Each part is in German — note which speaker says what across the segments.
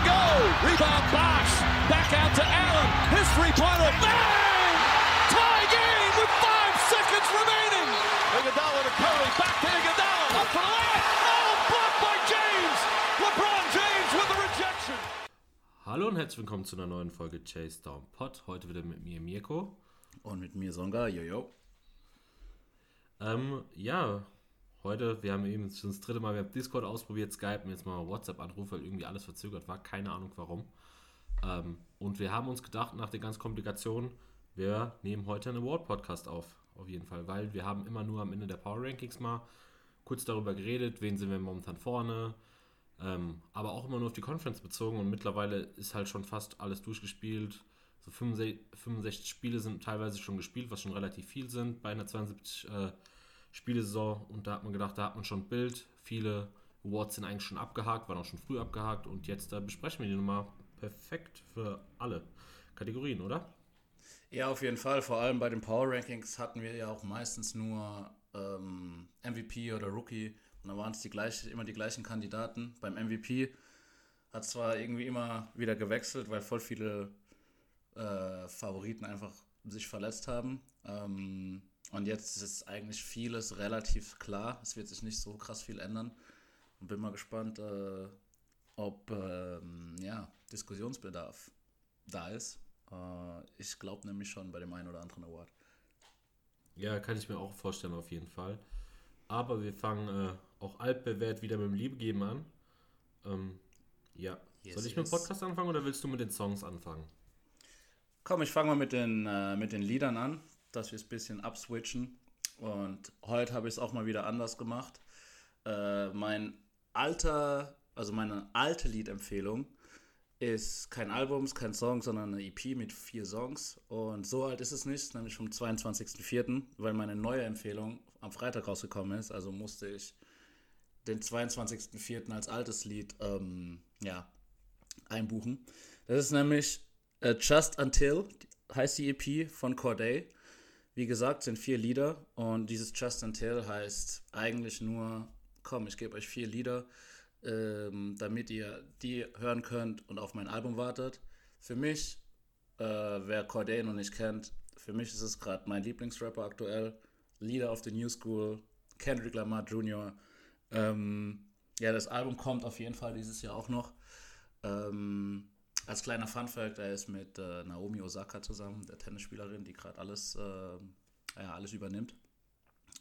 Speaker 1: and go. Rebound Bosch. Back out to Allen. His three-pointer. Bang! Tie game with five seconds remaining. Iguodala to Curry. Back to Iguodala. Up for the layup. Oh, blocked by James. LeBron James with the rejection.
Speaker 2: Hallo und herzlich willkommen zu einer neuen Folge Chase Down Pod. Heute wieder mit mir Mirko.
Speaker 3: Und mit mir Songa, jojo.
Speaker 2: Ähm, ja, heute, wir haben eben schon das dritte Mal, wir haben Discord ausprobiert, Skype und jetzt mal WhatsApp-Anruf, weil irgendwie alles verzögert war. Keine Ahnung warum. Ähm, und wir haben uns gedacht, nach den ganzen Komplikationen, wir nehmen heute einen Award-Podcast auf. Auf jeden Fall, weil wir haben immer nur am Ende der Power Rankings mal kurz darüber geredet, wen sind wir momentan vorne, ähm, aber auch immer nur auf die Conference bezogen und mittlerweile ist halt schon fast alles durchgespielt. So 65, 65 Spiele sind teilweise schon gespielt, was schon relativ viel sind bei einer 72 äh, Spielesaison. Und da hat man gedacht, da hat man schon ein Bild. Viele Awards sind eigentlich schon abgehakt, waren auch schon früh abgehakt. Und jetzt da besprechen wir die nochmal perfekt für alle Kategorien, oder?
Speaker 3: Ja, auf jeden Fall. Vor allem bei den Power Rankings hatten wir ja auch meistens nur ähm, MVP oder Rookie. Und da waren es die gleich, immer die gleichen Kandidaten. Beim MVP hat zwar irgendwie immer wieder gewechselt, weil voll viele äh, Favoriten einfach sich verletzt haben. Ähm, und jetzt ist eigentlich vieles relativ klar. Es wird sich nicht so krass viel ändern. Und bin mal gespannt, äh, ob ähm, ja, Diskussionsbedarf da ist. Äh, ich glaube nämlich schon bei dem einen oder anderen Award.
Speaker 2: Ja, kann ich mir auch vorstellen, auf jeden Fall. Aber wir fangen äh, auch altbewährt wieder mit dem Liebe geben an. Ähm, ja.
Speaker 3: Yes,
Speaker 2: Soll ich
Speaker 3: yes.
Speaker 2: mit dem Podcast anfangen oder willst du mit den Songs anfangen?
Speaker 3: Komm, ich fange mal mit den, äh, mit den Liedern an, dass wir es ein bisschen abswitchen. Und heute habe ich es auch mal wieder anders gemacht. Äh, mein alter, also meine alte Liedempfehlung ist kein Album, ist kein Song, sondern eine EP mit vier Songs. Und so alt ist es nicht, nämlich vom 22.04., weil meine neue Empfehlung am Freitag rausgekommen ist. Also musste ich den 22.04. als altes Lied ähm, ja, einbuchen. Das ist nämlich äh, Just Until, heißt die EP von Corday. Wie gesagt, sind vier Lieder und dieses Just Until heißt eigentlich nur, komm, ich gebe euch vier Lieder, ähm, damit ihr die hören könnt und auf mein Album wartet. Für mich, äh, wer Corday noch nicht kennt, für mich ist es gerade mein Lieblingsrapper aktuell. Leader of the New School, Kendrick Lamar Jr. Ähm, ja, das Album kommt auf jeden Fall dieses Jahr auch noch. Ähm, als kleiner Funfact, er ist mit äh, Naomi Osaka zusammen, der Tennisspielerin, die gerade alles, äh, ja, alles übernimmt.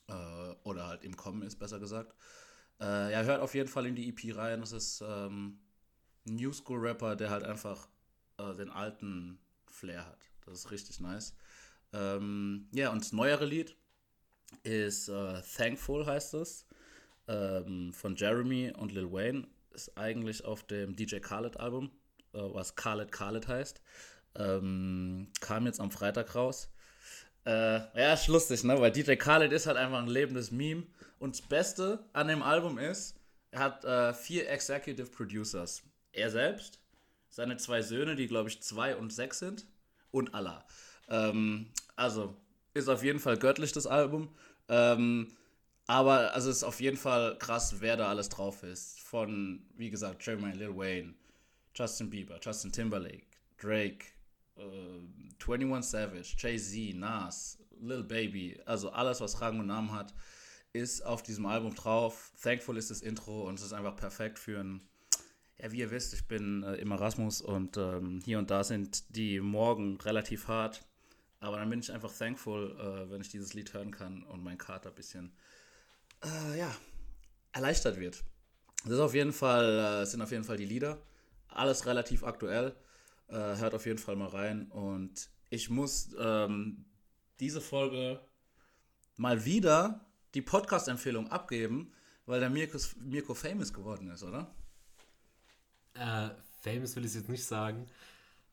Speaker 3: Äh, oder halt im Kommen ist, besser gesagt. Äh, ja, hört auf jeden Fall in die EP rein. Das ist ähm, ein New School Rapper, der halt einfach äh, den alten Flair hat. Das ist richtig nice. Ähm, ja, und das neuere Lied ist äh, Thankful, heißt es. Ähm, von Jeremy und Lil Wayne. Ist eigentlich auf dem DJ Khaled Album, äh, was Khaled Khaled heißt. Ähm, kam jetzt am Freitag raus. Äh, ja, ist lustig, ne? Weil DJ Khaled ist halt einfach ein lebendes Meme. Und das Beste an dem Album ist, er hat äh, vier Executive Producers. Er selbst, seine zwei Söhne, die glaube ich zwei und sechs sind, und Allah. Ähm, also, ist auf jeden Fall göttlich, das Album. Ähm, aber also ist auf jeden Fall krass, wer da alles drauf ist. Von, wie gesagt, Jeremy Lil Wayne, Justin Bieber, Justin Timberlake, Drake, äh, 21 Savage, Jay-Z, Nas, Lil Baby. Also alles, was Rang und Namen hat, ist auf diesem Album drauf. Thankful ist das Intro und es ist einfach perfekt für ein. Ja, wie ihr wisst, ich bin äh, im Erasmus und ähm, hier und da sind die Morgen relativ hart. Aber dann bin ich einfach thankful, äh, wenn ich dieses Lied hören kann und mein Kater ein bisschen äh, ja, erleichtert wird. Das ist auf jeden Fall, äh, sind auf jeden Fall die Lieder. Alles relativ aktuell. Äh, hört auf jeden Fall mal rein. Und ich muss ähm, diese Folge mal wieder die Podcast-Empfehlung abgeben, weil der Mirko, Mirko famous geworden ist, oder?
Speaker 2: Äh, famous will ich jetzt nicht sagen.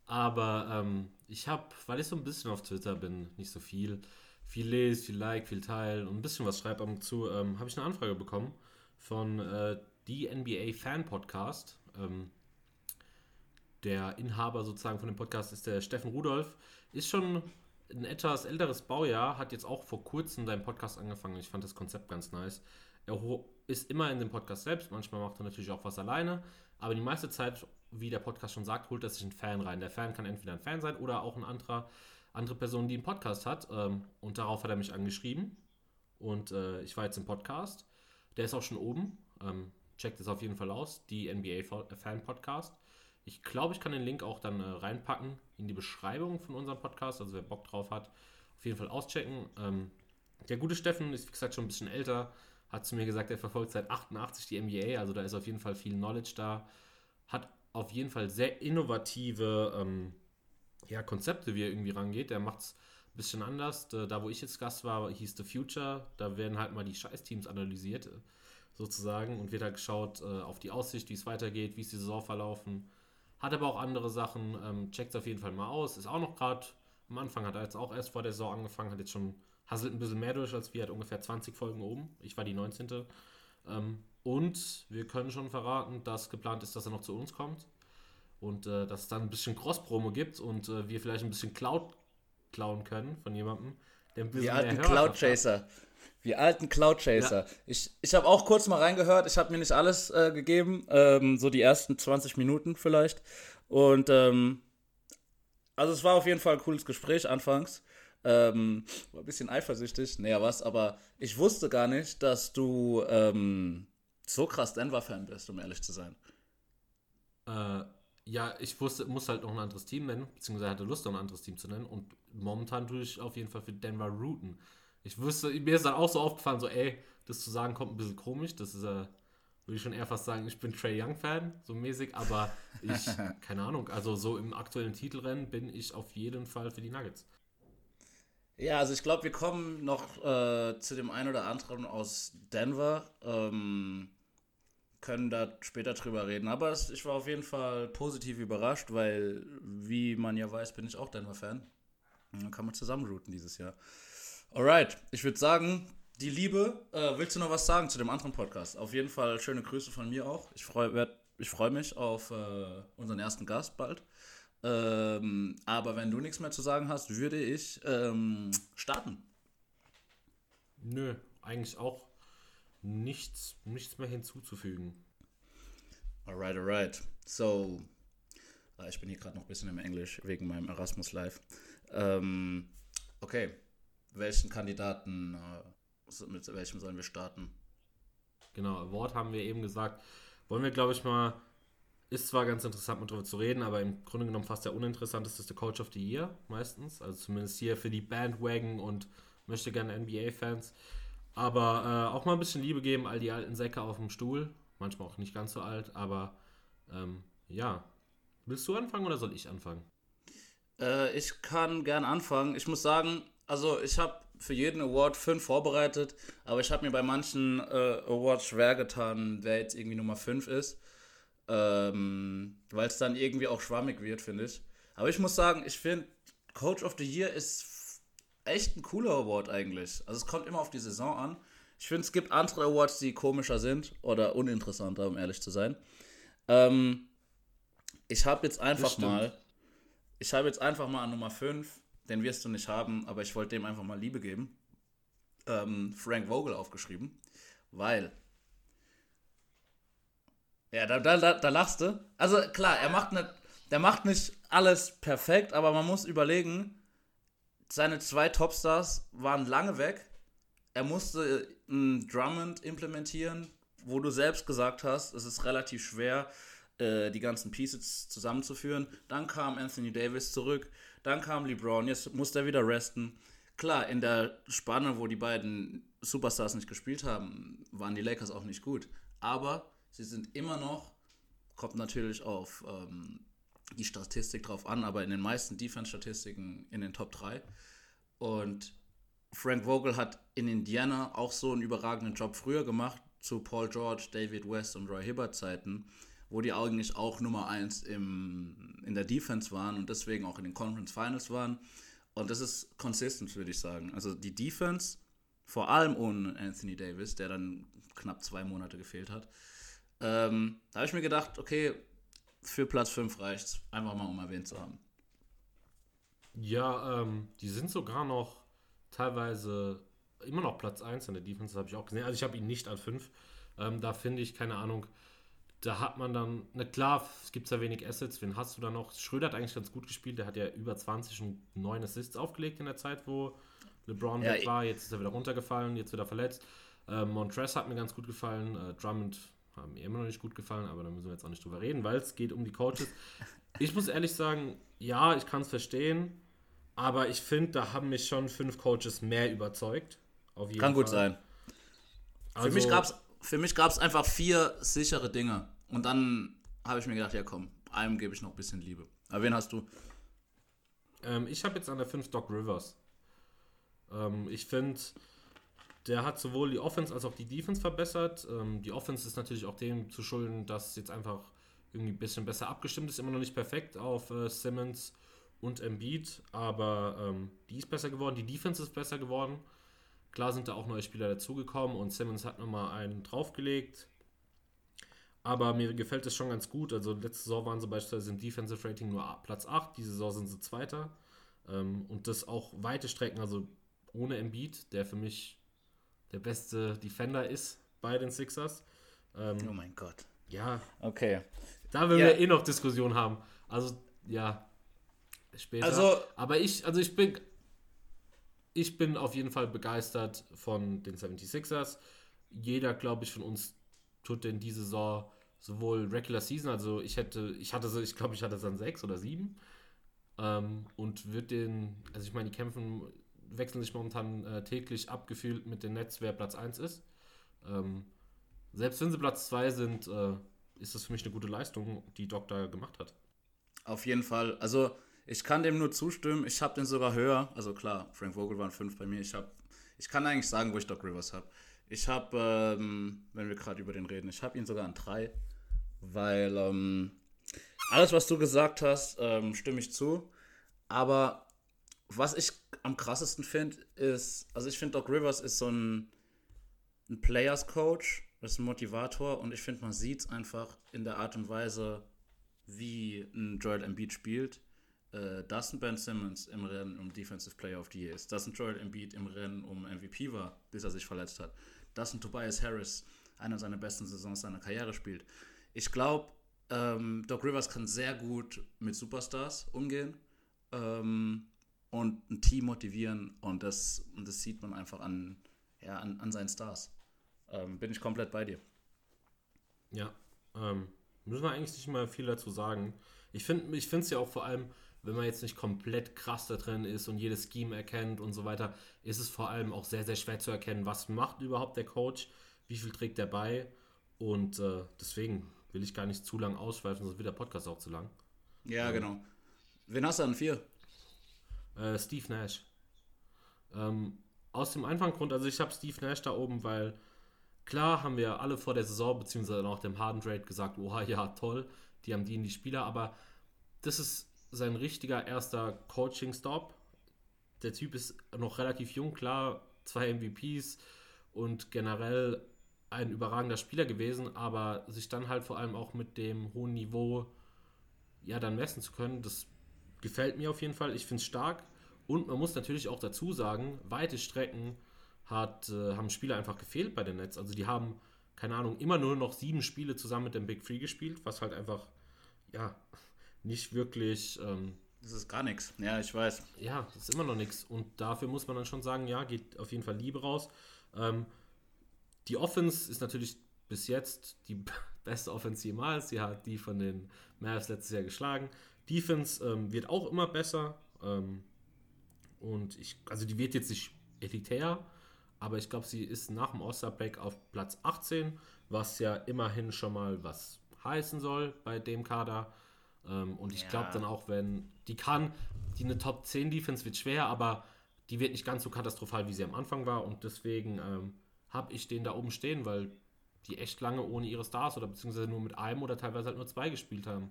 Speaker 2: Aber ähm, ich habe, weil ich so ein bisschen auf Twitter bin, nicht so viel, viel lese, viel like, viel teilen und ein bisschen was schreibe ab und zu, ähm, habe ich eine Anfrage bekommen von äh, die NBA Fan Podcast. Ähm, der Inhaber sozusagen von dem Podcast ist der Steffen Rudolf. Ist schon ein etwas älteres Baujahr, hat jetzt auch vor kurzem deinen Podcast angefangen. Ich fand das Konzept ganz nice. Er ist immer in dem Podcast selbst, manchmal macht er natürlich auch was alleine, aber die meiste Zeit, wie der Podcast schon sagt, holt er sich einen Fan rein. Der Fan kann entweder ein Fan sein oder auch ein anderer, andere Person, die einen Podcast hat. Ähm, und darauf hat er mich angeschrieben. Und äh, ich war jetzt im Podcast. Der ist auch schon oben. Ähm, checkt es auf jeden Fall aus. Die NBA Fan Podcast. Ich glaube, ich kann den Link auch dann äh, reinpacken in die Beschreibung von unserem Podcast. Also wer Bock drauf hat, auf jeden Fall auschecken. Ähm, der gute Steffen ist, wie gesagt, schon ein bisschen älter. Hat zu mir gesagt, er verfolgt seit 88 die NBA. Also da ist auf jeden Fall viel Knowledge da. Hat auf jeden Fall sehr innovative ähm, ja, Konzepte, wie er irgendwie rangeht. Der macht es ein bisschen anders. Da, wo ich jetzt Gast war, hieß The Future. Da werden halt mal die Scheißteams analysiert, sozusagen. Und wird halt geschaut äh, auf die Aussicht, wie es weitergeht, wie ist die Saison verlaufen. Hat aber auch andere Sachen. Ähm, Checkt es auf jeden Fall mal aus. Ist auch noch gerade am Anfang, hat er jetzt auch erst vor der Saison angefangen, hat jetzt schon, hasselt ein bisschen mehr durch als wir, hat ungefähr 20 Folgen oben. Ich war die 19. Ähm, und wir können schon verraten, dass geplant ist, dass er noch zu uns kommt. Und äh, dass es dann ein bisschen Cross-Promo gibt und äh, wir vielleicht ein bisschen Cloud klauen können von jemandem.
Speaker 3: Der ein Wir alten Cloud Chaser. Wir alten Cloud Chaser. Ja. Ich, ich habe auch kurz mal reingehört. Ich habe mir nicht alles äh, gegeben. Ähm, so die ersten 20 Minuten vielleicht. Und ähm, also es war auf jeden Fall ein cooles Gespräch anfangs. Ähm, war ein bisschen eifersüchtig. Naja, was, aber ich wusste gar nicht, dass du ähm, so krass Denver-Fan bist, um ehrlich zu sein.
Speaker 2: Äh, ja, ich wusste, muss halt noch ein anderes Team nennen, beziehungsweise hatte Lust, noch ein anderes Team zu nennen. Und momentan tue ich auf jeden Fall für Denver routen. Ich wusste, mir ist dann auch so aufgefallen, so, ey, das zu sagen kommt ein bisschen komisch. Das ist, äh, würde ich schon eher fast sagen, ich bin Trey Young-Fan, so mäßig, aber ich, keine Ahnung, also so im aktuellen Titelrennen bin ich auf jeden Fall für die Nuggets.
Speaker 3: Ja, also ich glaube, wir kommen noch äh, zu dem einen oder anderen aus Denver. Ähm, können da später drüber reden. Aber ich war auf jeden Fall positiv überrascht, weil, wie man ja weiß, bin ich auch Denver-Fan. Dann kann man zusammen routen dieses Jahr. Alright, ich würde sagen, die Liebe. Äh, willst du noch was sagen zu dem anderen Podcast? Auf jeden Fall schöne Grüße von mir auch. Ich freue ich freu mich auf äh, unseren ersten Gast bald. Ähm, aber wenn du nichts mehr zu sagen hast, würde ich ähm, starten.
Speaker 2: Nö, eigentlich auch nichts, nichts mehr hinzuzufügen.
Speaker 3: Alright, alright. So, ah, ich bin hier gerade noch ein bisschen im Englisch wegen meinem Erasmus Live. Ähm, okay, welchen Kandidaten, äh, mit welchem sollen wir starten?
Speaker 2: Genau, Award haben wir eben gesagt. Wollen wir, glaube ich, mal, ist zwar ganz interessant, mit darüber zu reden, aber im Grunde genommen fast der uninteressanteste Coach of the Year meistens. Also zumindest hier für die Bandwagon und möchte gerne NBA-Fans. Aber äh, auch mal ein bisschen Liebe geben, all die alten Säcke auf dem Stuhl. Manchmal auch nicht ganz so alt, aber ähm, ja. Willst du anfangen oder soll ich anfangen?
Speaker 3: Äh, ich kann gern anfangen. Ich muss sagen, also ich habe für jeden Award fünf vorbereitet, aber ich habe mir bei manchen äh, Awards schwer getan, wer jetzt irgendwie Nummer fünf ist. Ähm, Weil es dann irgendwie auch schwammig wird, finde ich. Aber ich muss sagen, ich finde, Coach of the Year ist echt ein cooler Award eigentlich. Also es kommt immer auf die Saison an. Ich finde, es gibt andere Awards, die komischer sind oder uninteressanter, um ehrlich zu sein. Ähm, ich habe jetzt einfach mal, ich habe jetzt einfach mal an Nummer 5, den wirst du nicht haben, aber ich wollte dem einfach mal Liebe geben, ähm, Frank Vogel aufgeschrieben, weil, ja, da, da, da lachst du. Also klar, er macht nicht, der macht nicht alles perfekt, aber man muss überlegen, seine zwei Topstars waren lange weg. Er musste einen Drummond implementieren, wo du selbst gesagt hast, es ist relativ schwer, äh, die ganzen Pieces zusammenzuführen. Dann kam Anthony Davis zurück, dann kam LeBron, jetzt musste er wieder resten. Klar, in der Spanne, wo die beiden Superstars nicht gespielt haben, waren die Lakers auch nicht gut. Aber sie sind immer noch, kommt natürlich auf ähm, die Statistik drauf an, aber in den meisten Defense-Statistiken in den Top 3. Und Frank Vogel hat in Indiana auch so einen überragenden Job früher gemacht, zu Paul George, David West und Roy Hibbert Zeiten, wo die eigentlich auch Nummer 1 im, in der Defense waren und deswegen auch in den Conference Finals waren. Und das ist consistent, würde ich sagen. Also die Defense, vor allem ohne Anthony Davis, der dann knapp zwei Monate gefehlt hat, ähm, da habe ich mir gedacht, okay, für Platz 5 reicht Einfach mal, um erwähnt zu haben.
Speaker 2: Ja, ähm, die sind sogar noch teilweise immer noch Platz 1 in der Defense, habe ich auch gesehen. Also ich habe ihn nicht an 5. Ähm, da finde ich, keine Ahnung, da hat man dann, na klar, es gibt ja wenig Assets, wen hast du da noch? Schröder hat eigentlich ganz gut gespielt, der hat ja über 20 und 9 Assists aufgelegt in der Zeit, wo LeBron ja, weg war, jetzt ist er wieder runtergefallen, jetzt wieder verletzt. Äh, Montress hat mir ganz gut gefallen, äh, Drummond hat mir immer noch nicht gut gefallen, aber da müssen wir jetzt auch nicht drüber reden, weil es geht um die Coaches. Ich muss ehrlich sagen, ja, ich kann es verstehen, aber ich finde, da haben mich schon fünf Coaches mehr überzeugt.
Speaker 3: Auf jeden kann Fall. gut sein. Also, für mich gab es für mich gab es einfach vier sichere Dinge. Und dann habe ich mir gedacht, ja komm, einem gebe ich noch ein bisschen Liebe. Aber wen hast du?
Speaker 2: Ähm, ich habe jetzt an der 5 Doc Rivers. Ähm, ich finde, der hat sowohl die Offense als auch die Defense verbessert. Ähm, die Offense ist natürlich auch dem zu schulden, dass jetzt einfach irgendwie ein bisschen besser abgestimmt ist. Immer noch nicht perfekt auf äh, Simmons und Embiid, aber ähm, die ist besser geworden. Die Defense ist besser geworden. Klar sind da auch neue Spieler dazugekommen und Simmons hat nochmal einen draufgelegt. Aber mir gefällt es schon ganz gut. Also letzte Saison waren sie beispielsweise im Defensive Rating nur Platz 8, diese Saison sind sie Zweiter. Ähm, und das auch weite Strecken, also ohne Embiid, der für mich der beste Defender ist bei den Sixers.
Speaker 3: Ähm, oh mein Gott.
Speaker 2: Ja.
Speaker 3: Okay.
Speaker 2: Da werden ja. wir eh noch Diskussion haben. Also, ja. Später. Also, aber ich, also ich bin, ich bin auf jeden Fall begeistert von den 76ers. Jeder, glaube ich, von uns tut denn diese Saison sowohl Regular Season, also ich hätte, ich hatte so, ich glaube, ich hatte dann sechs oder sieben. Ähm, und wird den, also ich meine, die kämpfen, wechseln sich momentan äh, täglich abgefühlt mit den Nets, wer Platz 1 ist. Ähm, selbst wenn sie Platz 2 sind, äh, ist das für mich eine gute Leistung, die Doc da gemacht hat.
Speaker 3: Auf jeden Fall. Also ich kann dem nur zustimmen. Ich habe den sogar höher. Also klar, Frank Vogel waren fünf bei mir. Ich habe, ich kann eigentlich sagen, wo ich Doc Rivers habe. Ich habe, ähm, wenn wir gerade über den reden, ich habe ihn sogar an drei, weil ähm, alles, was du gesagt hast, ähm, stimme ich zu. Aber was ich am krassesten finde, ist, also ich finde Doc Rivers ist so ein, ein Players Coach, ist ein Motivator und ich finde, man sieht es einfach in der Art und Weise, wie ein Joel Embiid spielt äh, ein Ben Simmons im Rennen um Defensive Player of the Year ist, dass ein Joel Embiid im Rennen um MVP war, bis er sich verletzt hat, dass ein Tobias Harris einer seiner besten Saisons seiner Karriere spielt. Ich glaube, ähm, Doc Rivers kann sehr gut mit Superstars umgehen ähm, und ein Team motivieren und das, das sieht man einfach an, ja, an, an seinen Stars. Ähm, bin ich komplett bei dir.
Speaker 2: Ja, ähm, müssen wir eigentlich nicht mal viel dazu sagen. Ich finde es ja auch vor allem wenn man jetzt nicht komplett krass da drin ist und jedes Scheme erkennt und so weiter, ist es vor allem auch sehr, sehr schwer zu erkennen, was macht überhaupt der Coach, wie viel trägt er bei. Und äh, deswegen will ich gar nicht zu lang ausschweifen, sonst wird der Podcast auch zu lang.
Speaker 3: Ja, ähm, genau. Wen hast du an vier?
Speaker 2: Äh, Steve Nash. Ähm, aus dem einfachen Grund, also ich habe Steve Nash da oben, weil klar haben wir alle vor der Saison, beziehungsweise nach dem Harden Trade gesagt, oha, ja, toll, die haben die in die Spieler, aber das ist sein richtiger erster Coaching-Stop. Der Typ ist noch relativ jung, klar, zwei MVPs und generell ein überragender Spieler gewesen, aber sich dann halt vor allem auch mit dem hohen Niveau ja dann messen zu können, das gefällt mir auf jeden Fall. Ich finde es stark und man muss natürlich auch dazu sagen, weite Strecken hat, äh, haben Spieler einfach gefehlt bei den Nets. Also die haben, keine Ahnung, immer nur noch sieben Spiele zusammen mit dem Big Free gespielt, was halt einfach, ja, nicht wirklich. Ähm,
Speaker 3: das ist gar nichts. Ja, ich weiß.
Speaker 2: Ja, das ist immer noch nichts. Und dafür muss man dann schon sagen, ja, geht auf jeden Fall Liebe raus. Ähm, die Offense ist natürlich bis jetzt die beste Offense jemals. Sie hat die von den Mavs letztes Jahr geschlagen. Defense ähm, wird auch immer besser. Ähm, und ich, also die wird jetzt nicht elitär, aber ich glaube, sie ist nach dem Osterbreak auf Platz 18, was ja immerhin schon mal was heißen soll bei dem Kader. Ähm, und ich ja. glaube dann auch, wenn die kann, die eine Top 10 Defense wird schwer, aber die wird nicht ganz so katastrophal, wie sie am Anfang war. Und deswegen ähm, habe ich den da oben stehen, weil die echt lange ohne ihre Stars oder beziehungsweise nur mit einem oder teilweise halt nur zwei gespielt haben.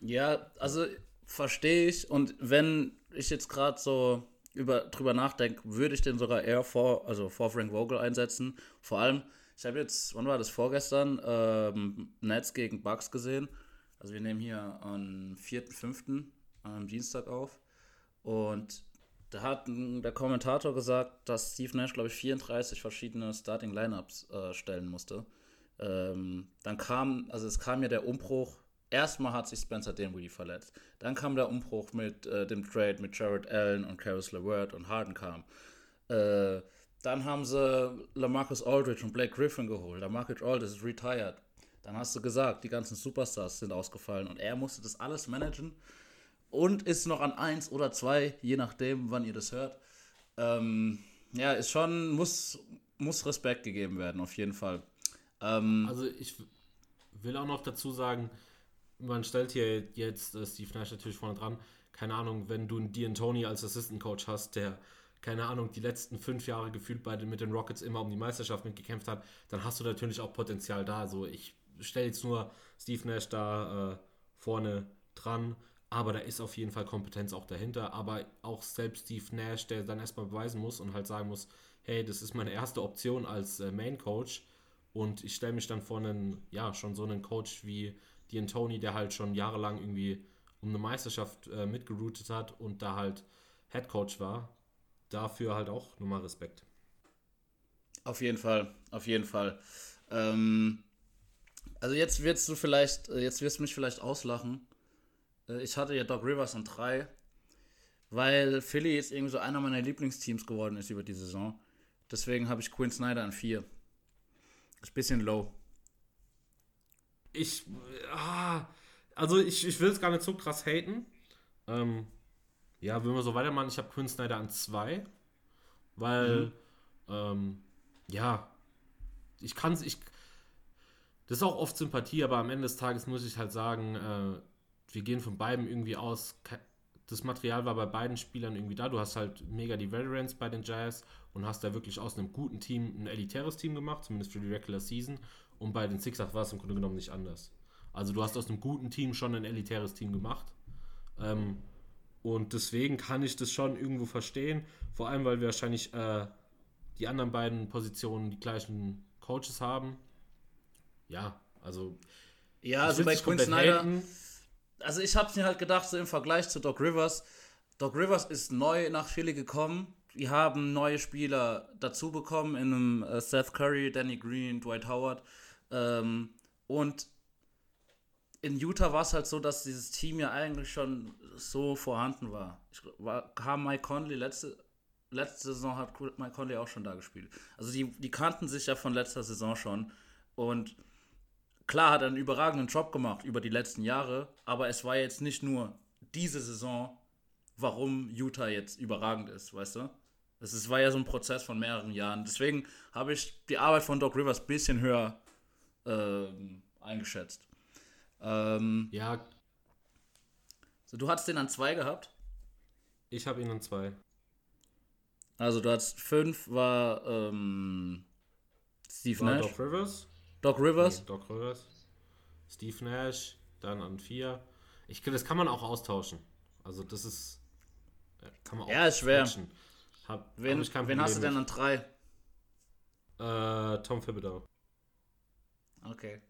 Speaker 3: Ja, also verstehe ich. Und wenn ich jetzt gerade so über, drüber nachdenke, würde ich den sogar eher vor, also vor Frank Vogel einsetzen. Vor allem, ich habe jetzt, wann war das, vorgestern, ähm, Nets gegen Bucks gesehen. Also wir nehmen hier am 4.5. am Dienstag auf. Und da hat der Kommentator gesagt, dass Steve Nash, glaube ich, 34 verschiedene Starting Lineups äh, stellen musste. Ähm, dann kam, also es kam ja der Umbruch. Erstmal hat sich Spencer Dinwiddie verletzt. Dann kam der Umbruch mit äh, dem Trade mit Jared Allen und Caris LeVert und Harden kam. Äh, dann haben sie Lamarcus Aldridge und Blake Griffin geholt. Lamarcus Aldridge ist retired. Dann hast du gesagt, die ganzen Superstars sind ausgefallen und er musste das alles managen und ist noch an eins oder zwei, je nachdem, wann ihr das hört. Ähm, ja, ist schon, muss, muss Respekt gegeben werden, auf jeden Fall. Ähm,
Speaker 2: Also ich will auch noch dazu sagen, man stellt hier jetzt äh, Steve Nash natürlich vorne dran. Keine Ahnung, wenn du einen Dean Tony als Assistant Coach hast, der, keine Ahnung, die letzten fünf Jahre gefühlt bei den, mit den Rockets immer um die Meisterschaft mitgekämpft hat, dann hast du natürlich auch Potenzial da. Also ich stelle jetzt nur Steve Nash da äh, vorne dran, aber da ist auf jeden Fall Kompetenz auch dahinter. Aber auch selbst Steve Nash, der dann erstmal beweisen muss und halt sagen muss, hey, das ist meine erste Option als äh, Main Coach. Und ich stelle mich dann vor einen, ja, schon so einen Coach wie Dean Tony, der halt schon jahrelang irgendwie um eine Meisterschaft äh, mitgeroutet hat und da halt Head Coach war. Dafür halt auch nochmal Respekt.
Speaker 3: Auf jeden Fall, auf jeden Fall. Ähm, also jetzt wirst du vielleicht, äh, jetzt wirst du mich vielleicht auslachen. Äh, Ich hatte ja Doc Rivers an drei, weil Philly jetzt irgendwie so einer meiner Lieblingsteams geworden ist über die Saison. Deswegen habe ich Quinn Snyder an vier. Ist ein bisschen low.
Speaker 2: Ich, ah, also ich, ich will es gar nicht so krass haten. Ähm, ja, wenn wir so weitermachen, ich habe Quinn Snyder an zwei, weil, ähm, ja, ich kann es, ich, das ist auch oft Sympathie, aber am Ende des Tages muss ich halt sagen, äh, wir gehen von beiden irgendwie aus. Das Material war bei beiden Spielern irgendwie da. Du hast halt mega die Veterans bei den Jazz und hast da wirklich aus einem guten Team ein elitäres Team gemacht, zumindest für die Regular Season. Und bei den Sixers war es im Grunde genommen nicht anders. Also du hast aus einem guten Team schon ein elitäres Team gemacht. Ähm, und deswegen kann ich das schon irgendwo verstehen. Vor allem, weil wir wahrscheinlich äh, die anderen beiden Positionen die gleichen Coaches haben. Ja, also.
Speaker 3: Ja, also bei Quinn Snyder.
Speaker 2: haten.
Speaker 3: Also ich habe mir halt gedacht, so im Vergleich zu Doc Rivers. Doc Rivers ist neu nach Philly gekommen. Die haben neue Spieler dazu bekommen in einem äh, Seth Curry, Danny Green, Dwight Howard. Ähm, und in Utah war es halt so, dass dieses Team ja eigentlich schon so vorhanden war. Ich, war kam Mike Conley letzte, letzte Saison hat Mike Conley auch schon da gespielt. Also die, die kannten sich ja von letzter Saison schon. Und klar hat er einen überragenden Job gemacht über die letzten Jahre, aber es war jetzt nicht nur diese Saison, warum Utah jetzt überragend ist, weißt du? Es ist, war ja so ein Prozess von mehreren Jahren. Deswegen habe ich die Arbeit von Doc Rivers ein bisschen höher ähm, eingeschätzt. Ähm,
Speaker 2: Ja,
Speaker 3: so, du hattest den an zwei gehabt.
Speaker 2: ich habe ihn an zwei.
Speaker 3: Also du hattest fünf war ähm, Steve
Speaker 2: War
Speaker 3: Nash,
Speaker 2: Doc Rivers.
Speaker 3: Doc Rivers.
Speaker 2: Nee, Doc Rivers. Steve Nash, dann an vier. Ich, das kann man auch austauschen. Also das ist. äh, Kann man auch
Speaker 3: Ja, ist schwer.
Speaker 2: switchen. Hab,
Speaker 3: Wen,
Speaker 2: hab
Speaker 3: wen hast du denn an drei?
Speaker 2: Äh, Tom Thibodeau.
Speaker 3: Okay.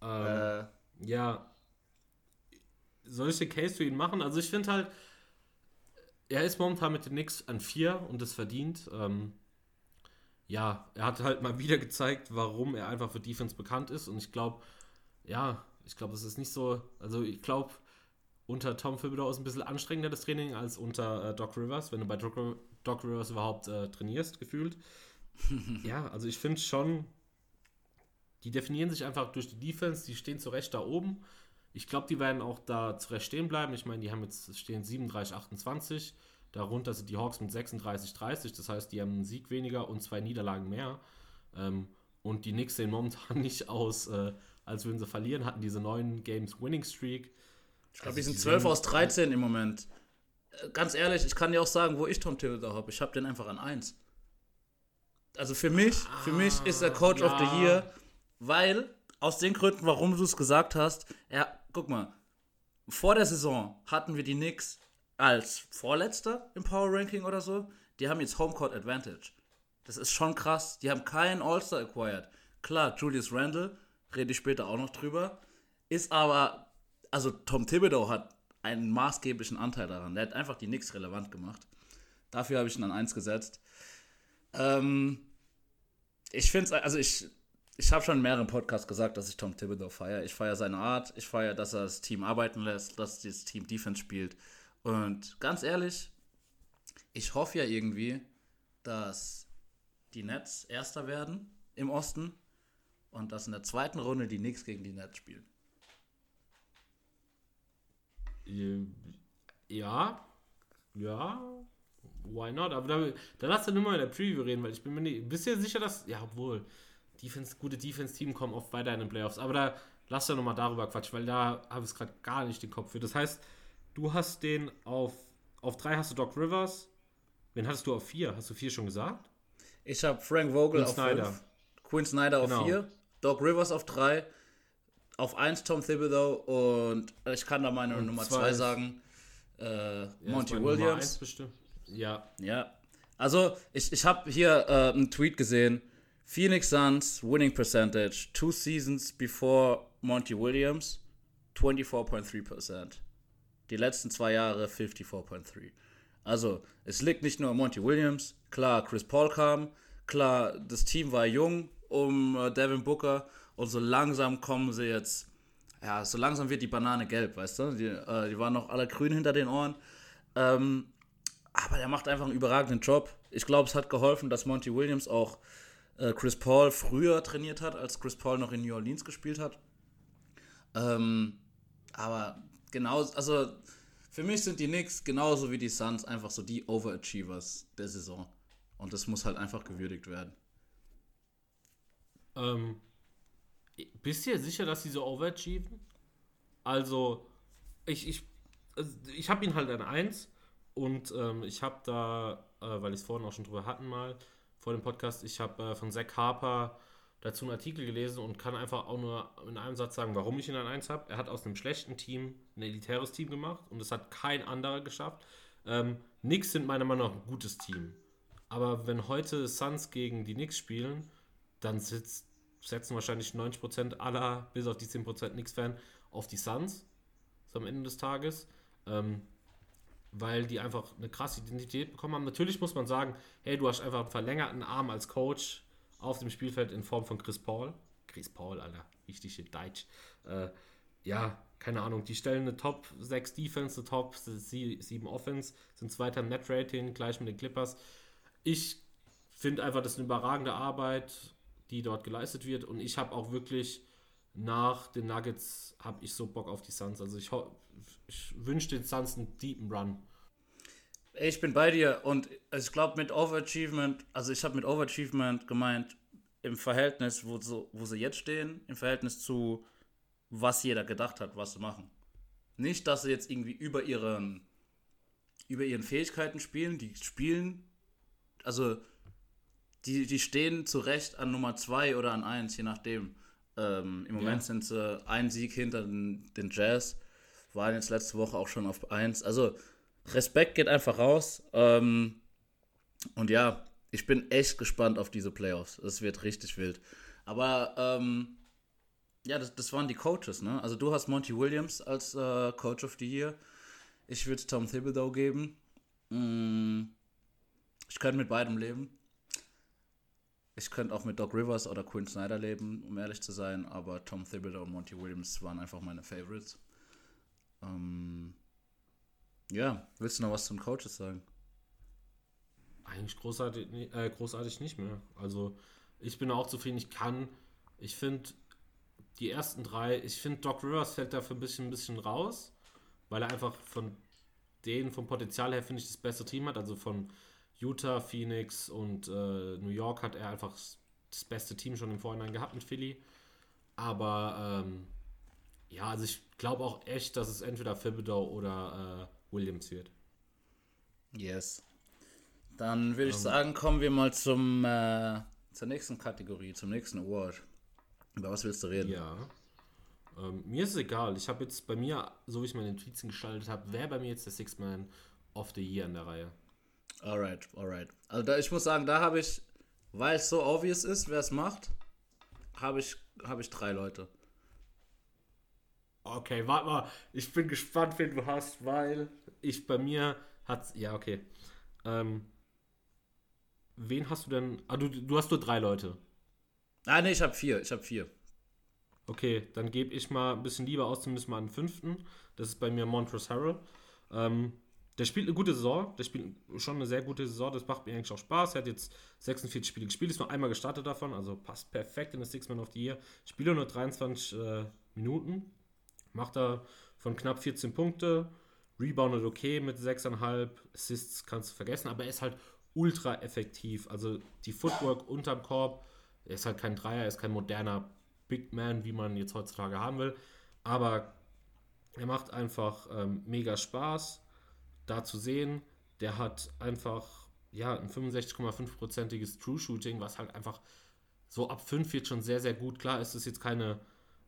Speaker 2: Ähm,
Speaker 3: Äh,
Speaker 2: Ja. Soll ich den Case für ihn machen? Also ich finde halt, er ist momentan mit den Knicks an vier und das verdient. Ähm, ja, er hat halt mal wieder gezeigt, warum er einfach für Defense bekannt ist. Und ich glaube, ja, ich glaube, es ist nicht so, also ich glaube, unter Tom Thibodeau ist ein bisschen anstrengender das Training als unter äh, Doc Rivers, wenn du bei Doc, Doc Rivers überhaupt äh, trainierst, gefühlt. ja, also ich finde schon, die definieren sich einfach durch die Defense, die stehen zu Recht da oben. Ich glaube, die werden auch da zu Recht stehen bleiben. Ich meine, die haben jetzt stehen 37, 28. Darunter sind die Hawks mit 36, 30. Das heißt, die haben einen Sieg weniger und zwei Niederlagen mehr. Ähm, und die Knicks sehen momentan nicht aus, äh, als würden sie verlieren, hatten diese neuen Games Winning Streak.
Speaker 3: Ich glaube, die sind 12 aus 13 im Moment. Äh, Ganz ehrlich, ich kann dir auch sagen, wo ich Tom Thibodeau habe. Ich habe den einfach an 1. Also für mich, für mich ist er Coach of the
Speaker 2: ja.
Speaker 3: Year, weil, aus den Gründen, warum du es gesagt hast, er, guck mal, vor der Saison hatten wir die Knicks als Vorletzter im Power Ranking oder so. Die haben jetzt Homecourt Advantage. Das ist schon krass. Die haben keinen All-Star acquired. Klar, Julius Randle, rede ich später auch noch drüber, ist aber, also Tom Thibodeau hat einen maßgeblichen Anteil daran. Der hat einfach die Knicks relevant gemacht. Dafür habe ich ihn an 1 gesetzt. Ähm, ich finde es, also ich, ich habe schon in mehreren Podcasts gesagt, dass ich Tom Thibodeau feiere. Ich feiere seine Art, ich feiere, dass er das Team arbeiten lässt, dass das Team Defense spielt. Und ganz ehrlich, ich hoffe ja irgendwie, dass die Nets Erster werden im Osten und dass in der zweiten Runde die Knicks gegen die Nets spielen.
Speaker 2: Ja, ja, why not? Aber da, da lass dann immer in der Preview reden, weil ich bin mir nicht. Bist du sicher, dass. Ja, obwohl. Defense, gute Defense-Team kommen oft weiter in den Playoffs. Aber da lass doch nochmal darüber quatschen, weil da habe ich gerade gar nicht den Kopf für. Das heißt, du hast den auf. Auf drei hast du Doc Rivers. Wen hattest du auf vier? Hast du vier schon gesagt?
Speaker 3: Ich habe Frank Vogel
Speaker 2: Quinn
Speaker 3: auf
Speaker 2: Snyder.
Speaker 3: fünf, Quinn Snyder
Speaker 2: Genau.
Speaker 3: auf vier, Doc Rivers auf drei, auf eins Tom Thibodeau und ich kann da meine Nummer
Speaker 2: zwei
Speaker 3: zwei sagen, äh,
Speaker 2: Ja,
Speaker 3: Monty Williams.
Speaker 2: Ja,
Speaker 3: Ja. Also, ich, ich habe hier äh, einen Tweet gesehen. Phoenix Suns winning percentage two seasons before Monty Williams 24.3%. Die letzten zwei Jahre 54.3%. Also, es liegt nicht nur an Monty Williams. Klar, Chris Paul kam. Klar, das Team war jung um äh, Devin Booker. Und so langsam kommen sie jetzt. Ja, so langsam wird die Banane gelb, weißt du? Die, äh, die waren noch alle grün hinter den Ohren. Ähm, aber der macht einfach einen überragenden Job. Ich glaube, es hat geholfen, dass Monty Williams auch äh, Chris Paul früher trainiert hat, als Chris Paul noch in New Orleans gespielt hat. Ähm, aber genau, also für mich sind die Knicks genauso wie die Suns einfach so die Overachievers der Saison. Und das muss halt einfach gewürdigt werden.
Speaker 2: Ähm, bist du dir sicher, dass sie so overachieven? Also, ich, ich, also ich habe ihn halt an 1 und ähm, ich habe da, äh, weil ich es vorhin auch schon drüber hatten mal, vor dem Podcast, ich habe äh, von Zach Harper dazu einen Artikel gelesen und kann einfach auch nur in einem Satz sagen, warum ich ihn an 1 habe. Er hat aus einem schlechten Team ein elitäres Team gemacht und das hat kein anderer geschafft. Ähm, Knicks sind meiner Meinung nach ein gutes Team. Aber wenn heute Suns gegen die Knicks spielen, dann sitzt, setzen wahrscheinlich 90% aller, bis auf die 10% Knicks-Fan, auf die Suns so am Ende des Tages. Ähm, weil die einfach eine krasse Identität bekommen haben. Natürlich muss man sagen, hey, du hast einfach einen verlängerten Arm als Coach auf dem Spielfeld in Form von Chris Paul. Chris Paul, Alter, richtig shit Deutsch. Äh, ja, keine Ahnung, die stellen eine Top 6 Defense, eine Top 7 Offense, sind zweiter im Net-Rating, gleich mit den Clippers. Ich finde einfach, das ist eine überragende Arbeit, die dort geleistet wird und ich habe auch wirklich nach den Nuggets habe ich so Bock auf die Suns. Also ich, ich wünsche den Suns einen deepen Run.
Speaker 3: Ich bin bei dir und ich glaube mit Overachievement, also ich habe mit Overachievement gemeint, im Verhältnis, wo, so, wo sie jetzt stehen, im Verhältnis zu was jeder gedacht hat, was sie machen. Nicht, dass sie jetzt irgendwie über ihren, über ihren Fähigkeiten spielen, die spielen, also die, die stehen zu Recht an Nummer 2 oder an 1, je nachdem. Ähm, Im Moment
Speaker 2: Ja.
Speaker 3: sind sie ein Sieg hinter den, den Jazz, waren jetzt letzte Woche auch schon auf 1. Also Respekt geht einfach raus. Ähm, und ja, ich bin echt gespannt auf diese Playoffs. Es wird richtig wild. Aber ähm, ja, das, das waren die Coaches, ne? Also du hast Monty Williams als äh, Coach of the Year. Ich würde Tom Thibodeau geben. Mm, ich könnte mit beidem leben. Ich könnte auch mit Doc Rivers oder Quinn Snyder leben, um ehrlich zu sein. Aber Tom Thibodeau und Monty Williams waren einfach meine Favorites. Ähm, ja, willst du noch was zum Coaches sagen?
Speaker 2: Eigentlich großartig, äh, großartig nicht mehr. Also ich bin auch zufrieden. Ich kann, ich finde die ersten drei, ich finde Doc Rivers fällt dafür ein bisschen, ein bisschen raus, weil er einfach von denen vom Potenzial her, finde ich, das bessere Team hat. Also von Utah, Phoenix und äh, New York hat er einfach das beste Team schon im Vorhinein gehabt mit Philly. Aber ähm, ja, also ich glaube auch echt, dass es entweder Thibodeau oder äh, Williams wird.
Speaker 3: Yes. Dann würde ich sagen, kommen wir mal zum, äh, zur nächsten Kategorie, zum nächsten Award. Über was willst du reden?
Speaker 2: Ja. Ähm, mir ist es egal. Ich habe jetzt bei mir, so wie ich meine Tweets gestaltet habe, wer bei mir jetzt der Six Man of the Year in der Reihe.
Speaker 3: Alright, alright. Also da, ich muss sagen, da habe ich, weil es so obvious ist, wer es macht, habe ich, habe ich drei Leute.
Speaker 2: Okay, warte mal. Ich bin gespannt, wen du hast, weil ich bei mir hat ja okay. Ähm, wen hast du denn? Ah, du, du hast nur drei Leute.
Speaker 3: Ah, nee, ich habe vier. Ich habe vier.
Speaker 2: Okay, dann gebe ich mal ein bisschen lieber aus, zumindest mal einen fünften. Das ist bei mir Montrose Harrell. Ähm, der spielt eine gute Saison, der spielt schon eine sehr gute Saison, das macht mir eigentlich auch Spaß. Er hat jetzt 46 Spiele gespielt, ist nur einmal gestartet davon, also passt perfekt in das Six Man of the Year. Spiele nur 23 äh, Minuten, macht er von knapp 14 Punkte, reboundet okay mit 6,5, Assists kannst du vergessen, aber er ist halt ultra effektiv. Also die Footwork unterm Korb, er ist halt kein Dreier, er ist kein moderner Big Man, wie man jetzt heutzutage haben will, aber er macht einfach ähm, mega Spaß da zu sehen. Der hat einfach ja, ein 65,5%iges True Shooting, was halt einfach so ab 5 wird schon sehr, sehr gut. Klar ist es jetzt keine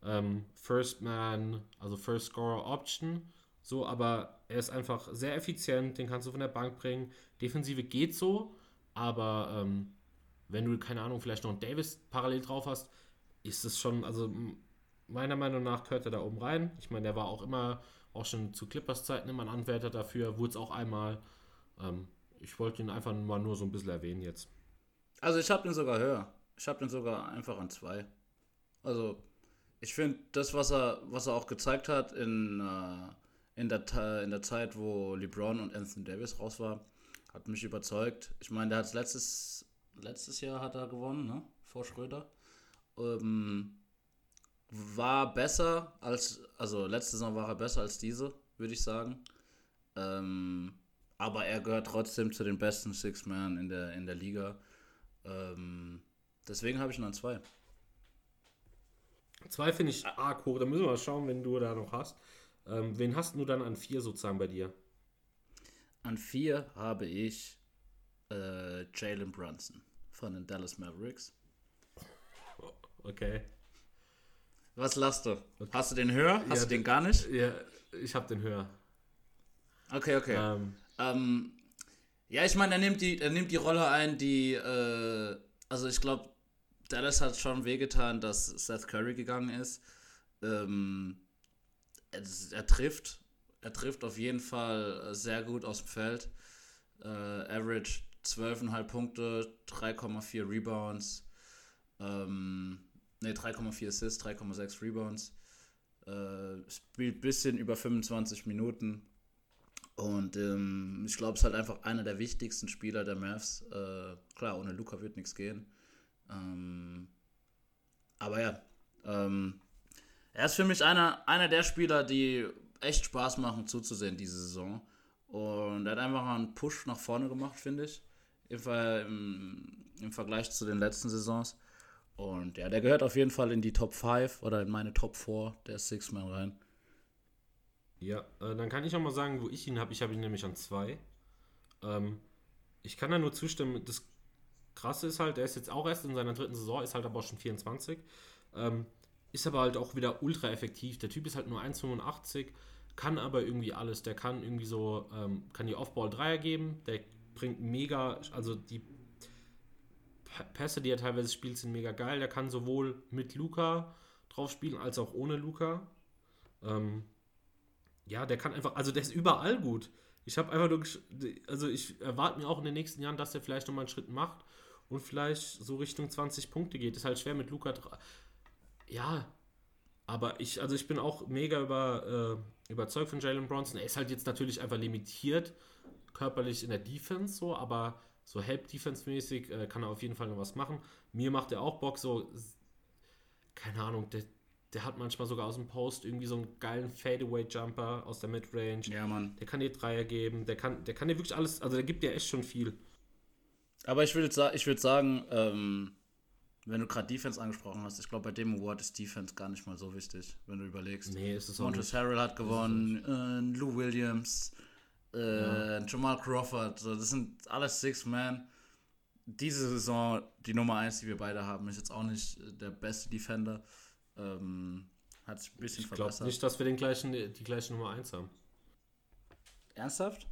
Speaker 2: ähm, First Man, also First Scorer Option, so, aber er ist einfach sehr effizient, den kannst du von der Bank bringen. Defensive geht so, aber ähm, wenn du, keine Ahnung, vielleicht noch einen Davis parallel drauf hast, ist es schon, also meiner Meinung nach gehört er da oben rein. Ich meine, der war auch immer auch schon zu Clippers-Zeiten immer ein Anwärter dafür, wurde es auch einmal. Ähm, ich wollte ihn einfach mal nur so ein bisschen erwähnen jetzt.
Speaker 3: Also ich habe den sogar höher. Ich habe den sogar einfach an zwei. Also ich finde das, was er, was er auch gezeigt hat in, äh, in, der, in der Zeit, wo LeBron und Anthony Davis raus war, hat mich überzeugt. Ich meine, der hat letztes, letztes Jahr hat er gewonnen, ne? Vor Schröder. Ähm, war besser als, also letzte Saison war er besser als diese, würde ich sagen. Ähm, aber er gehört trotzdem zu den besten Six-Man in der, in der Liga. Ähm, deswegen habe ich ihn an zwei.
Speaker 2: Zwei finde ich arg hoch. Da müssen wir mal schauen, wenn du da noch hast. Ähm, wen hast du dann an vier sozusagen bei dir?
Speaker 3: An vier habe ich äh, Jalen Brunson von den Dallas Mavericks.
Speaker 2: Okay.
Speaker 3: Was lasst du? Hast du den höher? Hast ja, du den gar nicht?
Speaker 2: Ja, ich habe den höher.
Speaker 3: Okay, okay. Ähm, ähm, ja, ich meine, er nimmt die, er nimmt die Rolle ein, die, äh, also ich glaube, Dallas hat schon wehgetan, dass Seth Curry gegangen ist. Ähm, er, trifft, er trifft auf jeden Fall sehr gut aus dem Feld. Äh, average 12,5 Punkte, 3,4 Rebounds. Ähm, Ne, 3,4 Assists, 3,6 Rebounds. Äh, spielt ein bisschen über 25 Minuten. Und ähm, ich glaube, es ist halt einfach einer der wichtigsten Spieler der Mavs. Äh, klar, ohne Luca wird nichts gehen. Ähm, aber ja, ähm, er ist für mich einer, einer der Spieler, die echt Spaß machen zuzusehen diese Saison. Und er hat einfach einen Push nach vorne gemacht, finde ich. Im, Im Vergleich zu den letzten Saisons. Und ja, der gehört auf jeden Fall in die Top 5 oder in meine Top 4 der Six-Man rein.
Speaker 2: Ja, äh, dann kann ich auch mal sagen, wo ich ihn habe. Ich habe ihn nämlich an 2. Ähm, ich kann da nur zustimmen. Das Krasse ist halt, er ist jetzt auch erst in seiner dritten Saison, ist halt aber auch schon 24. Ähm, ist aber halt auch wieder ultra effektiv. Der Typ ist halt nur 1,85, kann aber irgendwie alles. Der kann irgendwie so, ähm, kann die Off-Ball-Dreier geben, der bringt mega, also die Pässe, die er teilweise spielt, sind mega geil. Der kann sowohl mit Luca drauf spielen, als auch ohne Luca. Ähm, ja, der kann einfach, also der ist überall gut. Ich habe einfach nur, also ich erwarte mir auch in den nächsten Jahren, dass der vielleicht nochmal einen Schritt macht und vielleicht so Richtung 20 Punkte geht. Ist halt schwer mit Luca. Ja, aber ich, also ich bin auch mega über, äh, überzeugt von Jalen Bronson. Er ist halt jetzt natürlich einfach limitiert, körperlich in der Defense so, aber so Help-Defense-mäßig äh, kann er auf jeden Fall noch was machen. Mir macht er auch Bock, so, keine Ahnung, der, der hat manchmal sogar aus dem Post irgendwie so einen geilen Fadeaway-Jumper aus der Midrange.
Speaker 3: Ja, Mann.
Speaker 2: Der kann dir Dreier geben, der kann, der kann dir wirklich alles, also der gibt dir echt schon viel.
Speaker 3: Aber ich würde ich würd sagen, ähm, wenn du gerade Defense angesprochen hast, ich glaube, bei dem Award ist Defense gar nicht mal so wichtig, wenn du überlegst.
Speaker 2: Nee, ist es auch
Speaker 3: Montrezl Harrell hat gewonnen, äh, Lou Williams, äh, ja. Jamal Crawford, so, das sind alles Six Man. Diese Saison, die Nummer 1, die wir beide haben, ist jetzt auch nicht der beste Defender. Ähm, hat sich ein bisschen
Speaker 2: ich verbessert. Ich glaube nicht, dass wir den gleichen, die gleiche Nummer 1 haben.
Speaker 3: Ernsthaft?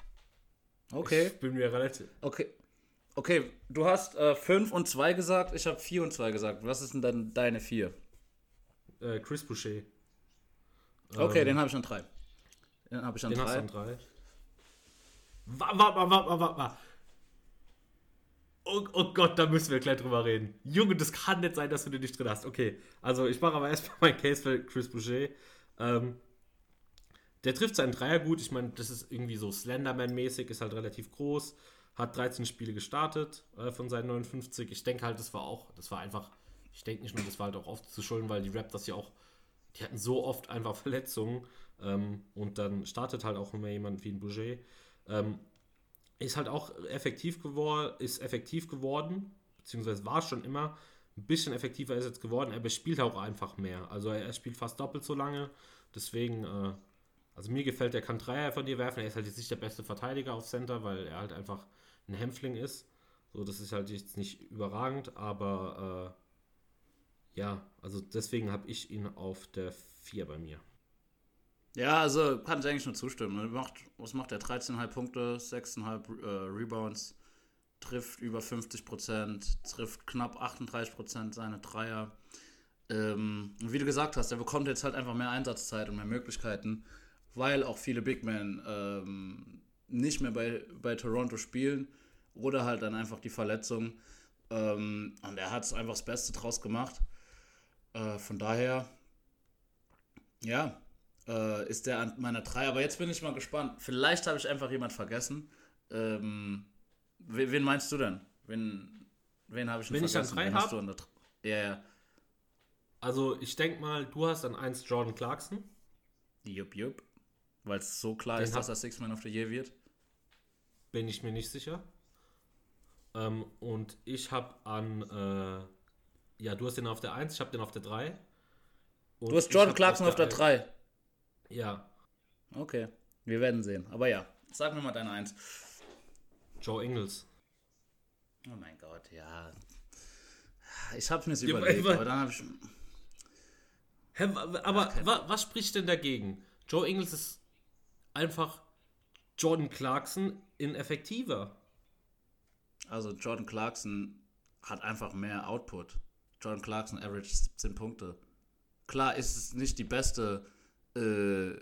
Speaker 3: Okay.
Speaker 2: Ich bin mir relativ.
Speaker 3: Okay. Okay, du hast 5 äh, und 2 gesagt, ich habe 4 und 2 gesagt. Was ist denn dann deine 4?
Speaker 2: Äh, Chris Boucher.
Speaker 3: Okay, ähm, den habe ich an 3. Den habe ich an 3.
Speaker 2: Warte, warte, warte, warte. Oh, oh, Gott, da müssen wir gleich drüber reden. Junge, das kann nicht sein, dass du den nicht drin hast. Okay, also ich mache aber erstmal mein Case für Chris Boucher. Ähm, der trifft seinen Dreier gut. Ich meine, das ist irgendwie so Slenderman-mäßig, ist halt relativ groß. Hat 13 Spiele gestartet äh, von seinen 59. Ich denke halt, das war auch, das war einfach, ich denke nicht nur, das war halt auch oft zu schulden, weil die Raptors ja auch, die hatten so oft einfach Verletzungen. Ähm, und dann startet halt auch immer jemand wie ein Bouger. Ähm, ist halt auch effektiv geworden, ist effektiv geworden, beziehungsweise war schon immer ein bisschen effektiver ist jetzt geworden, aber er spielt auch einfach mehr. Also er, er spielt fast doppelt so lange. Deswegen, äh, also mir gefällt, er kann Dreier von dir werfen. Er ist halt jetzt nicht der beste Verteidiger auf Center, weil er halt einfach ein Hämpfling ist. So, das ist halt jetzt nicht überragend, aber äh, ja, also deswegen habe ich ihn auf der 4 bei mir.
Speaker 3: Ja, also kann ich eigentlich nur zustimmen. Macht, was macht er? 13,5 Punkte, 6,5 äh, Rebounds, trifft über 50% trifft knapp 38% seine Dreier. Ähm, wie du gesagt hast, er bekommt jetzt halt einfach mehr Einsatzzeit und mehr Möglichkeiten, weil auch viele Big Men ähm, nicht mehr bei, bei Toronto spielen oder halt dann einfach die Verletzung. Ähm, und er hat es einfach das Beste draus gemacht. Äh, von daher, ja, äh, ist der an meiner 3. Aber jetzt bin ich mal gespannt. Vielleicht habe ich einfach jemand vergessen. Ähm, wen, wen, meinst du denn? Wen, wen habe ich
Speaker 2: Wenn vergessen? Wenn ich an 3 habe?
Speaker 3: Ja, ja.
Speaker 2: Also ich denke mal, du hast an 1 Jordan Clarkson.
Speaker 3: Jupp, jupp. Weil es so klar Den ist, dass er Six Man of the Year wird.
Speaker 2: Bin ich mir nicht sicher. Ähm, und ich habe an, äh, ja, du hast den auf der 1, ich habe den auf der 3.
Speaker 3: du hast Jordan Clarkson auf der, auf der 3.
Speaker 2: Ja.
Speaker 3: Okay, wir werden sehen. Aber ja, sag mir mal deine Eins.
Speaker 2: Joe Ingles.
Speaker 3: Oh mein Gott, ja. Ich hab's mir ja, überlegt, aber, aber dann hab ich.
Speaker 2: Hä, aber okay. wa, was spricht denn dagegen? Joe Ingles ist einfach Jordan Clarkson ineffektiver.
Speaker 3: Also Jordan Clarkson hat einfach mehr Output. Jordan Clarkson average 17 Punkte. Klar ist es nicht die beste äh,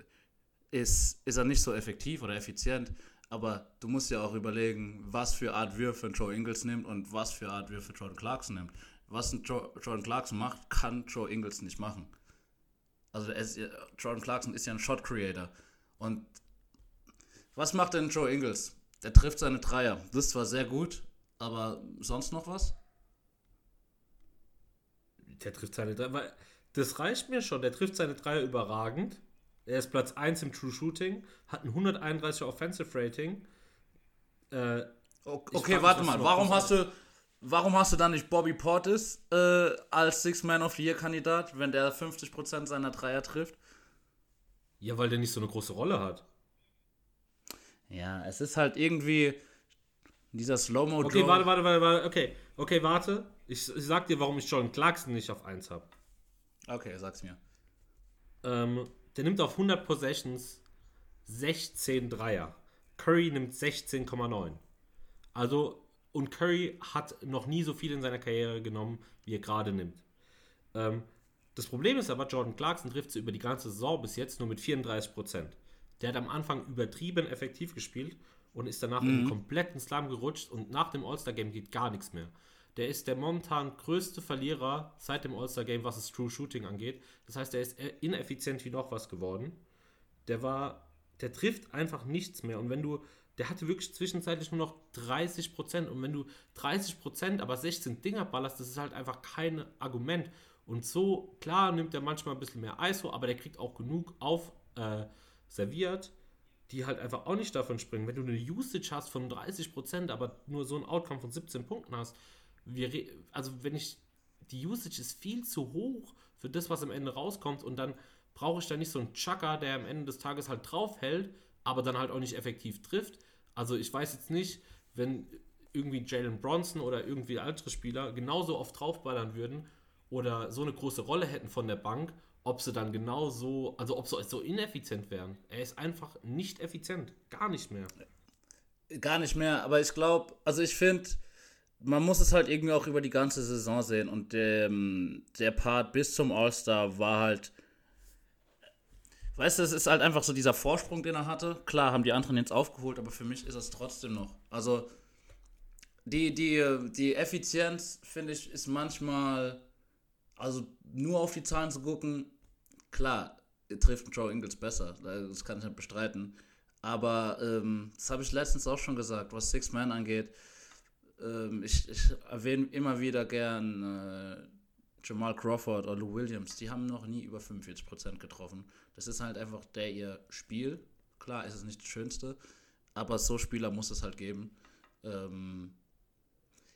Speaker 3: ist, ist er nicht so effektiv oder effizient. Aber du musst ja auch überlegen, was für Art Würfe Joe Ingles nimmt und was für Art Würfe Jordan Clarkson nimmt. Was ein jo Jordan Clarkson macht, kann Joe Ingles nicht machen. Also ist, Jordan Clarkson ist ja ein Shot Creator. Und was macht denn Joe Ingles? Der trifft seine Dreier. Das ist zwar sehr gut, aber sonst noch was?
Speaker 2: Der trifft seine Dreier. Das reicht mir schon. Der trifft seine Dreier überragend. Er ist Platz 1 im True Shooting, hat ein 131er Offensive Rating.
Speaker 3: Äh, okay, warte mal. Warum hast du, warum hast du dann nicht Bobby Portis äh, als Six Man of the Year Kandidat, wenn der 50% seiner Dreier trifft?
Speaker 2: Ja, weil der nicht so eine große Rolle hat.
Speaker 3: Ja, es ist halt irgendwie dieser Slow-Mo.
Speaker 2: Okay, warte, warte, warte, warte. Okay, okay, warte. Ich, ich sag dir, warum ich Jordan Clarkson nicht auf 1 habe.
Speaker 3: Okay, sag's mir.
Speaker 2: Ähm, der nimmt auf 100 Possessions 16 Dreier. Curry nimmt 16,9. Also, und Curry hat noch nie so viel in seiner Karriere genommen, wie er gerade nimmt. Ähm, das Problem ist aber, Jordan Clarkson trifft sie über die ganze Saison bis jetzt nur mit 34%. Der hat am Anfang übertrieben effektiv gespielt und ist danach mhm. in einen kompletten Slam gerutscht und nach dem All-Star-Game geht gar nichts mehr. Der ist der momentan größte Verlierer seit dem All-Star-Game, was das True Shooting angeht. Das heißt, er ist ineffizient wie noch was geworden. Der war, der trifft einfach nichts mehr. Und wenn du, der hatte wirklich zwischenzeitlich nur noch 30 Prozent. Und wenn du 30 Prozent, aber 16 Dinger ballerst, das ist halt einfach kein Argument. Und so, klar, nimmt er manchmal ein bisschen mehr ISO, aber der kriegt auch genug auf äh, serviert, die halt einfach auch nicht davon springen. Wenn du eine Usage hast von 30 Prozent, aber nur so ein Outcome von 17 Punkten hast, wir, also wenn ich, die Usage ist viel zu hoch für das, was am Ende rauskommt und dann brauche ich da nicht so einen Chucker, der am Ende des Tages halt draufhält, aber dann halt auch nicht effektiv trifft. Also ich weiß jetzt nicht, wenn irgendwie Jalen Bronson oder irgendwie andere Spieler genauso oft draufballern würden oder so eine große Rolle hätten von der Bank, ob sie dann genauso, also ob sie so ineffizient wären. Er ist einfach nicht effizient, gar nicht mehr.
Speaker 3: Gar nicht mehr, aber ich glaube, also ich finde, man muss es halt irgendwie auch über die ganze Saison sehen und ähm, der Part bis zum All-Star war halt. Weißt du, es ist halt einfach so dieser Vorsprung, den er hatte. Klar, haben die anderen jetzt aufgeholt, aber für mich ist es trotzdem noch. Also, die, die, die Effizienz, finde ich, ist manchmal, also nur auf die Zahlen zu gucken, klar, trifft Joe Ingles besser, das kann ich nicht bestreiten. Aber ähm, das habe ich letztens auch schon gesagt, was Six Man angeht. Ähm, ich, ich erwähne immer wieder gern äh, Jamal Crawford oder Lou Williams. Die haben noch nie über 45% getroffen. Das ist halt einfach der ihr Spiel. Klar ist es nicht das Schönste, aber so Spieler muss es halt geben. Ähm,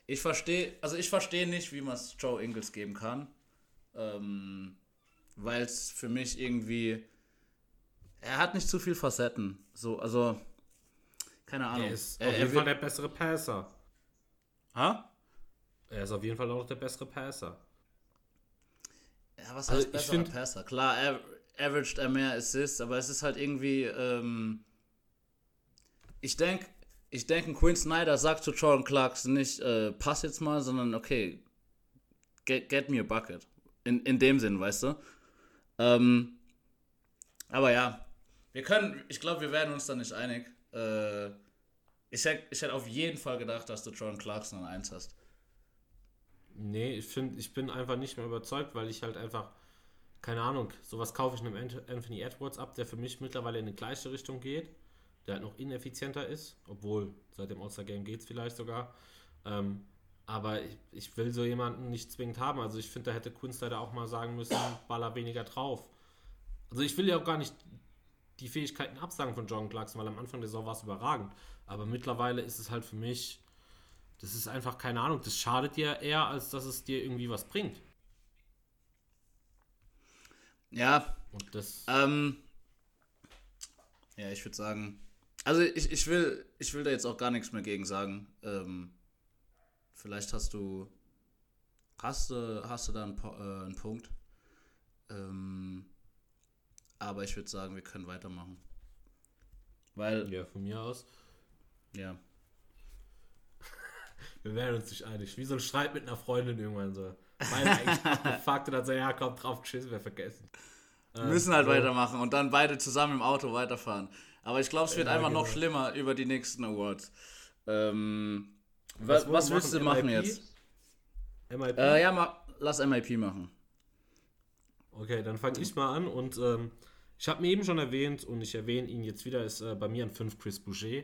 Speaker 3: ich verstehe, also ich verstehe nicht, wie man es Joe Ingles geben kann. Ähm, Weil es für mich irgendwie. Er hat nicht zu viel Facetten. So, also. Keine Ahnung.
Speaker 2: Er ist
Speaker 3: er,
Speaker 2: auf
Speaker 3: er
Speaker 2: jeden
Speaker 3: wird-
Speaker 2: Fall der bessere Passer.
Speaker 3: Ha?
Speaker 2: Er ist auf jeden Fall auch der bessere Passer.
Speaker 3: Ja, was
Speaker 2: Also
Speaker 3: heißt
Speaker 2: ich
Speaker 3: besserer Passer? Klar, er averaged er mehr Assists, aber es ist halt irgendwie, ähm, ich denke, ich denke, Quinn Snyder sagt zu Jordan Clarkson nicht, äh, pass jetzt mal, sondern okay, get, get me a bucket. In, in dem Sinn, weißt du? Ähm, aber ja, wir können, ich glaube, wir werden uns da nicht einig. Äh, ich hätte ich hätt auf jeden Fall gedacht, dass du Jordan Clarkson an 1 hast.
Speaker 2: Nee, ich finde, ich bin einfach nicht mehr überzeugt, weil ich halt einfach, keine Ahnung, sowas kaufe ich einem Ant- Anthony Edwards ab, der für mich mittlerweile in die gleiche Richtung geht, der halt noch ineffizienter ist, obwohl seit dem All-Star-Game geht es vielleicht sogar. Ähm, aber ich, ich will so jemanden nicht zwingend haben. Also ich finde, da hätte Kunst leider auch mal sagen müssen, baller weniger drauf. Also ich will ja auch gar nicht die Fähigkeiten absagen von John Clarkson, weil am Anfang der Saison war es überragend. Aber mittlerweile ist es halt für mich, das ist einfach keine Ahnung, das schadet dir eher, als dass es dir irgendwie was bringt.
Speaker 3: Ja,
Speaker 2: Und das,
Speaker 3: Ähm, ja, ich würde sagen, also ich, ich, will, ich will da jetzt auch gar nichts mehr gegen sagen. Ähm, vielleicht hast du, hast du, hast du da einen, äh, einen Punkt. Ähm, aber ich würde sagen, wir können weitermachen. Weil,
Speaker 2: ja, von mir aus,
Speaker 3: ja.
Speaker 2: wir werden uns nicht einig. Wie so ein Streit mit einer Freundin irgendwann so. Beide eigentlich abgefuckt und dann so, ja, komm drauf, tschüss, wir vergessen.
Speaker 3: Wir müssen halt
Speaker 2: so.
Speaker 3: weitermachen und dann beide zusammen im Auto weiterfahren. Aber ich glaube, es wird
Speaker 2: Ja,
Speaker 3: einfach noch
Speaker 2: genau.
Speaker 3: schlimmer über die nächsten Awards. Ähm, was, was
Speaker 2: wir
Speaker 3: willst du machen
Speaker 2: MIP?
Speaker 3: jetzt?
Speaker 2: MIP?
Speaker 3: Äh, ja, ma, lass MIP machen.
Speaker 2: Okay, dann fange ich mal an und ähm, ich habe mir eben schon erwähnt und ich erwähne ihn jetzt wieder, ist äh, bei mir ein 5 Chris Boucher.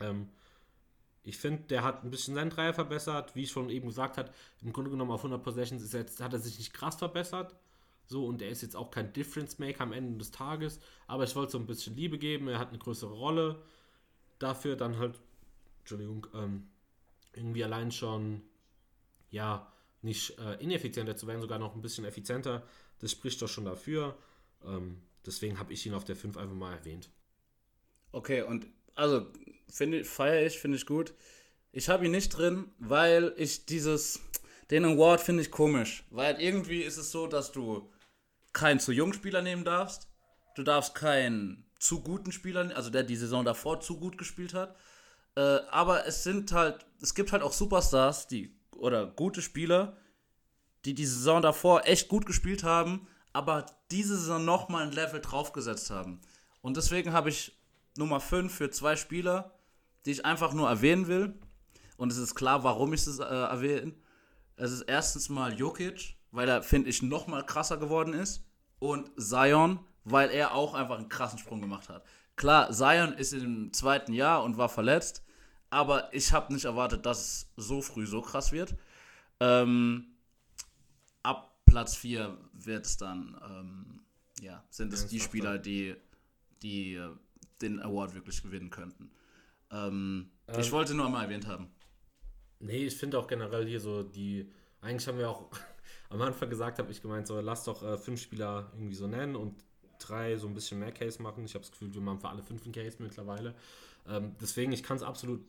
Speaker 2: Ähm, ich finde, der hat ein bisschen seinen Dreier verbessert, wie ich schon eben gesagt habe, im Grunde genommen auf 100 Possessions ist jetzt, hat er sich nicht krass verbessert. So, und er ist jetzt auch kein Difference Maker am Ende des Tages, aber ich wollte so ein bisschen Liebe geben, er hat eine größere Rolle. Dafür dann halt, Entschuldigung, ähm, irgendwie allein schon, ja, nicht äh, ineffizienter zu werden, sogar noch ein bisschen effizienter. Das spricht doch schon dafür. Ähm, deswegen habe ich ihn auf der 5 einfach mal erwähnt.
Speaker 3: Okay, und also finde feiere ich, finde ich gut. Ich habe ihn nicht drin, weil ich dieses den Award finde ich komisch, weil irgendwie ist es so, dass du keinen zu jungen Spieler nehmen darfst. Du darfst keinen zu guten Spieler, also der die Saison davor zu gut gespielt hat. Äh, aber es sind halt, es gibt halt auch Superstars, die oder gute Spieler, die die Saison davor echt gut gespielt haben, aber diese Saison nochmal ein Level draufgesetzt haben. Und deswegen habe ich Nummer 5 für zwei Spieler, die ich einfach nur erwähnen will. Und es ist klar, warum ich es äh, erwähne. Es ist erstens mal Jokic, weil er, finde ich, nochmal krasser geworden ist. Und Zion, weil er auch einfach einen krassen Sprung gemacht hat. Klar, Zion ist im zweiten Jahr und war verletzt. Aber ich habe nicht erwartet, dass es so früh so krass wird. Ähm, ab Platz 4 wird es dann, ähm, ja, sind es die. Spieler, die, die äh, den Award wirklich gewinnen könnten. Ähm, ich
Speaker 2: Ähm,
Speaker 3: wollte nur einmal erwähnt haben.
Speaker 2: Nee, ich finde auch generell hier so die. Eigentlich haben wir auch am Anfang gesagt, habe ich gemeint, so lass doch äh, fünf Spieler irgendwie so nennen und drei so ein bisschen mehr Case machen. Ich habe das Gefühl, wir machen für alle fünf einen Case mittlerweile. Ähm, deswegen, ich kann es absolut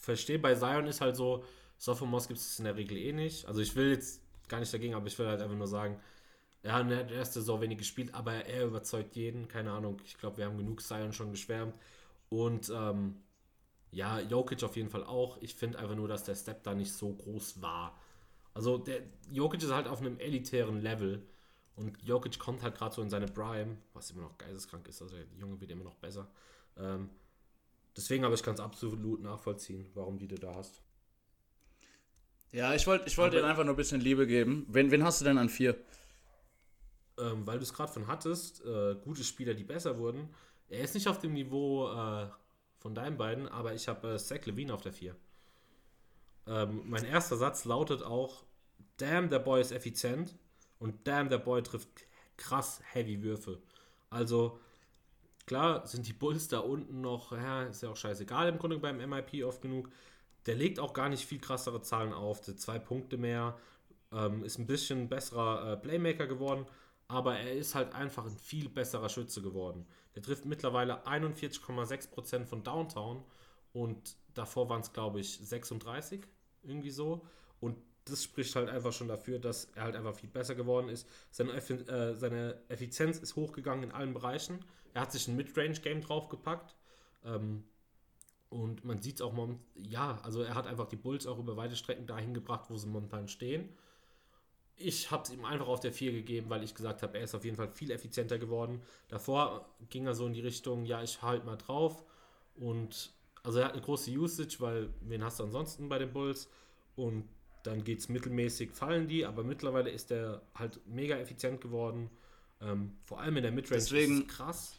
Speaker 2: verstehen. Bei Zion ist halt so, Sophomores gibt es in der Regel eh nicht. Also ich will jetzt gar nicht dagegen, aber ich will halt einfach nur sagen, er hat in der ersten Saison wenig gespielt, aber er überzeugt jeden. Keine Ahnung, ich glaube, wir haben genug Zion schon geschwärmt. Und ähm, ja, Jokic auf jeden Fall auch. Ich finde einfach nur, dass der Step da nicht so groß war. Also der Jokic ist halt auf einem elitären Level und Jokic kommt halt gerade so in seine Prime, was immer noch geisteskrank ist. Also der Junge wird immer noch besser. Ähm, deswegen aber ich kann es absolut nachvollziehen, warum die du da hast.
Speaker 3: Ja, ich wollte ich wollt dir einfach nur ein bisschen Liebe geben. Wen, wen hast du denn an vier?
Speaker 2: Ähm, weil du es gerade von hattest, äh, gute Spieler, die besser wurden. Er ist nicht auf dem Niveau äh, von deinen beiden, aber ich habe äh, Zach Levine auf der 4. Ähm, mein erster Satz lautet auch: Damn, der Boy ist effizient und damn, der Boy trifft krass heavy Würfe. Also, klar sind die Bulls da unten noch, ja, ist ja auch scheißegal im Grunde beim MIP oft genug. Der legt auch gar nicht viel krassere Zahlen auf. Der zwei Punkte mehr, ähm, ist ein bisschen besserer äh, Playmaker geworden, aber er ist halt einfach ein viel besserer Schütze geworden. Der trifft mittlerweile 41,6% von Downtown und davor waren es, glaube ich, 36, irgendwie so. Und das spricht halt einfach schon dafür, dass er halt einfach viel besser geworden ist. Seine, äh, seine Effizienz ist hochgegangen in allen Bereichen. Er hat sich ein Midrange-Game draufgepackt. Ähm, und man sieht es auch momentan, ja, also er hat einfach die Bulls auch über weite Strecken dahin gebracht, wo sie momentan stehen. Ich habe es ihm einfach auf der 4 gegeben, weil ich gesagt habe, er ist auf jeden Fall viel effizienter geworden. Davor ging er so in die Richtung, ja, ich halte mal drauf. Und also er hat eine große Usage, weil wen hast du ansonsten bei den Bulls? Und dann geht es mittelmäßig, fallen die, aber mittlerweile ist er halt mega effizient geworden. Ähm, vor allem in der Midrange
Speaker 3: deswegen,
Speaker 2: ist krass.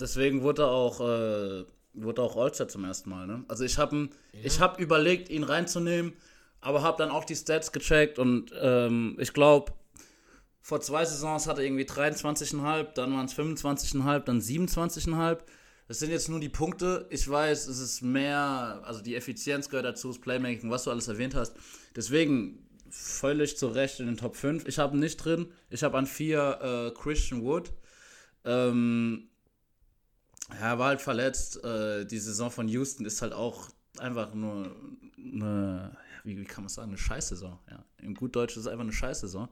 Speaker 3: Deswegen wurde er auch, äh, wurde auch All-Star zum ersten Mal. Ne? Also ich habe ja. hab überlegt, ihn reinzunehmen, aber habe dann auch die Stats gecheckt und ähm, ich glaube, vor zwei Saisons hatte er irgendwie 23,5, dann waren es 25,5, dann 27,5. Das sind jetzt nur die Punkte. Ich weiß, es ist mehr, also die Effizienz gehört dazu, das Playmaking, was du alles erwähnt hast. Deswegen völlig zu Recht in den Top 5. Ich habe nicht drin. Ich habe an 4 äh, Christian Wood. Ähm, ja, war halt verletzt. Äh, die Saison von Houston ist halt auch einfach nur eine, wie, wie kann man sagen, eine Scheißsaison. Ja. In gut Deutsch ist es einfach eine Scheißsaison.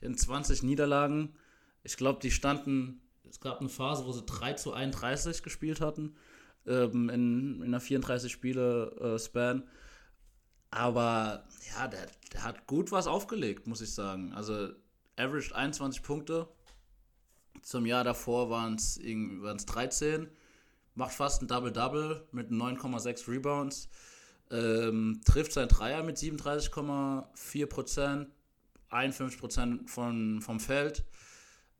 Speaker 3: In 20 Niederlagen. Ich glaube, die standen es gab eine Phase, wo sie 3 zu 31 gespielt hatten, ähm, in, in einer 34-Spiele-Span. Äh, Aber ja, der, der hat gut was aufgelegt, muss ich sagen. Also, averaged 21 Punkte. Zum Jahr davor waren es 13. Macht fast ein Double-Double mit 9,6 Rebounds. Ähm, trifft sein Dreier mit 37,4%. 51% von, vom Feld.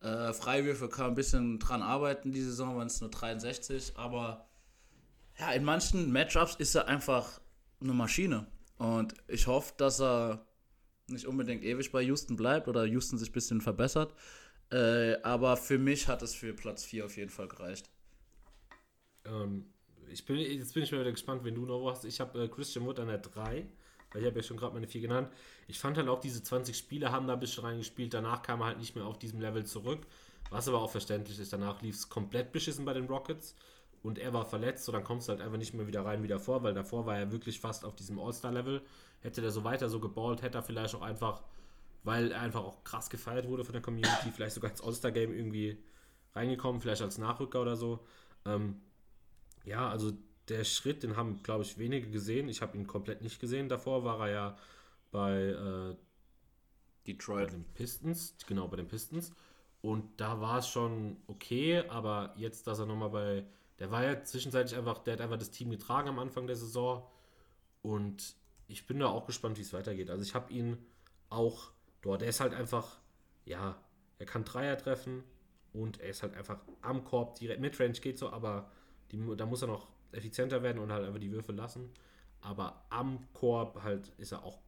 Speaker 3: Äh, Freiwürfe kann ein bisschen dran arbeiten, die Saison waren es nur 63, aber ja, in manchen Matchups ist er einfach eine Maschine. Und ich hoffe, dass er nicht unbedingt ewig bei Houston bleibt oder Houston sich ein bisschen verbessert. Äh, aber für mich hat es für Platz 4 auf jeden Fall gereicht.
Speaker 2: Ähm, ich bin, jetzt bin ich mal wieder gespannt, wenn du noch was. Ich habe äh, Christian Wood an der 3. Weil ich habe ja schon gerade meine vier genannt. Ich fand halt auch, diese 20 Spiele haben da ein bisschen reingespielt. Danach kam er halt nicht mehr auf diesem Level zurück. Was aber auch verständlich ist. Danach lief es komplett beschissen bei den Rockets. Und er war verletzt. So dann kommst du halt einfach nicht mehr wieder rein wie davor. Weil davor war er wirklich fast auf diesem All-Star-Level. Hätte der so weiter so geballt, hätte er vielleicht auch einfach, weil er einfach auch krass gefeiert wurde von der Community, vielleicht sogar ins All-Star-Game irgendwie reingekommen. Vielleicht als Nachrücker oder so. Ähm, ja, also der Schritt, den haben, glaube ich, wenige gesehen. Ich habe ihn komplett nicht gesehen. Davor war er ja bei äh, Detroit. Bei den Pistons, genau, bei den Pistons. Und da war es schon okay, aber jetzt, dass er nochmal bei. Der war ja zwischenzeitlich einfach, der hat einfach das Team getragen am Anfang der Saison. Und ich bin da auch gespannt, wie es weitergeht. Also ich habe ihn auch dort. Er ist halt einfach, ja, er kann Dreier treffen und er ist halt einfach am Korb direkt. Midrange geht so, aber die, da muss er noch effizienter werden und halt einfach die Würfe lassen. Aber am Korb halt ist er auch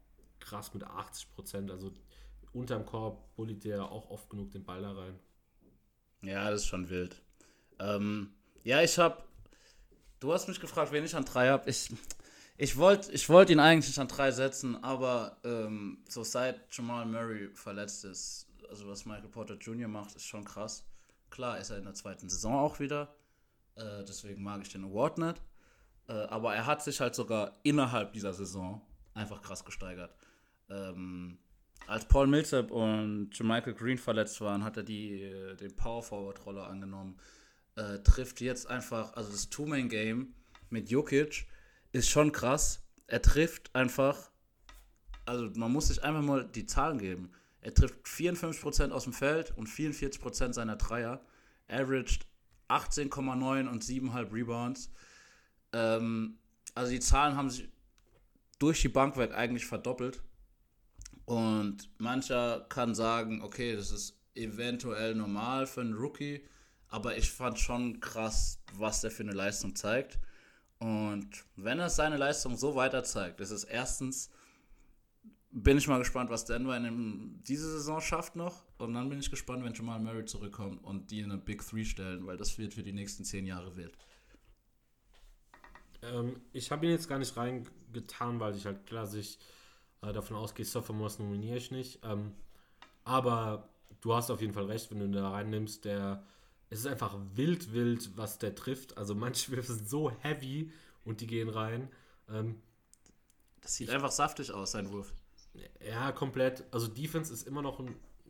Speaker 2: krass mit 80 Prozent. Also unterm Korb bullet der auch oft genug den Ball da rein.
Speaker 3: Ja, das ist schon wild. Ähm, ja, ich habe. Du hast mich gefragt, wen ich an drei habe. Ich, ich wollte ich wollt ihn eigentlich an drei setzen, aber ähm, so seit Jamal Murray verletzt ist, also was Michael Porter Jr. macht, ist schon krass. Klar ist er in der zweiten Saison auch wieder. Äh, deswegen mag ich den Award nicht. Äh, aber er hat sich halt sogar innerhalb dieser Saison einfach krass gesteigert. Ähm, als Paul Millsap und Michael Green verletzt waren, hat er die, äh, den Power Forward Rolle angenommen. Äh, trifft jetzt einfach, also das Two-Man-Game mit Jokic ist schon krass. Er trifft einfach, also man muss sich einfach mal die Zahlen geben. Er trifft 54% aus dem Feld und 44% seiner Dreier. Averaged 18,9 und 7,5 Rebounds. Ähm, also die Zahlen haben sich durch die Bank weg eigentlich verdoppelt. Und mancher kann sagen, okay, das ist eventuell normal für einen Rookie, aber ich fand schon krass, was der für eine Leistung zeigt. Und wenn er seine Leistung so weiter zeigt, ist erstens, bin ich mal gespannt, was Denver in dem, diese Saison schafft noch. Und dann bin ich gespannt, wenn Jamal Murray zurückkommt und die in eine Big Three stellen, weil das wird für die nächsten zehn Jahre wild.
Speaker 2: Ähm, ich habe ihn jetzt gar nicht reingetan, weil ich halt klassisch äh, davon ausgehe, Sophomores nominiere ich nicht. Ähm, aber du hast auf jeden Fall recht, wenn du ihn da reinnimmst. Der, es ist einfach wild, wild, was der trifft. Also manche Würfe sind so heavy und die gehen rein. Ähm,
Speaker 3: das sieht ich, einfach saftig aus, sein Wurf.
Speaker 2: Ja, komplett. Also Defense ist immer noch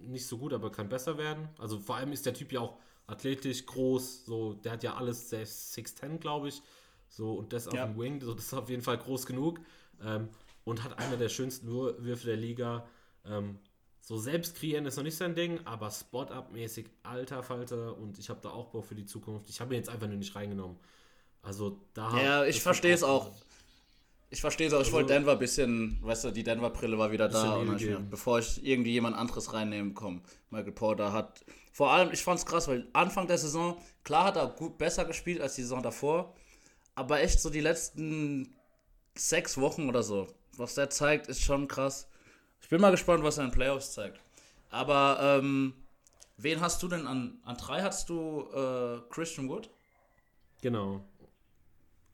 Speaker 2: nicht so gut, aber kann besser werden. Also vor allem ist der Typ ja auch athletisch, groß, so, der hat ja alles 6'10, glaube ich. So, und das auf ja. dem Wing, so, das ist auf jeden Fall groß genug. Ähm, und hat einer der schönsten Würfe der Liga. Ähm, so selbst kreieren ist noch nicht sein Ding, aber Spot-Up-mäßig, alter Falter und ich habe da auch Bock für die Zukunft. Ich habe ihn jetzt einfach nur nicht reingenommen. Also da.
Speaker 3: Ja, ich verstehe es auch. Ich verstehe es auch. Ich also, wollte Denver ein bisschen, weißt du, die Denver-Brille war wieder da. Und ich, bevor ich irgendwie jemand anderes reinnehmen komme. Michael Porter hat. Vor allem, ich fand es krass, weil Anfang der Saison, klar hat er gut besser gespielt als die Saison davor. Aber echt so die letzten sechs Wochen oder so, was der zeigt, ist schon krass. Ich bin mal gespannt, was er in den Playoffs zeigt. Aber ähm, wen hast du denn an, an drei? Hast du äh, Christian Wood?
Speaker 2: Genau.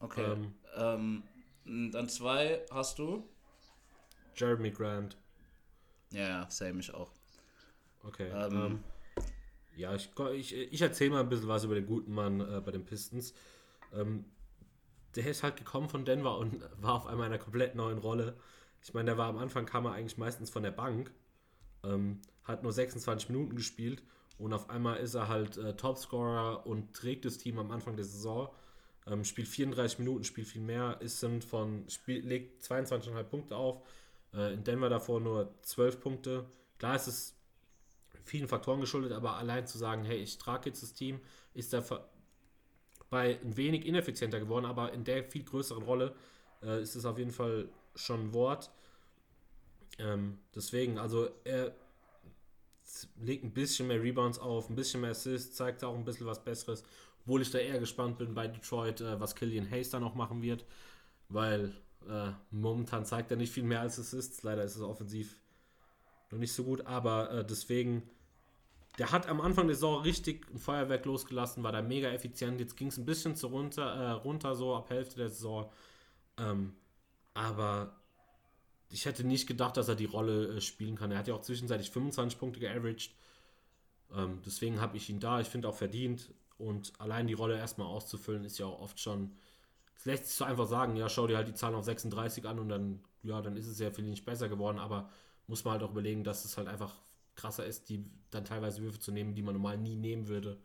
Speaker 3: Okay. Ähm, ähm, dann zwei hast du?
Speaker 2: Jeremy Grant.
Speaker 3: Ja, same ich auch.
Speaker 2: Okay. Ähm, ähm ja, ich, ich, ich erzähle mal ein bisschen was über den guten Mann äh, bei den Pistons. Ähm, der ist halt gekommen von Denver und war auf einmal in einer komplett neuen Rolle. Ich meine, der war am Anfang, kam er eigentlich meistens von der Bank, ähm, hat nur 26 Minuten gespielt und auf einmal ist er halt äh, Topscorer und trägt das Team am Anfang der Saison. Ähm, spielt 34 Minuten, spielt viel mehr, ist sind von, spiel, legt 22,5 Punkte auf. Äh, in Denver davor nur 12 Punkte. Klar ist es vielen Faktoren geschuldet, aber allein zu sagen, hey, ich trage jetzt das Team, ist der bei ein wenig ineffizienter geworden, aber in der viel größeren Rolle äh, ist es auf jeden Fall schon ein Wort. Ähm, deswegen, also er legt ein bisschen mehr Rebounds auf, ein bisschen mehr Assists, zeigt auch ein bisschen was Besseres. Obwohl ich da eher gespannt bin bei Detroit, äh, was Killian Hayes da noch machen wird, weil äh, momentan zeigt er nicht viel mehr als Assists. Leider ist es offensiv noch nicht so gut, aber äh, deswegen der hat am Anfang der Saison richtig ein Feuerwerk losgelassen, war da mega effizient. Jetzt ging es ein bisschen zu runter, äh, runter, so ab Hälfte der Saison. Ähm, aber ich hätte nicht gedacht, dass er die Rolle äh, spielen kann. Er hat ja auch zwischenzeitlich 25 Punkte geaveraged. Ähm, deswegen habe ich ihn da. Ich finde auch verdient. Und allein die Rolle erstmal auszufüllen, ist ja auch oft schon. Es lässt sich so einfach sagen, ja, schau dir halt die Zahlen auf 36 an und dann, ja, dann ist es ja viel nicht besser geworden. Aber muss man halt auch überlegen, dass es halt einfach krasser ist, die dann teilweise Würfe zu nehmen, die man normal nie nehmen würde.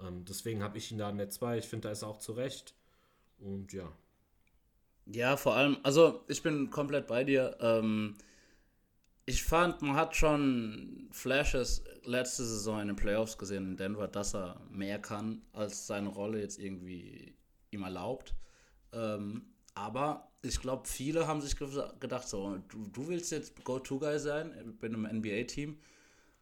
Speaker 2: Ähm, deswegen habe ich ihn da in der 2. Ich finde, da ist er auch zurecht. Und ja.
Speaker 3: Ja, vor allem, also ich bin komplett bei dir. Ähm, ich fand, man hat schon Flashes letzte Saison in den Playoffs gesehen in Denver, dass er mehr kann, als seine Rolle jetzt irgendwie ihm erlaubt. Ähm, aber ich glaube, viele haben sich gedacht, so, du, du willst jetzt Go-To-Guy sein bei einem NBA-Team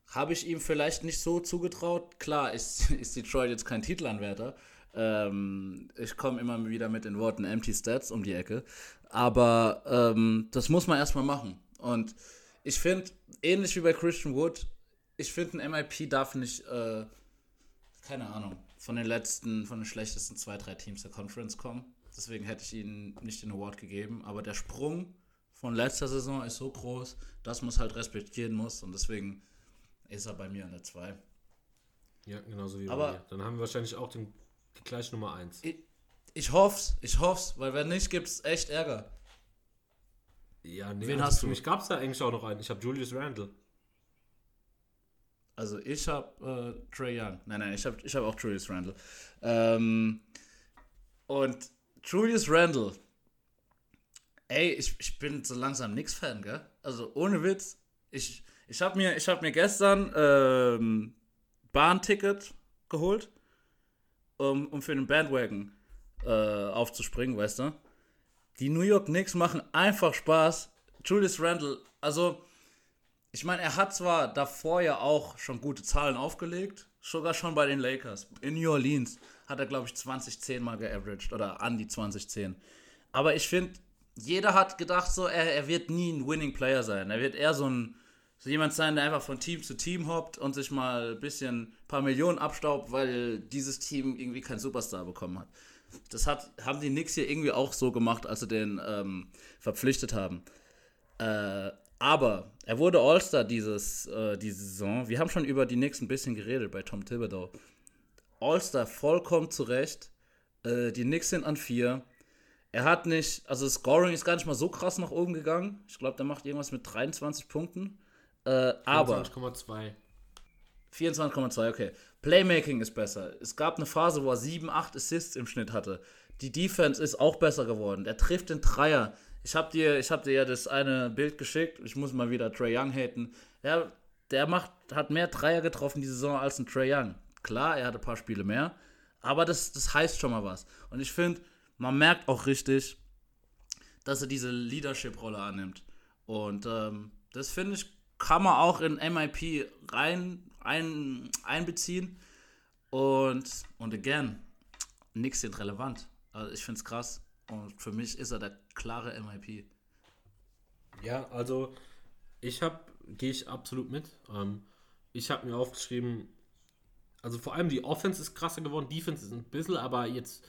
Speaker 3: habe ich ihm vielleicht nicht so zugetraut. Klar ist, ist Detroit jetzt kein Titelanwärter. Ähm, ich komme immer wieder mit den Worten Empty Stats um die Ecke. Aber ähm, das muss man erstmal machen. Und ich finde, ähnlich wie bei Christian Wood, ich finde, ein MIP darf nicht, äh, keine Ahnung, von den letzten, von den schlechtesten zwei, drei Teams der Conference kommen. Deswegen hätte ich ihnen nicht den Award gegeben. Aber der Sprung von letzter Saison ist so groß, dass man es halt respektieren muss. Und deswegen ist er bei mir an der 2.
Speaker 2: Ja, genauso wie Aber bei mir. Dann haben wir wahrscheinlich auch den, die gleiche Nummer 1.
Speaker 3: Ich, ich hoff's, ich hoff's, weil wenn nicht, gibt's echt Ärger.
Speaker 2: Ja, nee, Wen also hast für du? mich gab's da eigentlich auch noch einen. Ich habe Julius Randle.
Speaker 3: Also ich habe äh, Trey Young. Nein, nein, ich habe ich hab auch Julius Randle. Ähm, und Julius Randle, ey, ich, ich bin so langsam nix Fan, gell? Also ohne Witz, ich, ich habe mir, hab mir gestern ähm, Bahnticket geholt, um, um für den Bandwagon äh, aufzuspringen, weißt du? Die New York Knicks machen einfach Spaß. Julius Randle, also ich meine, er hat zwar davor ja auch schon gute Zahlen aufgelegt, sogar schon bei den Lakers. In New Orleans hat er, glaube ich, 2010 mal geaveraged oder an die 2010. Aber ich finde, jeder hat gedacht, so, er, er wird nie ein Winning Player sein. Er wird eher so ein so jemand sein, der einfach von Team zu Team hoppt und sich mal ein bisschen ein paar Millionen abstaubt, weil dieses Team irgendwie keinen Superstar bekommen hat. Das hat, haben die Knicks hier irgendwie auch so gemacht, als sie den ähm, verpflichtet haben. Äh, aber er wurde All-Star dieses, äh, diese Saison. Wir haben schon über die Knicks ein bisschen geredet bei Tom Thibodeau. All-Star vollkommen zurecht. Äh, die Knicks sind an vier. Er hat nicht, also Scoring ist gar nicht mal so krass nach oben gegangen. Ich glaube, der macht irgendwas mit 23 Punkten. Äh, aber
Speaker 2: 24,2.
Speaker 3: 24,2, okay. Playmaking ist besser. Es gab eine Phase, wo er 7, 8 Assists im Schnitt hatte. Die Defense ist auch besser geworden. Er trifft den Dreier. Ich habe dir, hab dir ja das eine Bild geschickt. Ich muss mal wieder Trey Young haten. Der, der macht, hat mehr Dreier getroffen die Saison als ein Trey Young. Klar, er hatte ein paar Spiele mehr. Aber das, das heißt schon mal was. Und ich finde, man merkt auch richtig, dass er diese Leadership-Rolle annimmt. Und ähm, das finde ich, kann man auch in MIP rein ein, einbeziehen. Und, und again, nichts sind relevant. Also ich finde es krass. Und für mich ist er der klare MIP.
Speaker 2: Ja, also ich habe, gehe ich absolut mit. Ähm, ich habe mir aufgeschrieben, also vor allem die Offense ist krasser geworden, Defense ist ein bisschen, aber jetzt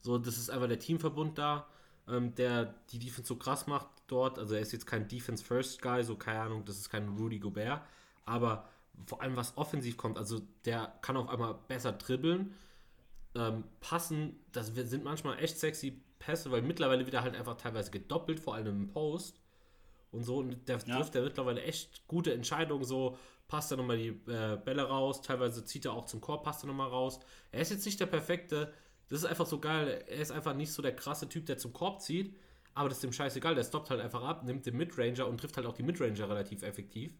Speaker 2: so, das ist einfach der Teamverbund da, ähm, der die Defense so krass macht dort. Also er ist jetzt kein Defense First Guy, so keine Ahnung, das ist kein Rudy Gobert, aber vor allem was offensiv kommt, also der kann auf einmal besser dribbeln, ähm, passen, das sind manchmal echt sexy Pässe, weil mittlerweile wird er halt einfach teilweise gedoppelt, vor allem im Post und so. Und der ja. trifft er mittlerweile echt gute Entscheidungen, so passt er nochmal die äh, Bälle raus, teilweise zieht er auch zum Korb, passt er nochmal raus. Er ist jetzt nicht der perfekte, das ist einfach so geil, er ist einfach nicht so der krasse Typ, der zum Korb zieht, aber das ist dem scheißegal, der stoppt halt einfach ab, nimmt den Midranger und trifft halt auch die Midranger relativ effektiv.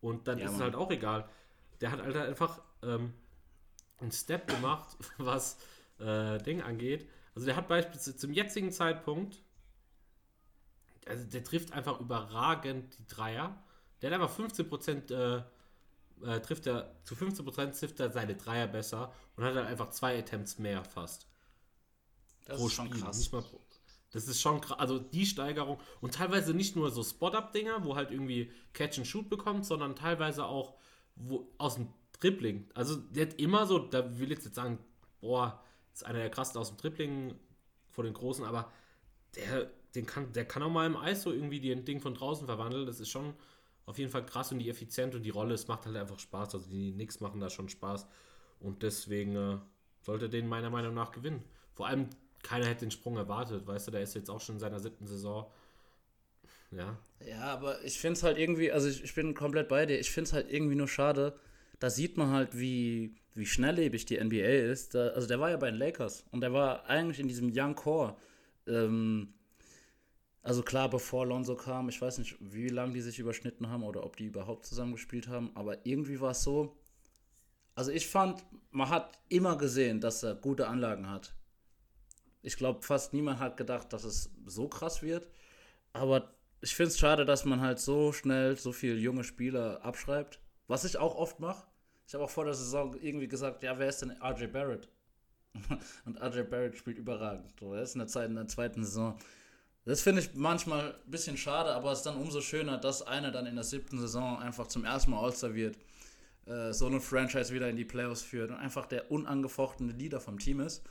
Speaker 2: Und dann ja, ist Mann. es halt auch egal. Der hat halt einfach ähm, einen Step gemacht, was äh, Ding angeht. Also der hat beispielsweise zum jetzigen Zeitpunkt, also der trifft einfach überragend die Dreier. Der hat einfach 15% äh, äh, trifft er, zu 15% trifft er seine Dreier besser und hat dann einfach zwei Attempts mehr fast.
Speaker 3: Das pro ist schon Spiel. krass. Nicht mal pro,
Speaker 2: das ist schon krass. Also die Steigerung und teilweise nicht nur so Spot-Up-Dinger, wo halt irgendwie Catch and Shoot bekommt, sondern teilweise auch wo, aus dem Dribbling. Also der hat immer so, da will ich jetzt sagen, boah, ist einer der krassen aus dem Dribbling vor den Großen, aber der, den kann, der kann auch mal im Eis so irgendwie den Ding von draußen verwandeln. Das ist schon auf jeden Fall krass und die Effizient und die Rolle, es macht halt einfach Spaß. Also die Knicks machen da schon Spaß und deswegen äh, sollte den meiner Meinung nach gewinnen. Vor allem keiner hätte den Sprung erwartet, weißt du, der ist jetzt auch schon in seiner siebten Saison. Ja.
Speaker 3: Ja, aber ich finde es halt irgendwie, also ich, ich bin komplett bei dir, ich finde es halt irgendwie nur schade, da sieht man halt, wie, wie schnelllebig die NBA ist. Da, also der war ja bei den Lakers und der war eigentlich in diesem Young Core. Ähm, also klar, bevor Lonzo kam, ich weiß nicht, wie lange die sich überschnitten haben oder ob die überhaupt zusammen gespielt haben, aber irgendwie war es so. Also ich fand, man hat immer gesehen, dass er gute Anlagen hat. Ich glaube, fast niemand hat gedacht, dass es so krass wird. Aber ich finde es schade, dass man halt so schnell so viele junge Spieler abschreibt. Was ich auch oft mache. Ich habe auch vor der Saison irgendwie gesagt, ja, wer ist denn RJ Barrett? Und RJ Barrett spielt überragend. Er ist in der, Zeit, in der zweiten Saison. Das finde ich manchmal ein bisschen schade, aber es ist dann umso schöner, dass einer dann in der siebten Saison einfach zum ersten Mal All-Star wird, äh, so eine Franchise wieder in die Playoffs führt und einfach der unangefochtene Leader vom Team ist.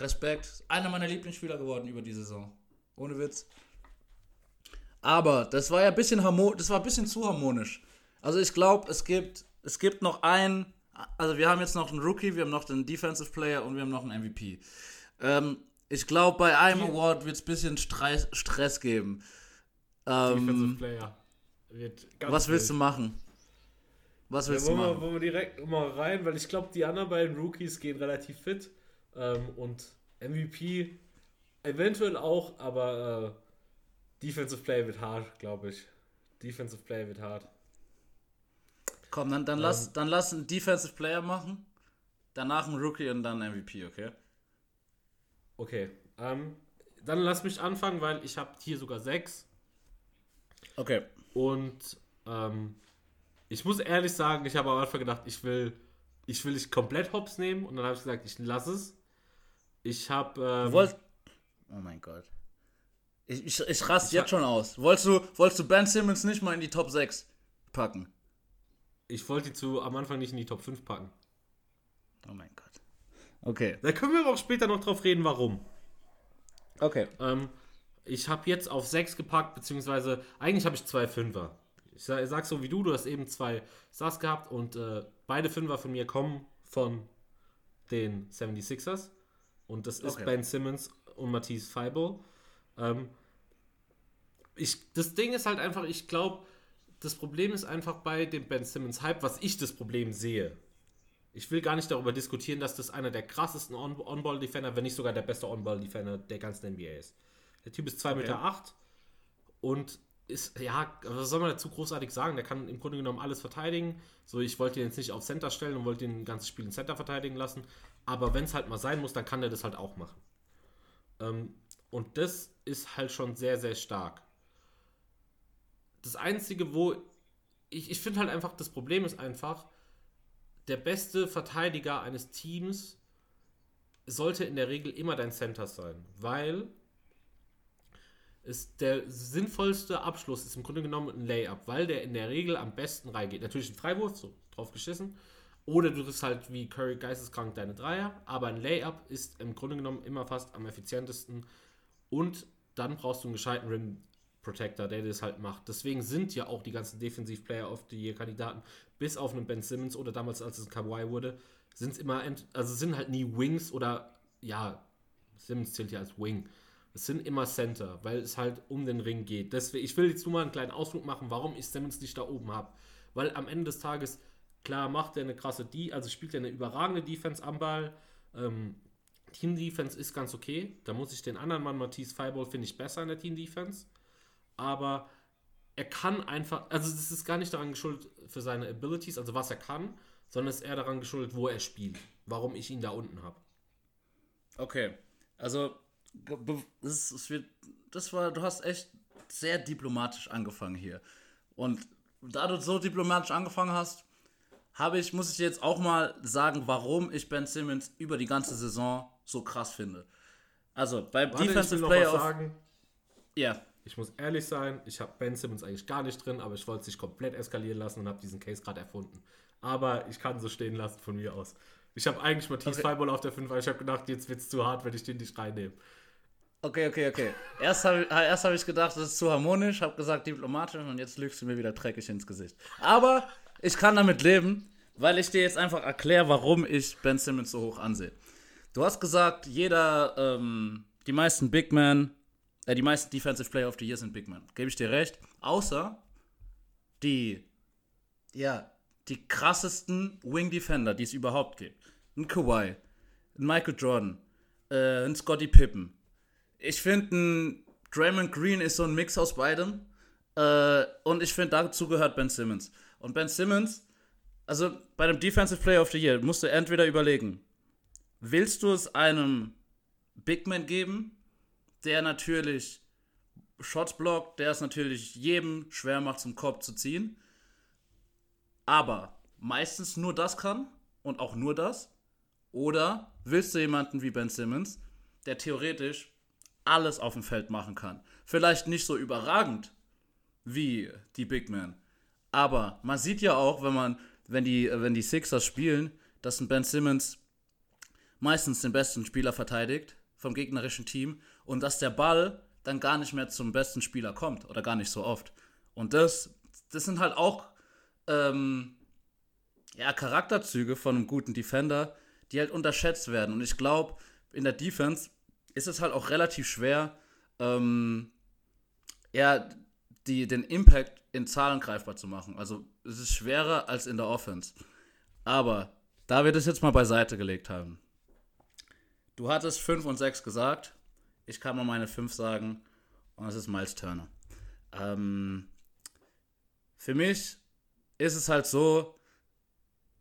Speaker 3: Respekt. Einer meiner Lieblingsspieler geworden über die Saison. Ohne Witz. Aber das war ja ein bisschen das war ein bisschen zu harmonisch. Also ich glaube, es gibt, es gibt noch einen, also wir haben jetzt noch einen Rookie, wir haben noch den Defensive Player und wir haben noch einen MVP. Ähm, ich glaube, bei einem Die Award wird es ein bisschen Stress, Stress geben. Ähm, Defensive Player. was willst wild. du machen?
Speaker 2: Was willst ja, du machen? Wir, wollen wir direkt mal rein, weil ich glaube, die anderen beiden Rookies gehen relativ fit. Ähm, und MVP eventuell auch, aber äh, Defensive Player wird hart, glaube ich. Defensive Player wird hart.
Speaker 3: Komm, dann, dann, ähm, lass, dann lass einen Defensive Player machen, danach einen Rookie und dann MVP, okay?
Speaker 2: Okay. Ähm, dann lass mich anfangen, weil ich habe hier sogar sechs.
Speaker 3: Okay.
Speaker 2: Und ähm, ich muss ehrlich sagen, ich habe am Anfang gedacht, ich will, ich will nicht komplett Hops nehmen. Und dann habe ich gesagt, ich lasse es. Ich habe. Ähm,
Speaker 3: Du wolltest. Oh mein Gott. Ich, ich, ich raste jetzt schon aus. Wolltest du, wolltest du Ben Simmons nicht mal in die Top 6 packen?
Speaker 2: ich wollte die zu am Anfang nicht in die Top 5 packen.
Speaker 3: Oh mein Gott. Okay.
Speaker 2: Da können wir aber auch später noch drauf reden, warum.
Speaker 3: Okay.
Speaker 2: Ähm, ich habe jetzt auf 6 gepackt, beziehungsweise eigentlich habe ich zwei Fünfer. Ich sag, ich sag so wie du, du hast eben zwei Stars gehabt und äh, beide Fünfer von mir kommen von den 76ers. Und das ist
Speaker 3: Okay.
Speaker 2: Ben Simmons und Matisse Feibel. Ähm, ich, das Ding ist halt einfach, ich glaube, das Problem ist einfach bei dem Ben Simmons Hype, was ich das Problem sehe. Ich will gar nicht darüber diskutieren, dass das einer der krassesten On- On-Ball-Defender, wenn nicht sogar der beste On-Ball-Defender der ganzen NBA ist. Der Typ ist 2,8 Meter acht und ist, ja, was soll man dazu großartig sagen? Der kann im Grunde genommen alles verteidigen. So, ich wollte ihn jetzt nicht auf Center stellen und wollte ihn ein ganzes Spiel in Center verteidigen lassen. Aber wenn es halt mal sein muss, dann kann der das halt auch machen. Ähm, und das ist halt schon sehr, sehr stark. Das Einzige, wo ich, ich finde halt einfach, das Problem ist einfach, der beste Verteidiger eines Teams sollte in der Regel immer dein Center sein, weil es der sinnvollste Abschluss ist im Grunde genommen ein Layup, weil der in der Regel am besten reingeht. Natürlich ein Freiwurf, so drauf geschissen. Oder du triffst halt wie Curry geisteskrank deine Dreier, aber ein Layup ist im Grunde genommen immer fast am effizientesten. Und dann brauchst du einen gescheiten Rim Protector, der das halt macht. Deswegen sind ja auch die ganzen Defensiv-Player of the Year-Kandidaten, bis auf einen Ben Simmons oder damals, als es ein Kawhi wurde, sind es immer, also sind halt nie Wings oder, ja, Simmons zählt ja als Wing. Sind immer Center, weil es halt um den Ring geht. Deswegen, ich will jetzt nur mal einen kleinen Ausflug machen, warum ich Simmons nicht da oben habe. Weil am Ende des Tages, klar, macht er eine krasse Die, also spielt er eine überragende Defense am Ball. Ähm, Team-Defense ist ganz okay. Da muss ich den anderen Mann, Matisse Feibol, finde ich besser in der Team-Defense. Aber er kann einfach, also es ist gar nicht daran geschuldet für seine Abilities, also was er kann, sondern es ist eher daran geschuldet, wo er spielt. Warum ich ihn da unten habe.
Speaker 3: Okay. Also, das, es wird, das war, du hast echt sehr diplomatisch angefangen hier. Und da du so diplomatisch angefangen hast, habe ich, muss ich dir jetzt auch mal sagen, warum ich Ben Simmons über die ganze Saison so krass finde. Also, beim
Speaker 2: Warte,
Speaker 3: Defensive Player
Speaker 2: sagen.
Speaker 3: Ja,
Speaker 2: Ich muss ehrlich sein, ich habe Ben Simmons eigentlich gar nicht drin, aber ich wollte es nicht komplett eskalieren lassen und habe diesen Case gerade erfunden. Aber ich kann so stehen lassen von mir aus. Ich habe eigentlich Matisse
Speaker 3: Okay.
Speaker 2: Feibol auf der 5, aber ich habe gedacht, jetzt wird es zu hart, wenn ich den nicht reinnehme.
Speaker 3: Okay, okay, okay. Erst habe hab ich gedacht, das ist zu harmonisch, habe gesagt diplomatisch und jetzt lügst du mir wieder dreckig ins Gesicht. Aber ich kann damit leben, weil ich dir jetzt einfach erkläre, warum ich Ben Simmons so hoch ansehe. Du hast gesagt, jeder, ähm, die meisten Big Men, äh, die meisten Defensive Player of the Year sind Big Men. Gebe ich dir recht. Außer die, ja, die krassesten Wing Defender, die es überhaupt gibt. Ein Kawhi, ein Michael Jordan, äh, ein Scottie Pippen. Ich finde, Draymond Green ist so ein Mix aus beidem. Äh, und ich finde, dazu gehört Ben Simmons. Und Ben Simmons, also bei dem Defensive Player of the Year, musst du entweder überlegen, willst du es einem Big Man geben, der natürlich Shots blockt, der es natürlich jedem schwer macht, zum Korb zu ziehen, aber meistens nur das kann und auch nur das? Oder willst du jemanden wie Ben Simmons, der theoretisch alles auf dem Feld machen kann? Vielleicht nicht so überragend wie die Big Men, aber man sieht ja auch, wenn man, wenn die, wenn die Sixers spielen, dass ein Ben Simmons meistens den besten Spieler verteidigt vom gegnerischen Team und dass der Ball dann gar nicht mehr zum besten Spieler kommt oder gar nicht so oft. Und das, das sind halt auch ähm, ja, Charakterzüge von einem guten Defender, die halt unterschätzt werden. Und ich glaube, in der Defense ist es halt auch relativ schwer, ähm, ja, die, den Impact in Zahlen greifbar zu machen. Also es ist schwerer als in der Offense. Aber da wir das jetzt mal beiseite gelegt haben. Du hattest 5 und 6 gesagt. Ich kann mal meine 5 sagen. Und das ist Miles Turner. Ähm, für mich ist es halt so,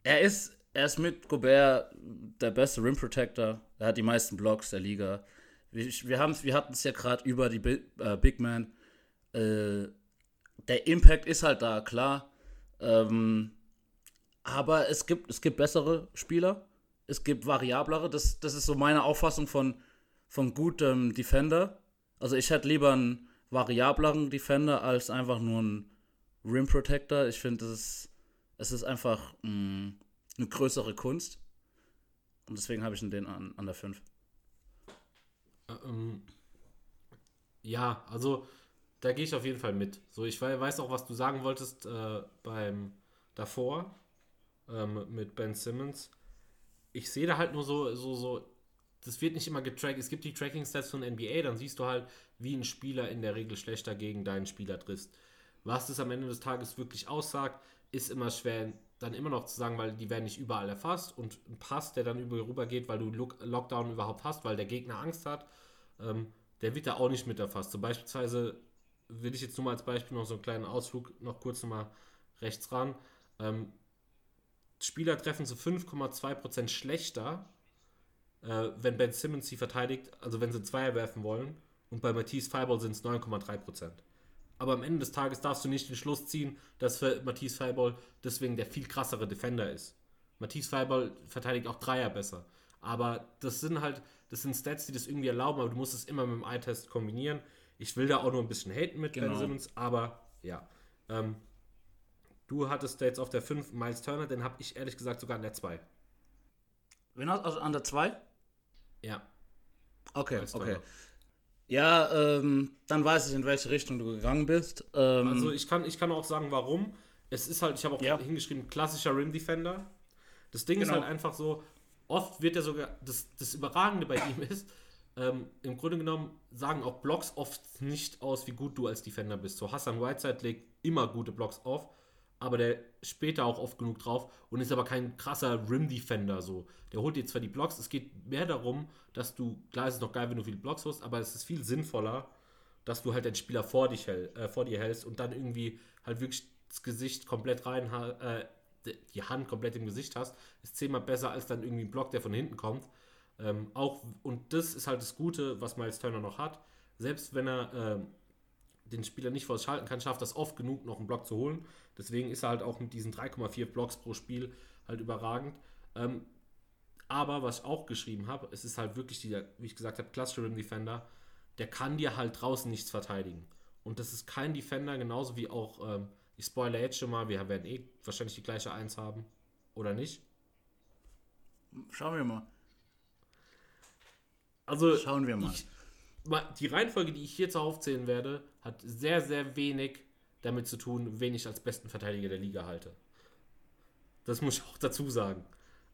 Speaker 3: er ist, er ist mit Gobert der beste Rim Protector. Er hat die meisten Blocks der Liga. Wir, wir, hatten es ja gerade über die Bi äh, Big Man. Äh, der Impact ist halt da, klar. Ähm, aber es gibt, es gibt bessere Spieler. Es gibt variablere. Das, das ist so meine Auffassung von, von gutem Defender. Also ich hätte lieber einen variableren Defender als einfach nur einen Rim Protector. Ich finde, es ist, ist einfach mh, mm, eine größere Kunst. Und deswegen habe ich ihn den an, an der 5.
Speaker 2: Ähm, ja, also da gehe ich auf jeden Fall mit. So, ich weiß auch, was du sagen wolltest äh, beim davor ähm, mit Ben Simmons. Ich sehe da halt nur so, so, so, das wird nicht immer getrackt. Es gibt die Tracking-Stats von NBA, dann siehst du halt, wie ein Spieler in der Regel schlechter gegen deinen Spieler trifft. Was das am Ende des Tages wirklich aussagt, ist immer schwer dann immer noch zu sagen, weil die werden nicht überall erfasst und ein Pass, der dann über rüber geht, weil du Lockdown überhaupt hast, weil der Gegner Angst hat, ähm, der wird da auch nicht mit erfasst. So beispielsweise will ich jetzt nur mal als Beispiel noch so einen kleinen Ausflug noch kurz nochmal rechts ran. Ähm, Spieler treffen zu 5,2% schlechter, äh, wenn Ben Simmons sie verteidigt, also wenn sie Zweier werfen wollen. Und bei Matisse Fireball sind es 9,3%. Aber am Ende des Tages darfst du nicht den Schluss ziehen, dass für Matisse Fireball deswegen der viel krassere Defender ist. Matisse Fireball verteidigt auch Dreier besser. Aber das sind halt, das sind Stats, die das irgendwie erlauben, aber du musst es immer mit dem Eye-Test kombinieren. Ich will da auch nur ein bisschen haten mit genau. Ben Simmons, aber ja. Ähm, du hattest da jetzt auf der 5 Miles Turner, den habe ich ehrlich gesagt sogar an der 2.
Speaker 3: Wen hast du also an der 2?
Speaker 2: Ja.
Speaker 3: Okay, okay. Ja, ähm, dann weiß ich, in welche Richtung du gegangen bist. Ähm,
Speaker 2: also ich kann, ich kann auch sagen, warum. Es ist halt, ich habe auch ja. hingeschrieben, klassischer Rim Defender. Das Ding genau. ist halt einfach so, oft wird er sogar, das, das Überragende bei ihm ist, ähm, im Grunde genommen sagen auch Blocks oft nicht aus, wie gut du als Defender bist. So Hassan Whiteside legt immer gute Blocks auf, aber der später auch oft genug drauf und ist aber kein krasser Rim-Defender. So. Der holt dir zwar die Blocks, es geht mehr darum, dass du, klar ist es noch geil, wenn du viele Blocks hast, aber es ist viel sinnvoller, dass du halt den Spieler vor, dich hält, äh, vor dir hältst und dann irgendwie halt wirklich das Gesicht komplett rein, äh, die Hand komplett im Gesicht hast, ist zehnmal besser als dann irgendwie ein Block, der von hinten kommt. Ähm, auch, und das ist halt das Gute, was Miles Turner noch hat. Selbst wenn er äh, den Spieler nicht vor schalten kann, schafft das oft genug, noch einen Block zu holen. Deswegen ist er halt auch mit diesen 3,4 Blocks pro Spiel halt überragend. Ähm, aber was ich auch geschrieben habe, es ist halt wirklich dieser, wie ich gesagt habe, klassische Rim Defender, der kann dir halt draußen nichts verteidigen. Und das ist kein Defender, genauso wie auch, ähm, ich spoilere jetzt schon mal, wir werden eh wahrscheinlich die gleiche Eins haben. Oder nicht?
Speaker 3: Schauen wir mal.
Speaker 2: Also, schauen wir mal. Ich, die Reihenfolge, die ich jetzt aufzählen werde, hat sehr, sehr wenig damit zu tun, wen ich als besten Verteidiger der Liga halte. Das muss ich auch dazu sagen.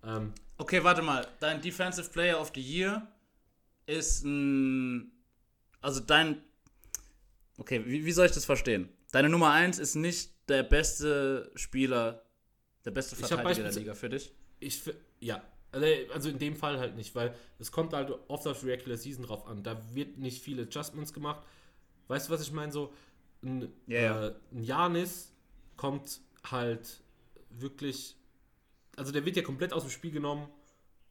Speaker 3: Ähm, okay, warte mal. Dein Defensive Player of the Year ist ein. Also dein. Okay, wie, wie soll ich das verstehen? Deine Nummer 1 ist nicht der beste Spieler, der beste Verteidiger der Liga für dich?
Speaker 2: Ich, ja, also, also in dem Fall halt nicht, weil es kommt halt oft auf die Regular Season drauf an. Da wird nicht viele Adjustments gemacht. Weißt du, was ich meine? So, ein, yeah. äh, ein Janis kommt halt wirklich. Also der wird ja komplett aus dem Spiel genommen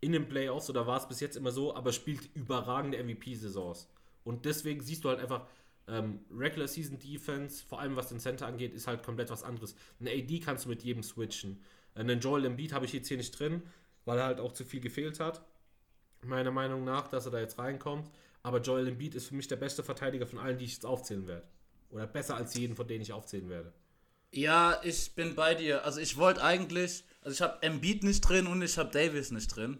Speaker 2: in den Playoffs, oder war es bis jetzt immer so, aber spielt überragende MVP-Saisons. Und deswegen siehst du halt einfach, ähm, Regular Season Defense, vor allem was den Center angeht, ist halt komplett was anderes. Ein AD kannst du mit jedem switchen. Einen Joel Embiid habe ich jetzt hier nicht drin, weil er halt auch zu viel gefehlt hat. Meiner Meinung nach, dass er da jetzt reinkommt. Aber Joel Embiid ist für mich der beste Verteidiger von allen, die ich jetzt aufzählen werde. Oder besser als jeden, von denen ich aufzählen werde.
Speaker 3: Ja, ich bin bei dir. Also ich wollte eigentlich, also ich habe Embiid nicht drin und ich habe Davis nicht drin.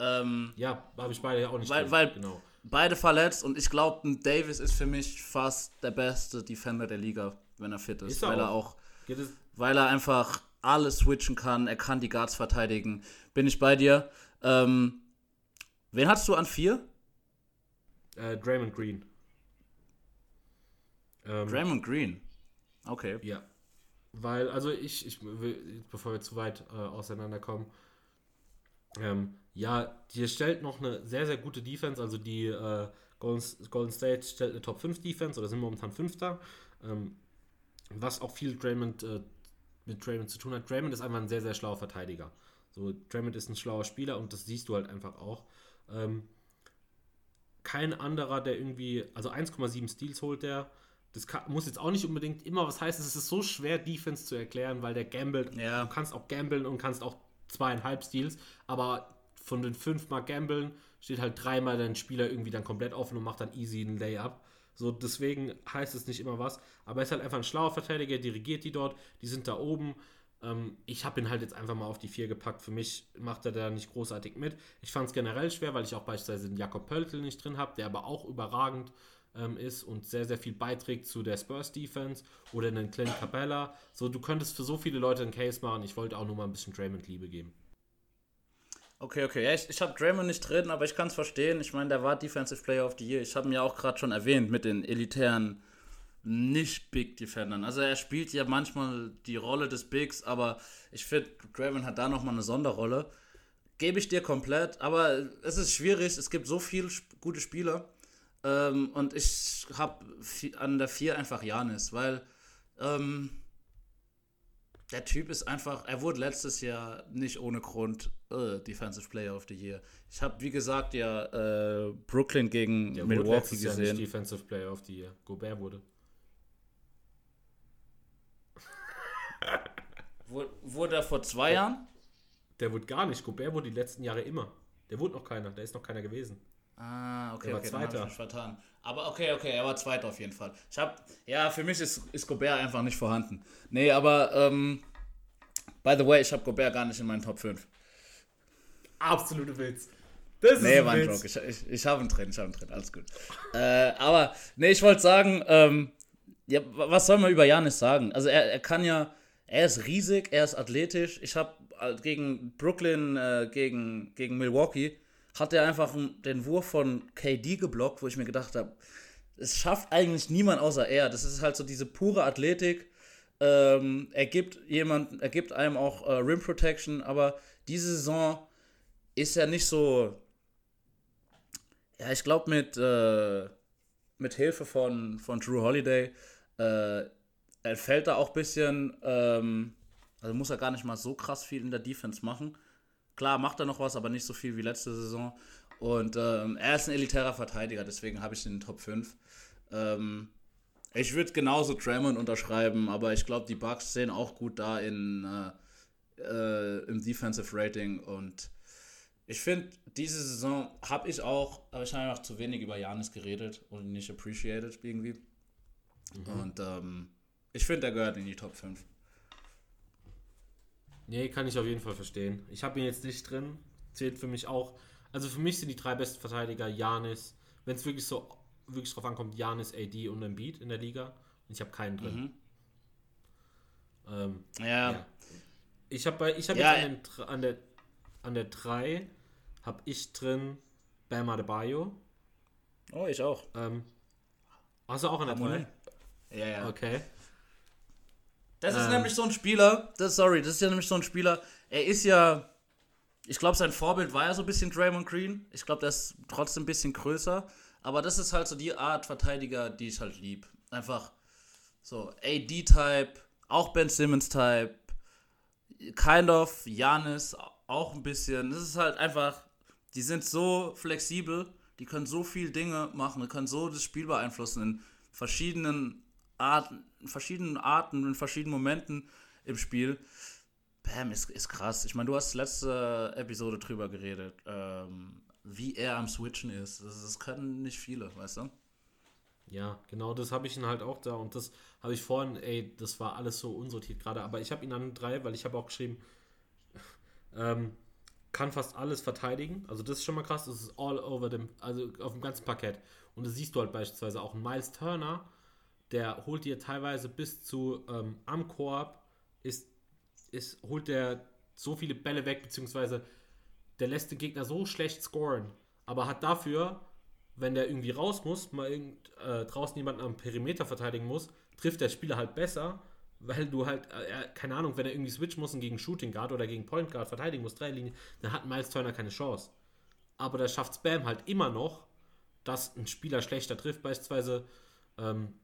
Speaker 3: Ähm,
Speaker 2: ja, habe ich beide ja auch nicht
Speaker 3: weil, drin. Weil genau. beide verletzt und ich glaube, Davis ist für mich fast der beste Defender der Liga, wenn er fit ist. ist er weil auch. er auch, weil er einfach alles switchen kann, er kann die Guards verteidigen. Bin ich bei dir. Ähm, wen hast du an vier?
Speaker 2: Äh, Draymond Green.
Speaker 3: Ähm, Draymond Green. Okay.
Speaker 2: Ja. Weil, also ich, ich will, bevor wir zu weit äh, auseinanderkommen, ähm, ja, die stellt noch eine sehr, sehr gute Defense. Also die äh, Golden, Golden, State stellt eine Top 5 Defense oder sind momentan Fünfter. Ähm, was auch viel Draymond, äh, mit Draymond zu tun hat. Draymond ist einfach ein sehr, sehr schlauer Verteidiger. So, Draymond ist ein schlauer Spieler und das siehst du halt einfach auch. Ähm, kein anderer, der irgendwie, also 1,7 Steals holt der. Das kann, muss jetzt auch nicht unbedingt immer was heißen. Es ist so schwer, Defense zu erklären, weil der gambelt.
Speaker 3: Ja.
Speaker 2: Du kannst auch gambeln und kannst auch zweieinhalb Steals, aber von den fünfmal gambeln steht halt dreimal dein Spieler irgendwie dann komplett offen und macht dann easy einen Layup. So, deswegen heißt es nicht immer was. Aber er ist halt einfach ein schlauer Verteidiger, dirigiert die dort, die sind da oben. Ähm, ich habe ihn halt jetzt einfach mal auf die 4 gepackt. Für mich macht er da nicht großartig mit. Ich fand es generell schwer, weil ich auch beispielsweise den Jakob Pöltl nicht drin habe, der aber auch überragend ähm, ist und sehr, sehr viel beiträgt zu der Spurs-Defense oder einen Clint Capella. So, du könntest für so viele Leute einen Case machen. Ich wollte auch nur mal ein bisschen Draymond Liebe geben.
Speaker 3: Okay, okay. Ja, ich, ich habe Draymond nicht drin, aber ich kann es verstehen. Ich meine, der war Defensive Player of the Year. Ich habe ihn ja auch gerade schon erwähnt mit den elitären nicht Big Defendern. Also er spielt ja manchmal die Rolle des Bigs, aber ich finde, Draymond hat da nochmal eine Sonderrolle. Gebe ich dir komplett, aber es ist schwierig. Es gibt so viele gute Spieler. Ähm, und ich habe an der 4 einfach Janis, weil ähm, der Typ ist einfach, er wurde letztes Jahr nicht ohne Grund äh, Defensive Player of the Year. Ich habe, wie gesagt, ja äh, Brooklyn gegen
Speaker 2: Der
Speaker 3: Milwaukee
Speaker 2: letztes Jahr
Speaker 3: gesehen.
Speaker 2: nicht Defensive Player of the Year. Gobert wurde.
Speaker 3: Wurde, wurde er vor zwei Jahren?
Speaker 2: Der wurde gar nicht. Gobert wurde die letzten Jahre immer. Der wurde noch keiner. Da ist noch keiner gewesen.
Speaker 3: Ah, okay,
Speaker 2: Er war
Speaker 3: okay, dann hab ich
Speaker 2: Zweiter.
Speaker 3: vertan. Aber okay, okay, er war Zweiter auf jeden Fall. Ich hab, ja, für mich ist, ist Gobert einfach nicht vorhanden. Nee, aber, ähm, by the way, ich habe Gobert gar nicht in meinen Top 5.
Speaker 2: Absolute Witz. Das ist
Speaker 3: Nee,
Speaker 2: ein
Speaker 3: war ein. Joke. Ich, ich, ich habe ihn drin, ich habe ihn drin, alles gut. äh, aber, nee, ich wollte sagen, ähm, ja, wa- was soll man über Janis sagen? Also, er, er kann ja, er ist riesig, er ist athletisch. Ich habe gegen Brooklyn, äh, gegen, gegen Milwaukee, hat er einfach den Wurf von KD geblockt, wo ich mir gedacht habe, es schafft eigentlich niemand außer er. Das ist halt so diese pure Athletik. Ähm, er gibt jemand, er gibt einem auch äh, Rim Protection, aber diese Saison ist er nicht so. Ja, ich glaube mit äh, mit Hilfe von von Drew Holiday äh, er fällt da auch ein bisschen. Ähm, also muss er gar nicht mal so krass viel in der Defense machen. Klar macht er noch was, aber nicht so viel wie letzte Saison. Und ähm, er ist ein elitärer Verteidiger, deswegen habe ich ihn in den Top 5. Ähm, ich würde genauso Draymond unterschreiben, aber ich glaube, die Bucks sehen auch gut da in, äh, äh, im Defensive Rating. Und ich finde, diese Saison habe ich auch, aber ich habe einfach zu wenig über Janis geredet und nicht appreciated irgendwie. Und ähm, ich finde, er gehört in die Top 5.
Speaker 2: Nee, kann ich auf jeden Fall verstehen. Ich habe ihn jetzt nicht drin. Zählt für mich auch. Also für mich sind die drei besten Verteidiger Janis, wenn es wirklich so wirklich drauf ankommt, Janis, AD und Embiid in der Liga. Und ich habe keinen drin. Ähm,
Speaker 3: Ja,
Speaker 2: ja. Ich habe bei ich habe
Speaker 3: Ja,
Speaker 2: jetzt an, den, an der an der 3 habe ich drin Bam Adebayo.
Speaker 3: oh, ich auch.
Speaker 2: Ähm, hast du auch an der 3?
Speaker 3: Harmonie. Ja, ja.
Speaker 2: Okay.
Speaker 3: Das ist
Speaker 2: Ähm.
Speaker 3: nämlich so ein Spieler, das, sorry, das ist ja nämlich so ein Spieler, er ist ja, ich glaube, sein Vorbild war ja so ein bisschen Draymond Green. Ich glaube, der ist trotzdem ein bisschen größer. Aber das ist halt so die Art Verteidiger, die ich halt lieb. Einfach so AD-Type, auch Ben Simmons-Type, kind of, Janis auch ein bisschen. Das ist halt einfach, die sind so flexibel, die können so viel Dinge machen, die können so das Spiel beeinflussen in verschiedenen Arten, verschiedenen Arten, in verschiedenen Momenten im Spiel. Bam, ist, ist krass. Ich meine, du hast letzte Episode drüber geredet, ähm, wie er am Switchen ist. Das, das können nicht viele, weißt du?
Speaker 2: Ja, genau, das habe ich ihn halt auch da und das habe ich vorhin, ey, das war alles so unsortiert gerade, aber ich habe ihn an drei, weil ich habe auch geschrieben, ähm, kann fast alles verteidigen, also das ist schon mal krass, das ist all over dem, also auf dem ganzen Parkett und das siehst du halt beispielsweise auch, Miles Turner, der holt dir teilweise bis zu ähm, am Korb, ist, ist, holt der so viele Bälle weg, beziehungsweise der lässt den Gegner so schlecht scoren, aber hat dafür, wenn der irgendwie raus muss, mal äh, draußen jemanden am Perimeter verteidigen muss, trifft der Spieler halt besser, weil du halt, äh, keine Ahnung, wenn er irgendwie switchen muss und gegen Shooting Guard oder gegen Point Guard verteidigen muss, drei Linien, dann hat Miles Turner keine Chance. Aber da schafft Spam halt immer noch, dass ein Spieler schlechter trifft, beispielsweise ähm,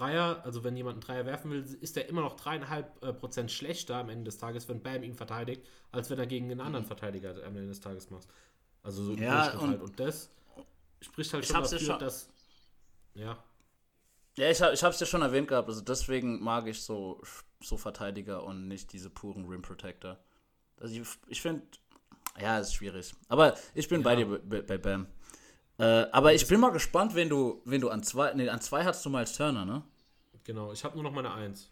Speaker 2: Dreier, also wenn jemand einen Dreier werfen will, ist er immer noch dreieinhalb äh, Prozent schlechter am Ende des Tages, wenn Bam ihn verteidigt, als wenn er gegen einen anderen Verteidiger am Ende des Tages macht. Also so im
Speaker 3: Ja, und-
Speaker 2: halt. Und das, spricht halt
Speaker 3: Ich
Speaker 2: schon
Speaker 3: hab's ja
Speaker 2: dafür,
Speaker 3: schon-
Speaker 2: dass. Ja.
Speaker 3: Ja, ich, hab, ich hab's ja schon erwähnt gehabt, also deswegen mag ich so, so Verteidiger und nicht diese puren Rim Protector. Also ich, ich finde, ja, ist schwierig. Aber ich bin bei
Speaker 2: Ja.
Speaker 3: dir bei, bei Bam. Äh, aber ich bin mal gespannt, wenn du, wenn du an zwei, nee, an zwei hast du Miles Turner, ne?
Speaker 2: Genau, ich habe nur noch meine Eins.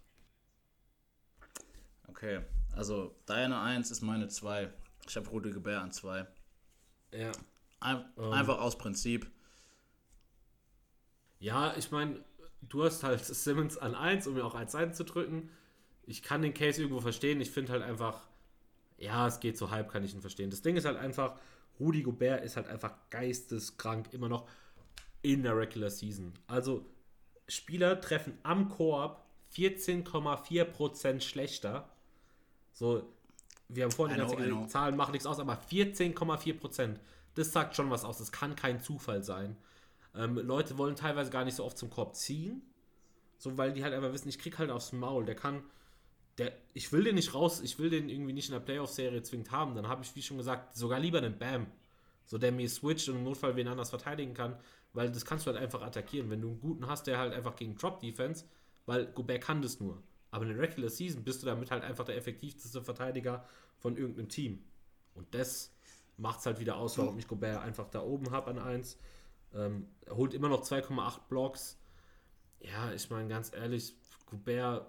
Speaker 3: Okay, also deine Eins ist meine zwei. Ich habe Rudy Gebär an zwei.
Speaker 2: Ja.
Speaker 3: Ein,
Speaker 2: Ähm.
Speaker 3: Einfach aus Prinzip.
Speaker 2: Ja, ich meine, du hast halt Simmons an 1, um mir auch 1 einzudrücken. Ich kann den Case irgendwo verstehen. Ich finde halt einfach, ja, es geht so halb, kann ich ihn verstehen. Das Ding ist halt einfach, Rudi Gobert ist halt einfach geisteskrank immer noch in der Regular Season. Also, Spieler treffen am Koop 14,4% schlechter. So, wir haben vorhin
Speaker 3: know.
Speaker 2: gesagt, Zahlen machen nichts aus, aber 14,4%. Das sagt schon was aus. Das kann kein Zufall sein. Ähm, Leute wollen teilweise gar nicht so oft zum Korb ziehen. So, weil die halt einfach wissen, ich krieg halt aufs Maul. Der kann. Der, ich will den nicht raus, ich will den irgendwie nicht in der Playoff-Serie zwingend haben. Dann habe ich, wie schon gesagt, sogar lieber einen Bam. So, der mir switcht und im Notfall wen anders verteidigen kann. Weil das kannst du halt einfach attackieren. Wenn du einen guten hast, der halt einfach gegen Drop-Defense, weil Gobert kann das nur. Aber in der Regular Season bist du damit halt einfach der effektivste Verteidiger von irgendeinem Team. Und das macht es halt wieder aus, warum ich Gobert einfach da oben habe an 1. Ähm, er holt immer noch 2,8 Blocks. Ja, ich meine, ganz ehrlich, Gobert,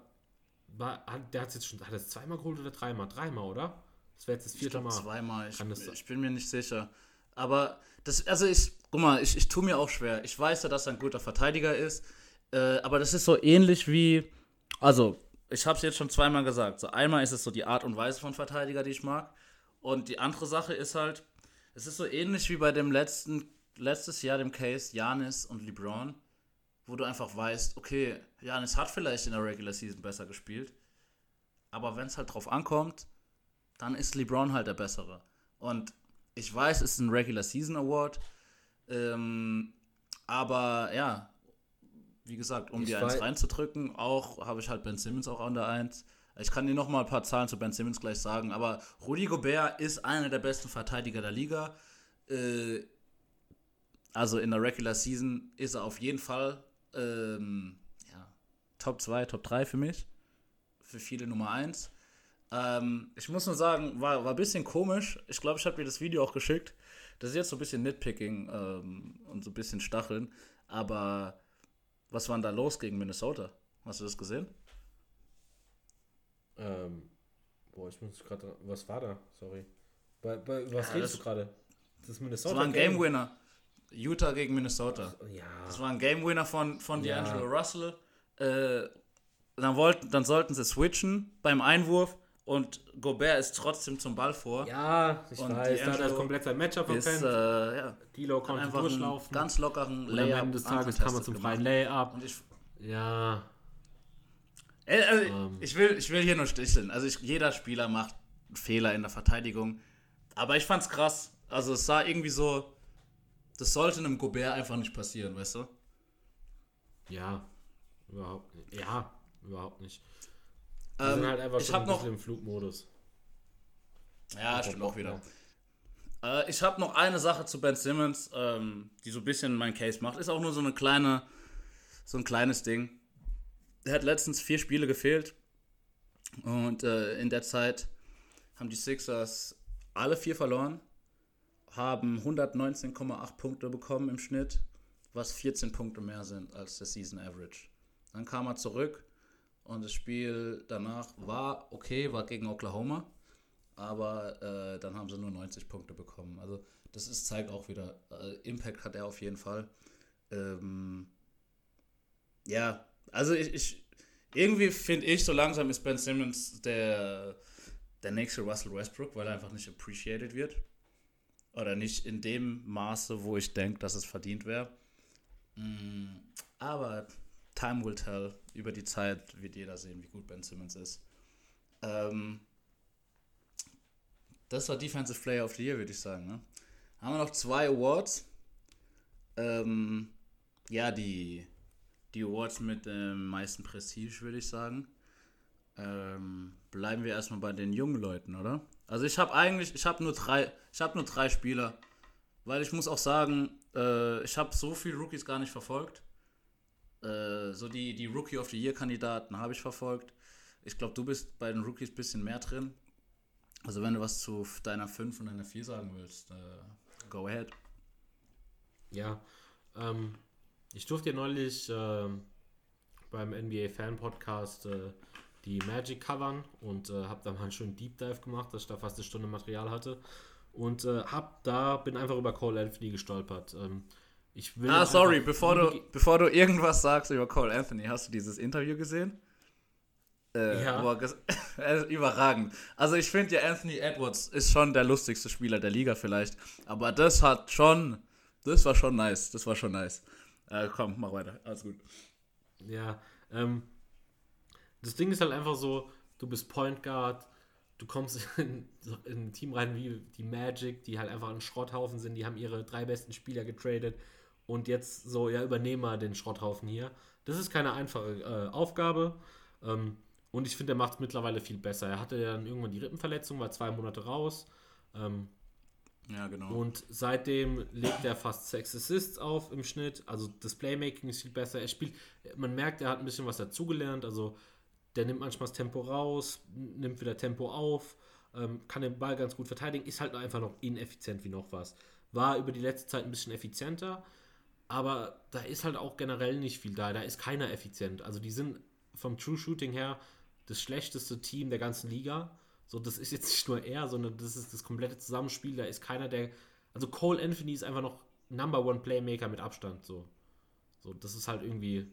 Speaker 2: war, hat, der hat jetzt schon, hat er es zweimal geholt oder dreimal? Dreimal, oder? Das wäre jetzt das
Speaker 3: Ich
Speaker 2: vierte
Speaker 3: glaube
Speaker 2: Mal.
Speaker 3: zweimal. Ich,
Speaker 2: sein?
Speaker 3: ich bin mir nicht sicher. Aber das, also ich, guck mal, ich, ich tue mir auch schwer. Ich weiß ja, dass er ein guter Verteidiger ist. Äh, aber das ist so ähnlich wie, also, ich habe es jetzt schon zweimal gesagt. So einmal ist es so die Art und Weise von Verteidiger, die ich mag. Und die andere Sache ist halt, es ist so ähnlich wie bei dem letzten, letztes Jahr dem Case Janis und LeBron, wo du einfach weißt, okay, Janis hat vielleicht in der Regular Season besser gespielt. Aber wenn es halt drauf ankommt, dann ist LeBron halt der Bessere. Und ich weiß, es ist ein Regular Season Award. Ähm, aber ja, wie gesagt, um
Speaker 2: Ich
Speaker 3: die Eins
Speaker 2: wei-
Speaker 3: reinzudrücken, auch habe ich halt Ben Simmons auch an der Eins. Ich kann dir noch mal ein paar Zahlen zu Ben Simmons gleich sagen, aber Rudy Gobert ist einer der besten Verteidiger der Liga. Äh, also in der Regular Season ist er auf jeden Fall ähm, ja, Top 2, Top 3 für mich. Für viele Nummer 1. Ähm, ich muss nur sagen, war, war ein bisschen komisch. Ich glaube, ich habe dir das Video auch geschickt. Das ist jetzt so ein bisschen Nitpicking ähm, und so ein bisschen Stacheln. Aber was war denn da los gegen Minnesota? Hast du das gesehen?
Speaker 2: Ähm, boah, ich muss gerade. Was war da? Sorry. Bei, bei, was
Speaker 3: Ja,
Speaker 2: redest du gerade? Das ist Minnesota.
Speaker 3: Das war ein Game Winner. Utah gegen Minnesota.
Speaker 2: Ja.
Speaker 3: Das war ein Game Winner von, von
Speaker 2: Ja.
Speaker 3: D'Angelo Russell. Äh, dann, wollten, dann sollten sie switchen beim Einwurf und Gobert ist trotzdem zum Ball vor.
Speaker 2: Ja, ich
Speaker 3: Und
Speaker 2: weiß. Da hat er
Speaker 3: D'Angelo
Speaker 2: komplett sein Matchup
Speaker 3: ist
Speaker 2: verpennt.
Speaker 3: äh, ja,
Speaker 2: Dilo konnte
Speaker 3: einfach
Speaker 2: durchlaufen.
Speaker 3: einen ganz lockeren
Speaker 2: und am
Speaker 3: Layup
Speaker 2: Ende des Tages kam er zum freien. Layup.
Speaker 3: Und ich,
Speaker 2: Ja.
Speaker 3: Äh, also,
Speaker 2: Ähm.
Speaker 3: ich, will, ich will hier nur sticheln. Also ich, jeder Spieler macht Fehler in der Verteidigung. Aber ich fand's krass. Also es sah irgendwie so, das sollte einem Gobert einfach nicht passieren, weißt du?
Speaker 2: Ja. Überhaupt nicht. Ja, überhaupt nicht. Wir
Speaker 3: Ähm,
Speaker 2: sind halt einfach
Speaker 3: ich
Speaker 2: schon ein
Speaker 3: noch,
Speaker 2: im Flugmodus.
Speaker 3: ja, stimmt auch wieder.
Speaker 2: Ja.
Speaker 3: Äh, ich habe noch eine Sache zu Ben Simmons, ähm, die so ein bisschen mein Case macht. Ist auch nur so eine kleine, so ein kleines Ding. Er hat letztens vier Spiele gefehlt und äh, in der Zeit haben die Sixers alle vier verloren, haben 119,8 Punkte bekommen im Schnitt, was 14 Punkte mehr sind als der Season Average. Dann kam er zurück und das Spiel danach war okay, war gegen Oklahoma aber äh, dann haben sie nur 90 Punkte bekommen. Also das ist, zeigt auch wieder, äh, Impact hat er auf jeden Fall. Ähm, ja, also ich, ich irgendwie finde ich, so langsam ist Ben Simmons der, der nächste Russell Westbrook, weil er einfach nicht appreciated wird. Oder nicht in dem Maße, wo ich denke, dass es verdient wäre. Mm, aber time will tell. Über die Zeit wird jeder sehen, wie gut Ben Simmons ist. Ähm, das war Defensive Player of the Year, würde ich sagen. Ne? Haben wir noch zwei Awards. Ähm, ja, die, die Awards mit dem meisten Prestige, würde ich sagen. Ähm, bleiben wir erstmal bei den jungen Leuten, oder? Also ich habe eigentlich, ich habe nur drei, ich habe nur drei Spieler, weil ich muss auch sagen, Äh, ich habe so viele Rookies gar nicht verfolgt. Äh, so die, die Rookie of the Year-Kandidaten habe ich verfolgt. Ich glaube, du bist bei den Rookies ein bisschen mehr drin. Also wenn du was zu deiner 5 und deiner 4 sagen willst, äh, go ahead.
Speaker 2: Ja, ähm, ich durfte ja neulich äh, beim NBA Fan Podcast äh, die Magic covern und äh, habe da mal einen schönen Deep Dive gemacht, dass ich da fast eine Stunde Material hatte und äh, hab da bin einfach über Cole Anthony gestolpert. Ähm, ich will
Speaker 3: ah, sorry, bevor du, bevor du irgendwas sagst über Cole Anthony, hast du dieses Interview gesehen? Äh, ja. überragend. Also ich finde ja Anthony Edwards ist schon der lustigste Spieler der Liga vielleicht, aber das hat schon, das war schon nice, das war schon nice. Äh, komm, mach weiter, alles gut.
Speaker 2: Ja, ähm, das Ding ist halt einfach so, du bist Point Guard, du kommst in, in, ein Team rein wie die Magic, die halt einfach ein Schrotthaufen sind, die haben ihre drei besten Spieler getradet und jetzt so, ja, übernehmen wir den Schrotthaufen hier. Das ist keine einfache äh, Aufgabe. Ähm, und ich finde, er macht es mittlerweile viel besser. Er hatte ja dann irgendwann die Rippenverletzung, war zwei Monate raus. Ähm,
Speaker 3: ja, genau.
Speaker 2: Und seitdem legt er fast sechs Assists auf im Schnitt. Also das Playmaking ist viel besser. Er spielt, man merkt, er hat ein bisschen was dazugelernt. Also der nimmt manchmal das Tempo raus, nimmt wieder Tempo auf, ähm, kann den Ball ganz gut verteidigen, ist halt einfach noch ineffizient wie noch was. War über die letzte Zeit ein bisschen effizienter, aber da ist halt auch generell nicht viel da. Da ist keiner effizient. Also die sind vom True Shooting her das schlechteste Team der ganzen Liga. So, das ist jetzt nicht nur er, sondern das ist das komplette Zusammenspiel. Da ist keiner, der. Also Cole Anthony ist einfach noch Number One Playmaker mit Abstand. So, so das ist halt irgendwie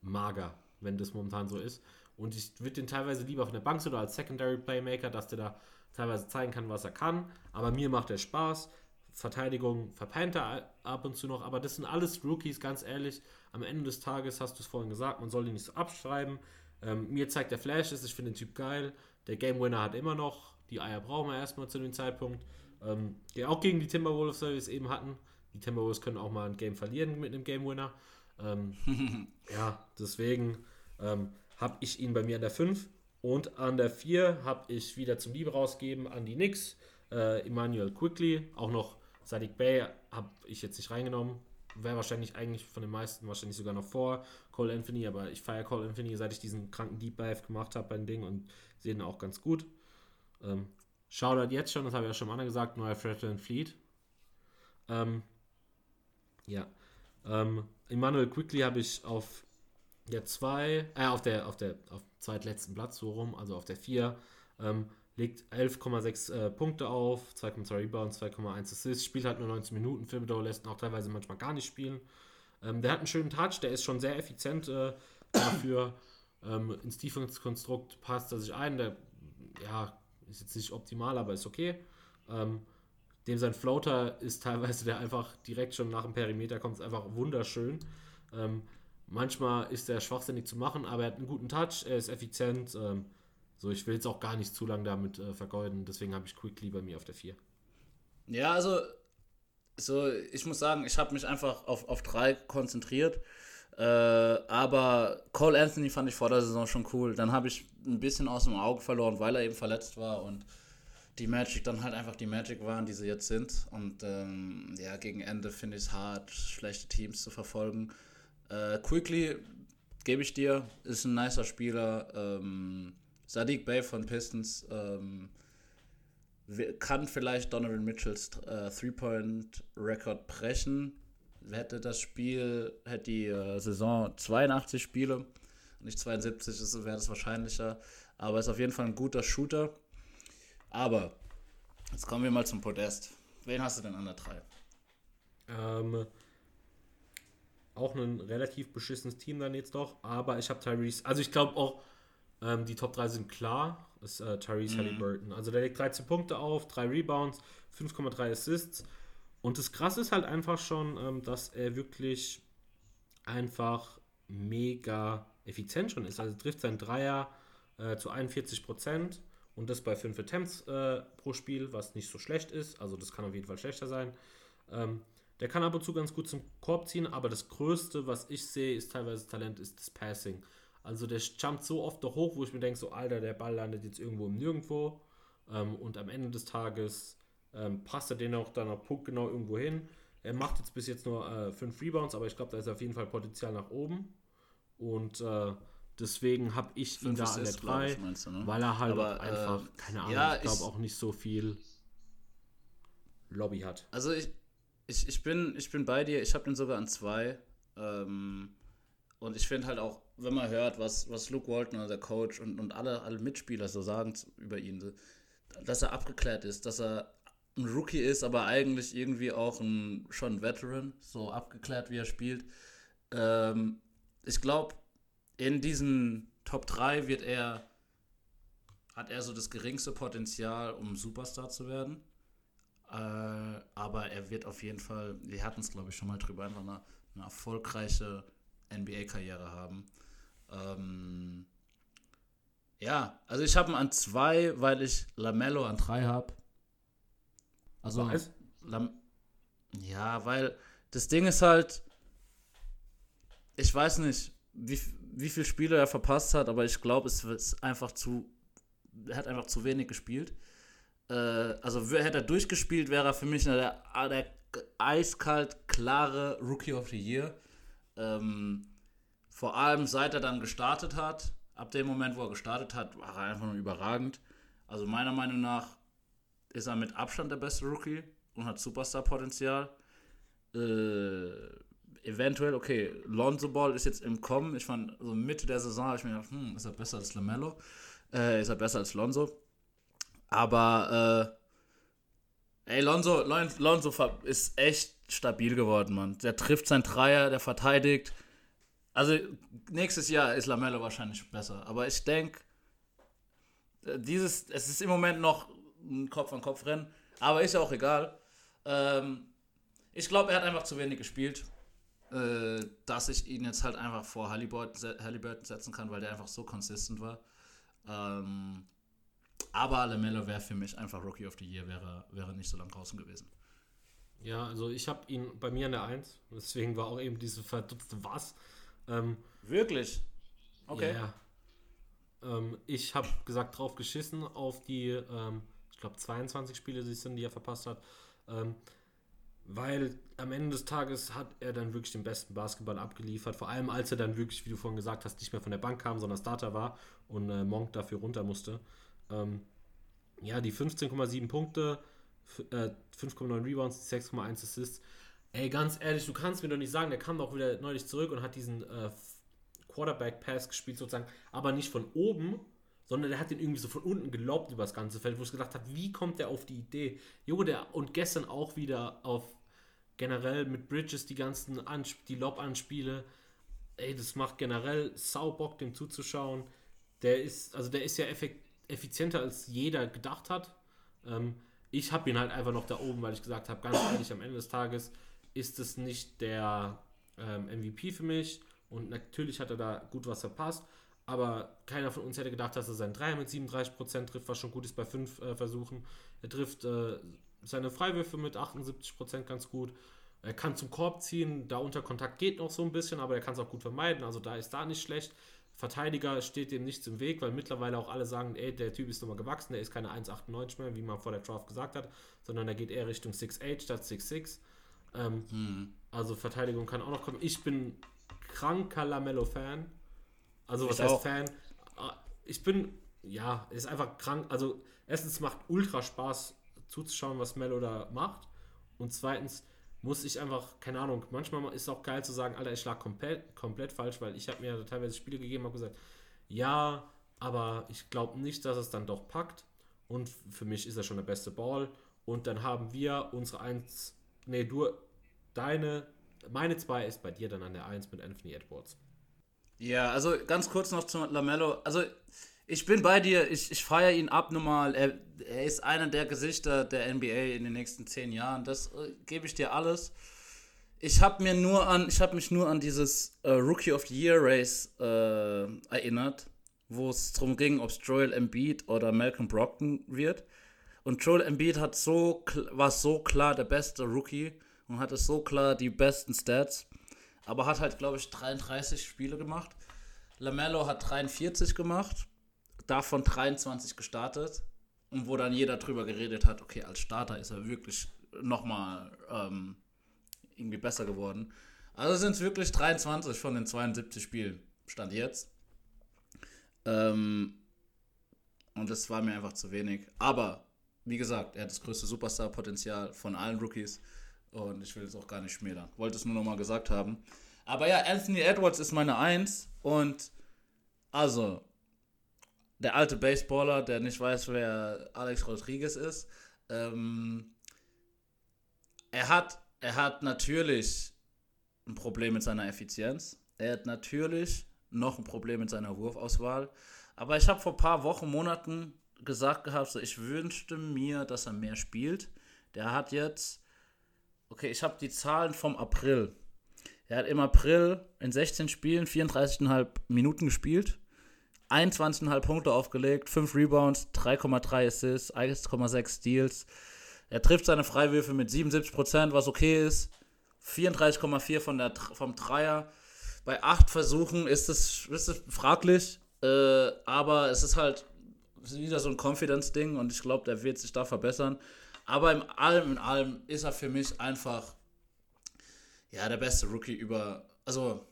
Speaker 2: mager, wenn das momentan so ist. Und ich würde den teilweise lieber auf der Bank oder als Secondary Playmaker, dass der da teilweise zeigen kann, was er kann. Aber mir macht er Spaß. Verteidigung verpennt er ab und zu noch. Aber das sind alles Rookies, ganz ehrlich. Am Ende des Tages hast du es vorhin gesagt, man soll ihn nicht so abschreiben. Ähm, mir zeigt der Flash ist, ich finde den Typ geil. Der Game Winner hat immer noch. Die Eier brauchen wir erstmal zu dem Zeitpunkt. Ähm, der auch gegen die Timberwolves, die wir es eben hatten. Die Timberwolves können auch mal ein Game verlieren mit einem Game Winner. Ähm, ja, deswegen ähm, habe ich ihn bei mir an der 5. Und an der 4 habe ich wieder zum Liebe rausgeben an die Knicks. Äh, Emmanuel Quickly, auch noch Sadiq Bay habe ich jetzt nicht reingenommen wäre wahrscheinlich eigentlich von den meisten wahrscheinlich sogar noch vor Cole Anthony, aber ich feiere Cole Anthony, seit ich diesen kranken Deep Dive gemacht habe beim Ding und sehe ihn auch ganz gut. Ähm, Shoutout jetzt schon, das habe ich ja schon mal gesagt, neuer Fretland Fleet. Ähm, ja. Ähm, Emmanuel Quickly habe ich auf der 2, äh, auf der, auf der, auf zweitletzten Platz so rum, also auf der 4. Ähm, legt 11,6 äh, Punkte auf, 2,2 Rebounds, 2,1 Assists, spielt halt nur 19 Minuten. Thibodeau lässt ihn auch teilweise manchmal gar nicht spielen. Ähm, der hat einen schönen Touch, der ist schon sehr effizient äh, dafür. Ähm, ins Defense-Konstrukt passt er sich ein. Der, ja, ist jetzt nicht optimal, aber ist okay. Ähm, dem sein Floater ist teilweise, der einfach direkt schon nach dem Perimeter kommt, ist einfach wunderschön. Ähm, manchmal ist er schwachsinnig zu machen, aber er hat einen guten Touch, er ist effizient. Ähm, so, ich will jetzt auch gar nicht zu lange damit äh, vergeuden, deswegen habe ich Quickly bei mir auf der 4.
Speaker 3: Ja, also, so, ich muss sagen, ich habe mich einfach auf, auf drei konzentriert. Äh, aber Cole Anthony fand ich vor der Saison schon cool. Dann habe ich ein bisschen aus dem Auge verloren, weil er eben verletzt war und die Magic dann halt einfach die Magic waren, die sie jetzt sind. Und ähm, ja, gegen Ende finde ich es hart, schlechte Teams zu verfolgen. Äh, Quickly, gebe ich dir, ist ein nicer Spieler. Ähm, Sadiq Bey von Pistons ähm, kann vielleicht Donovan Mitchells äh, Three-Point-Record brechen. Hätte das Spiel, hätte die äh, Saison 82 Spiele, nicht 72, wäre das wahrscheinlicher. Aber ist auf jeden Fall ein guter Shooter. Aber jetzt kommen wir mal zum Podest. Wen hast du denn an der 3?
Speaker 2: Ähm, auch ein relativ beschissenes Team dann jetzt doch, aber ich habe Tyrese. Also ich glaube auch, ähm, die Top 3 sind klar. Ist äh, Tyrese mhm. Halliburton. Also der legt 13 Punkte auf, 3 Rebounds, 5,3 Assists. Und das Krasse ist halt einfach schon, ähm, dass er wirklich einfach mega effizient schon ist. Also trifft sein Dreier äh, zu 41 Prozent und das bei 5 Attempts äh, pro Spiel, was nicht so schlecht ist. Also das kann auf jeden Fall schlechter sein. Ähm, der kann ab und zu ganz gut zum Korb ziehen, aber das Größte, was ich sehe, ist teilweise Talent, ist das Passing. Also der jumpt so oft doch hoch, wo ich mir denke, so Alter, der Ball landet jetzt irgendwo im Nirgendwo. Ähm, und am Ende des Tages ähm, passt er den auch dann auf Punkt genau irgendwo hin. Er macht jetzt bis jetzt nur äh, fünf Rebounds, aber ich glaube, da ist auf jeden Fall Potenzial nach oben. Und äh, deswegen habe ich ihn da an der 3, ne? weil er halt aber, einfach, äh, keine Ahnung, ja, ich glaube auch nicht so viel Lobby hat.
Speaker 3: Also ich, ich, ich, bin, ich bin bei dir, ich habe den sogar an 2. Ähm, und ich finde halt auch, wenn man hört, was, was Luke Walton, der Coach und, und alle, alle Mitspieler so sagen über ihn, dass er abgeklärt ist, dass er ein Rookie ist, aber eigentlich irgendwie auch ein, schon ein Veteran, so abgeklärt, wie er spielt. Ähm, ich glaube, in diesen Top 3 wird er, hat er so das geringste Potenzial, um Superstar zu werden. Äh, aber er wird auf jeden Fall, wir hatten es glaube ich schon mal drüber, einfach eine, eine erfolgreiche NBA-Karriere haben. Ähm, ja, also ich habe ihn an zwei, weil ich Lamello an drei habe. Also, Lam ja, weil das Ding ist halt, ich weiß nicht, wie, wie viele Spiele er verpasst hat, aber ich glaube, es ist einfach zu, er hat einfach zu wenig gespielt. Äh, also hätte er durchgespielt, wäre er für mich der, der eiskalt klare Rookie of the Year. Ähm, vor allem seit er dann gestartet hat, ab dem Moment, wo er gestartet hat, war er einfach nur überragend. Also meiner Meinung nach ist er mit Abstand der beste Rookie und hat Superstar-Potenzial. Äh, eventuell, okay, Lonzo Ball ist jetzt im Kommen. Ich fand, so Mitte der Saison habe ich mir gedacht, hm, ist er besser als Lamello? Äh, ist er besser als Lonzo? Aber, äh, ey, Lonzo, Lonzo ist echt stabil geworden, Mann. Der trifft seinen Dreier, der verteidigt. Also, nächstes Jahr ist Lamello wahrscheinlich besser. Aber ich denke, äh, dieses, es ist im Moment noch ein Kopf-an-Kopf-Rennen. Aber ist ja auch egal. Ähm, ich glaube, er hat einfach zu wenig gespielt, äh, dass ich ihn jetzt halt einfach vor Halliburton, Halliburton setzen kann, weil der einfach so konsistent war. Ähm, aber Lamello wäre für mich einfach Rookie of the Year, wäre, wäre nicht so lang draußen gewesen.
Speaker 2: Ja, also ich habe ihn bei mir in der 1, deswegen war auch eben diese verdutzte Was. Ähm,
Speaker 3: Wirklich?
Speaker 2: Okay. Yeah. Ähm, ich habe gesagt, drauf geschissen auf die, ähm, ich glaube, 22 Spiele, die, sind, die er verpasst hat. Ähm, weil am Ende des Tages hat er dann wirklich den besten Basketball abgeliefert. Vor allem, als er dann wirklich, wie du vorhin gesagt hast, nicht mehr von der Bank kam, sondern Starter war und äh, Monk dafür runter musste. Ähm, ja, die 15,7 Punkte, äh, 5,9 Rebounds, 6,1 Assists. Ey, ganz ehrlich, du kannst mir doch nicht sagen, der kam doch wieder neulich zurück und hat diesen äh, Quarterback-Pass gespielt, sozusagen, aber nicht von oben, sondern der hat den irgendwie so von unten gelobt über das ganze Feld, wo ich gedacht habe, wie kommt der auf die Idee? Junge, der und gestern auch wieder auf generell mit Bridges die ganzen Ansp die Lob-Anspiele. Ey, das macht generell sau Bock, dem zuzuschauen. Der ist, also der ist ja effizienter als jeder gedacht hat. Ähm, ich habe ihn halt einfach noch da oben, weil ich gesagt habe, ganz ehrlich, am Ende des Tages ist es nicht der ähm, MVP für mich. Und natürlich hat er da gut was verpasst. Aber keiner von uns hätte gedacht, dass er seinen Dreier mit 37% trifft, was schon gut ist bei fünf äh, Versuchen. Er trifft äh, seine Freiwürfe mit 78% ganz gut. Er kann zum Korb ziehen, da unter Kontakt geht noch so ein bisschen, aber er kann es auch gut vermeiden. Also da ist da nicht schlecht. Verteidiger steht dem nichts im Weg, weil mittlerweile auch alle sagen, ey, der Typ ist nochmal gewachsen, der ist keine 1,98 mehr, wie man vor der Draft gesagt hat, sondern der geht eher Richtung 6'8 statt 6'6. Ähm, hm. Also Verteidigung kann auch noch kommen. Ich bin kranker Lamello-Fan. Also was ich heißt auch. Fan? Ah, ich bin, ja, ist einfach krank. Also erstens macht ultra Spaß zuzuschauen, was Mello da macht. Und zweitens muss ich einfach, keine Ahnung, manchmal ist es auch geil zu sagen, Alter, ich lag komplett, komplett falsch, weil ich habe mir teilweise Spiele gegeben, habe gesagt, ja, aber ich glaube nicht, dass es dann doch packt. Und für mich ist er schon der beste Ball. Und dann haben wir unsere 1, nee, du, deine, meine 2 ist bei dir dann an der 1 mit Anthony Edwards.
Speaker 3: Ja, also ganz kurz noch zu Lamello. Also ich bin bei dir, ich, ich feiere ihn abnormal. Er, er ist einer der Gesichter der NBA in den nächsten zehn Jahren. Das äh, gebe ich dir alles. Ich habe mir nur an, ich habe mich nur an dieses äh, Rookie of the Year Race äh, erinnert, wo es darum ging, ob es Joel Embiid oder Malcolm Brockton wird. Und Joel Embiid hat so, war so klar der beste Rookie und hatte so klar die besten Stats, aber hat halt, glaube ich, 33 Spiele gemacht. Lamello hat 43 gemacht davon 23 gestartet und wo dann jeder drüber geredet hat, okay, als Starter ist er wirklich nochmal ähm, irgendwie besser geworden. Also sind es wirklich 23 von den 72 Spielen. Stand jetzt. Ähm, und das war mir einfach zu wenig. Aber, wie gesagt, er hat das größte Superstar-Potenzial von allen Rookies. Und ich will es auch gar nicht schmälern. Wollte es nur nochmal gesagt haben. Aber ja, Anthony Edwards ist meine Eins. Und also, der alte Baseballer, der nicht weiß, wer Alex Rodriguez ist, ähm, er, hat, er hat natürlich ein Problem mit seiner Effizienz. Er hat natürlich noch ein Problem mit seiner Wurfauswahl. Aber ich habe vor ein paar Wochen, Monaten gesagt gehabt, so, ich wünschte mir, dass er mehr spielt. Der hat jetzt, okay, ich habe die Zahlen vom April. Er hat im April in 16 Spielen 34,5 Minuten gespielt, 21,5 Punkte aufgelegt, 5 Rebounds, 3,3 Assists, 1,6 Steals. Er trifft seine Freiwürfe mit 77%, was okay ist. 34,4 von der, vom Dreier. Bei 8 Versuchen ist es, ist fraglich, äh, aber es ist halt wieder so ein Confidence-Ding und ich glaube, der wird sich da verbessern. Aber im allem in allem ist er für mich einfach ja, der beste Rookie über, also,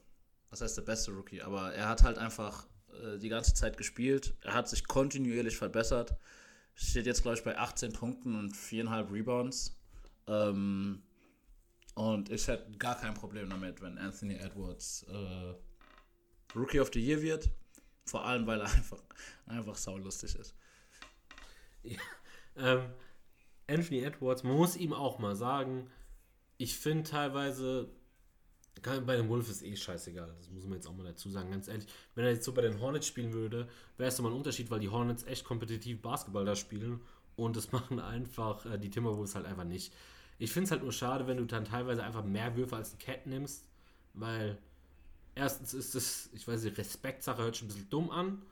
Speaker 3: was heißt der beste Rookie, aber er hat halt einfach äh, die ganze Zeit gespielt. Er hat sich kontinuierlich verbessert. Steht jetzt, glaube ich, bei 18 Punkten und 4,5 Rebounds. Ähm, und ich hätte gar kein Problem damit, wenn Anthony Edwards äh, Rookie of the Year wird. Vor allem, weil er einfach, einfach saulustig ist.
Speaker 2: Ja, ähm, Anthony Edwards, man muss ihm auch mal sagen, ich finde teilweise, bei den Wolves ist eh scheißegal, das muss man jetzt auch mal dazu sagen, ganz ehrlich. Wenn er jetzt so bei den Hornets spielen würde, wäre es doch mal ein Unterschied, weil die Hornets echt kompetitiv Basketball da spielen und das machen einfach äh, die Timberwolves halt einfach nicht. Ich finde es halt nur schade, wenn du dann teilweise einfach mehr Würfe als ein Cat nimmst, weil erstens ist es, ich weiß nicht, Respektsache hört sich ein bisschen dumm an,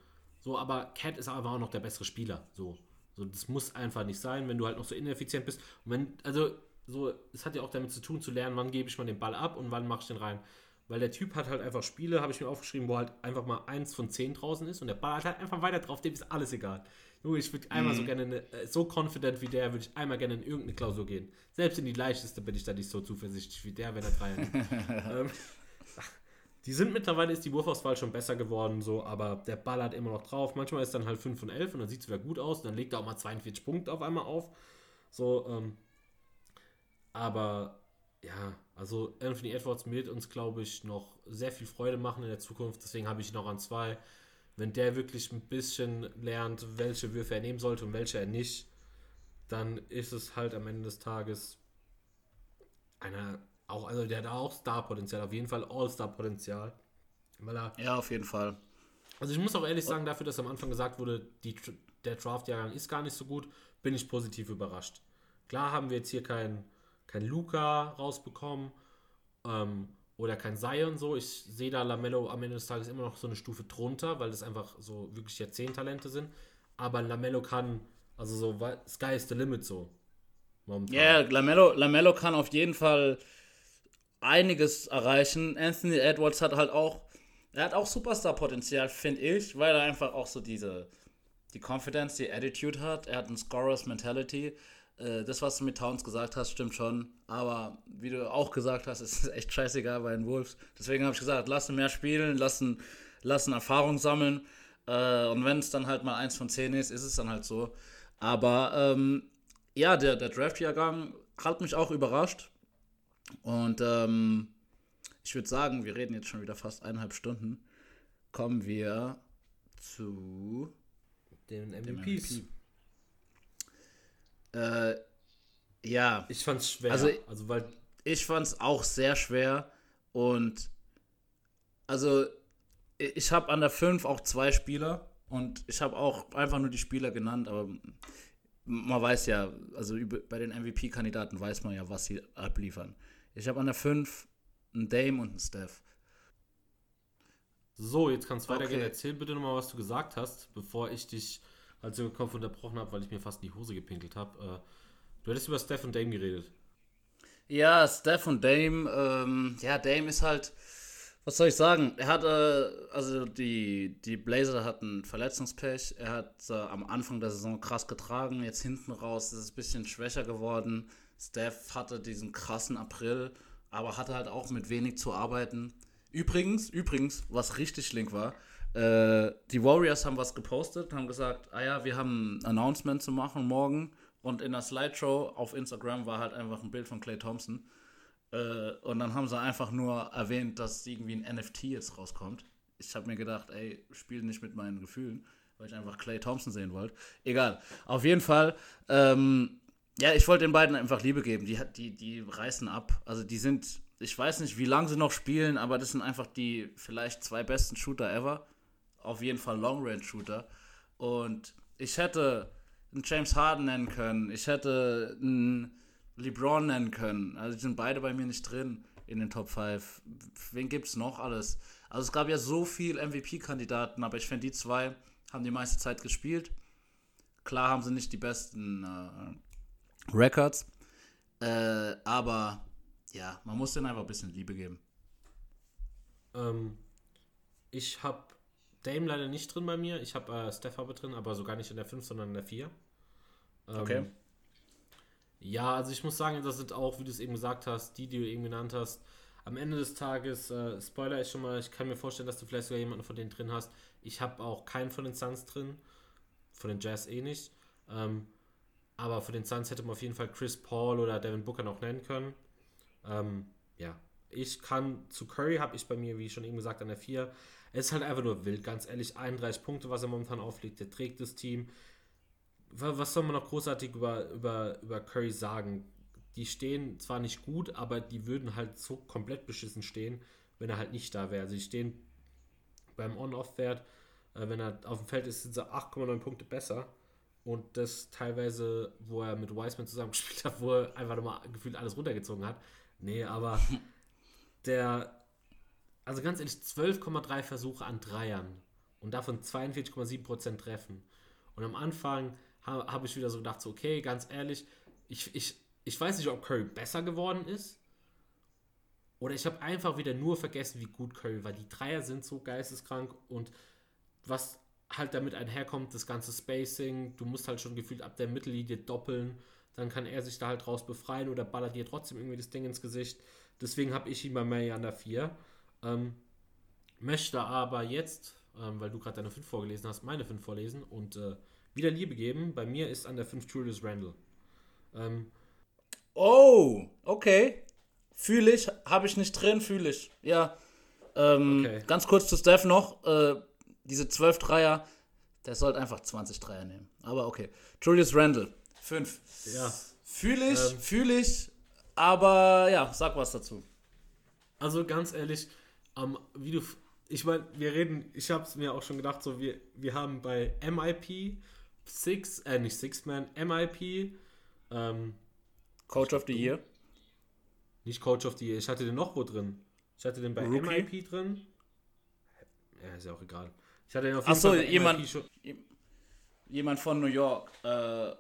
Speaker 2: so, aber Cat ist einfach auch noch der bessere Spieler, so. So, das muss einfach nicht sein, wenn du halt noch so ineffizient bist. Und wenn, also, so, es hat ja auch damit zu tun, zu lernen, wann gebe ich mal den Ball ab und wann mache ich den rein. Weil der Typ hat halt einfach Spiele, habe ich mir aufgeschrieben, wo halt einfach mal eins von zehn draußen ist und der Ball hat halt einfach weiter drauf, dem ist alles egal. Nur ich würde einmal mhm. so gerne, eine, äh, so confident wie der, würde ich einmal gerne in irgendeine Klausur gehen. Selbst in die leichteste bin ich da nicht so zuversichtlich wie der, wenn er drei ähm, Die sind mittlerweile, ist die Wurfauswahl schon besser geworden, so, aber der Ball hat immer noch drauf. Manchmal ist dann halt 5 von 11 und dann sieht es wieder gut aus. Dann legt er auch mal 42 Punkte auf einmal auf. So, ähm, aber ja, also Anthony Edwards wird uns, glaube ich, noch sehr viel Freude machen in der Zukunft. Deswegen habe ich ihn noch an zwei. Wenn der wirklich ein bisschen lernt, welche Würfe er nehmen sollte und welche er nicht, dann ist es halt am Ende des Tages einer, auch, also der hat auch Star-Potenzial, auf jeden Fall All-Star-Potenzial.
Speaker 3: ja, auf jeden Fall.
Speaker 2: Also ich muss auch ehrlich sagen, dafür, dass am Anfang gesagt wurde, die, der Draft-Jahrgang ist gar nicht so gut, bin ich positiv überrascht. Klar haben wir jetzt hier keinen kein Luca rausbekommen ähm, oder kein Zion so. Ich sehe da Lamello am Ende des Tages immer noch so eine Stufe drunter, weil das einfach so wirklich Jahrzehnt-Talente sind. Aber Lamello kann, also so, Sky is the limit so.
Speaker 3: Ja, yeah, Lamello, Lamello kann auf jeden Fall einiges erreichen. Anthony Edwards hat halt auch, er hat auch Superstar-Potenzial, finde ich, weil er einfach auch so diese, die Confidence, die Attitude hat. Er hat ein Scorers Mentality. Äh, das, was du mit Towns gesagt hast, stimmt schon. Aber wie du auch gesagt hast, ist es echt scheißegal bei den Wolves. Deswegen habe ich gesagt, lassen mehr spielen, lassen, lassen Erfahrung sammeln. Äh, und wenn es dann halt mal eins von zehn ist, ist es dann halt so. Aber ähm, ja, der, der Draft-Jahrgang hat mich auch überrascht. Und ähm, ich würde sagen, wir reden jetzt schon wieder fast eineinhalb Stunden. Kommen wir zu
Speaker 2: den MVPs. Dem MVP.
Speaker 3: Äh, ja.
Speaker 2: Ich fand's schwer.
Speaker 3: Also, also weil ich fand's auch sehr schwer und also ich habe an der 5 auch zwei Spieler und ich habe auch einfach nur die Spieler genannt, aber man weiß ja, also bei den MVP-Kandidaten weiß man ja, was sie abliefern. Ich habe an der 5 einen Dame und einen Steph.
Speaker 2: So, jetzt kannst du weitergehen. Okay. Erzähl bitte nochmal, was du gesagt hast, bevor ich dich als ich den Kopf unterbrochen habe, weil ich mir fast in die Hose gepinkelt habe. Äh, du hättest über Steph und Dame geredet.
Speaker 3: Ja, Steph und Dame, ähm, ja, Dame ist halt, was soll ich sagen? Er hatte, also die, die Blazer hatten Verletzungspech. Er hat äh, am Anfang der Saison krass getragen. Jetzt hinten raus ist es ein bisschen schwächer geworden. Steph hatte diesen krassen April. aber hatte halt auch mit wenig zu arbeiten. Übrigens, übrigens, was richtig link war, äh, die Warriors haben was gepostet, haben gesagt, ah ja, wir haben ein Announcement zu machen morgen. Und in der Slideshow auf Instagram war halt einfach ein Bild von Clay Thompson. Äh, und dann haben sie einfach nur erwähnt, dass irgendwie ein NFT jetzt rauskommt. Ich habe mir gedacht, ey, spiel nicht mit meinen Gefühlen, weil ich einfach Clay Thompson sehen wollte. Egal. Auf jeden Fall, ähm, ja, ich wollte den beiden einfach Liebe geben. Die, die, die reißen ab. Also die sind, ich weiß nicht, wie lange sie noch spielen, aber das sind einfach die vielleicht zwei besten Shooter ever. Auf jeden Fall Long-Range-Shooter. Und ich hätte einen James Harden nennen können. Ich hätte einen LeBron nennen können. Also die sind beide bei mir nicht drin in den Top 5. Wen gibt es noch alles? Also es gab ja so viele MVP-Kandidaten, aber ich finde, die zwei haben die meiste Zeit gespielt. Klar haben sie nicht die besten äh, Records, äh, aber ja, man muss denen einfach ein bisschen Liebe geben.
Speaker 2: Ähm, ich habe Dame leider nicht drin bei mir. Ich habe äh, Steph aber drin, aber sogar nicht in der 5, sondern in der 4. Ähm,
Speaker 3: Okay.
Speaker 2: Ja, also ich muss sagen, das sind auch, wie du es eben gesagt hast, die, die du eben genannt hast. Am Ende des Tages, äh, Spoiler ist schon mal, ich kann mir vorstellen, dass du vielleicht sogar jemanden von denen drin hast. Ich habe auch keinen von den Suns drin. Von den Jazz eh nicht. Ähm, aber von den Suns hätte man auf jeden Fall Chris Paul oder Devin Booker noch nennen können. Ähm, ja, ich kann zu Curry habe ich bei mir, wie schon eben gesagt, an der 4. Es ist halt einfach nur wild, ganz ehrlich. 31 Punkte, was er momentan auflegt. Der trägt das Team. Wa- Was soll man noch großartig über, über, über Curry sagen? Die stehen zwar nicht gut, aber die würden halt so komplett beschissen stehen, wenn er halt nicht da wäre. Also die stehen beim On-Off-Wert, äh, wenn er auf dem Feld ist, sind sie 8,9 Punkte besser. Und das teilweise, wo er mit Wiseman zusammengespielt hat, wo er einfach nochmal gefühlt alles runtergezogen hat. Nee, aber der, also ganz ehrlich, 12,3 Versuche an Dreiern und davon 42,7% treffen. Und am Anfang ha, habe ich wieder so gedacht, so, okay, ganz ehrlich, ich, ich, ich weiß nicht, ob Curry besser geworden ist. Oder ich habe einfach wieder nur vergessen, wie gut Curry war. Die Dreier sind so geisteskrank und was halt damit einherkommt, das ganze Spacing, du musst halt schon gefühlt ab der Mittellinie doppeln, dann kann er sich da halt raus befreien oder ballert dir trotzdem irgendwie das Ding ins Gesicht. Deswegen habe ich ihn bei der 4. Ähm, möchte aber jetzt, ähm, weil du gerade deine 5 vorgelesen hast, meine 5 vorlesen und äh, wieder Liebe geben. Bei mir ist an der 5 Julius Randle. Ähm,
Speaker 3: Oh, okay. Fühle ich, habe ich nicht drin, fühle ich. Ja. Ähm,
Speaker 2: Okay.
Speaker 3: Ganz kurz zu Steph noch. Äh, diese 12 Dreier, der sollte einfach 20 Dreier nehmen. Aber okay. Julius Randle, 5.
Speaker 2: ja,
Speaker 3: Fühle ich,
Speaker 2: Ähm.
Speaker 3: fühle ich. Aber ja, sag was dazu.
Speaker 2: Also ganz ehrlich, ähm, wie du, ich meine, wir reden, ich habe es mir auch schon gedacht, so wir, wir haben bei MIP Six, äh nicht Six Man, MIP, ähm,
Speaker 3: Coach of the Year.
Speaker 2: nicht Coach of the Year, ich hatte den noch wo drin. Ich hatte den bei
Speaker 3: Rookie?
Speaker 2: MIP drin. Ja, ist ja auch egal. Ich hatte den auf
Speaker 3: Ach so,
Speaker 2: bei
Speaker 3: jemand-
Speaker 2: schon.
Speaker 3: Jemand von New York äh,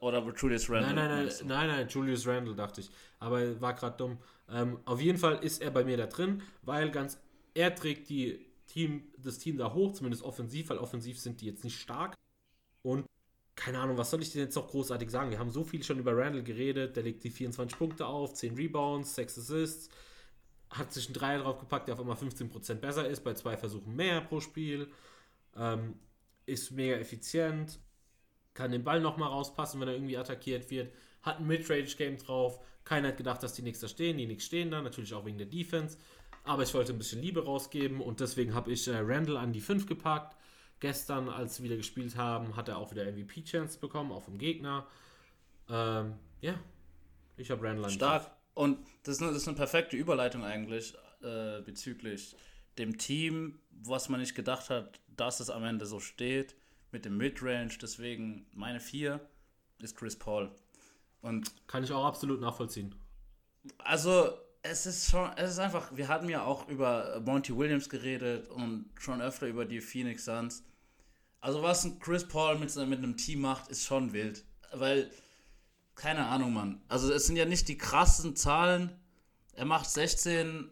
Speaker 3: oder Julius Randle.
Speaker 2: Nein, nein, nein,
Speaker 3: du?
Speaker 2: nein, nein, Julius Randle dachte ich. Aber war gerade dumm. Ähm, auf jeden Fall ist er bei mir da drin, weil ganz, er trägt die Team, das Team da hoch, zumindest offensiv, weil offensiv sind die jetzt nicht stark. Und keine Ahnung, was soll ich denn jetzt noch großartig sagen? Wir haben so viel schon über Randle geredet. Der legt die 24 Punkte auf, 10 Rebounds, 6 Assists, hat sich einen Dreier draufgepackt, der auf einmal 15% besser ist, bei zwei Versuchen mehr pro Spiel. Ähm, ist mega effizient, kann den Ball nochmal rauspassen, wenn er irgendwie attackiert wird. Hat ein Midrange-Game drauf. Keiner hat gedacht, dass die Knicks da stehen. Die Knicks stehen da, natürlich auch wegen der Defense. Aber ich wollte ein bisschen Liebe rausgeben und deswegen habe ich äh, Randall an die 5 gepackt. Gestern, als wir wieder gespielt haben, hat er auch wieder MVP-Chance bekommen, auch vom Gegner. Ähm, ja, ich habe Randall an die
Speaker 3: Stark. Und das ist, eine, das ist eine perfekte Überleitung eigentlich äh, bezüglich dem Team, was man nicht gedacht hat, dass es am Ende so steht, mit dem Midrange. Deswegen meine 4 ist Chris Paul. Und
Speaker 2: 5. Kann ich auch absolut nachvollziehen.
Speaker 3: also es ist schon, es ist einfach, wir hatten ja auch über Monty Williams geredet und schon öfter über die Phoenix Suns. Also was ein Chris Paul mit, mit einem Team macht, ist schon wild. Weil, keine Ahnung, Mann. Also es sind ja nicht die krassen Zahlen. Er macht 16,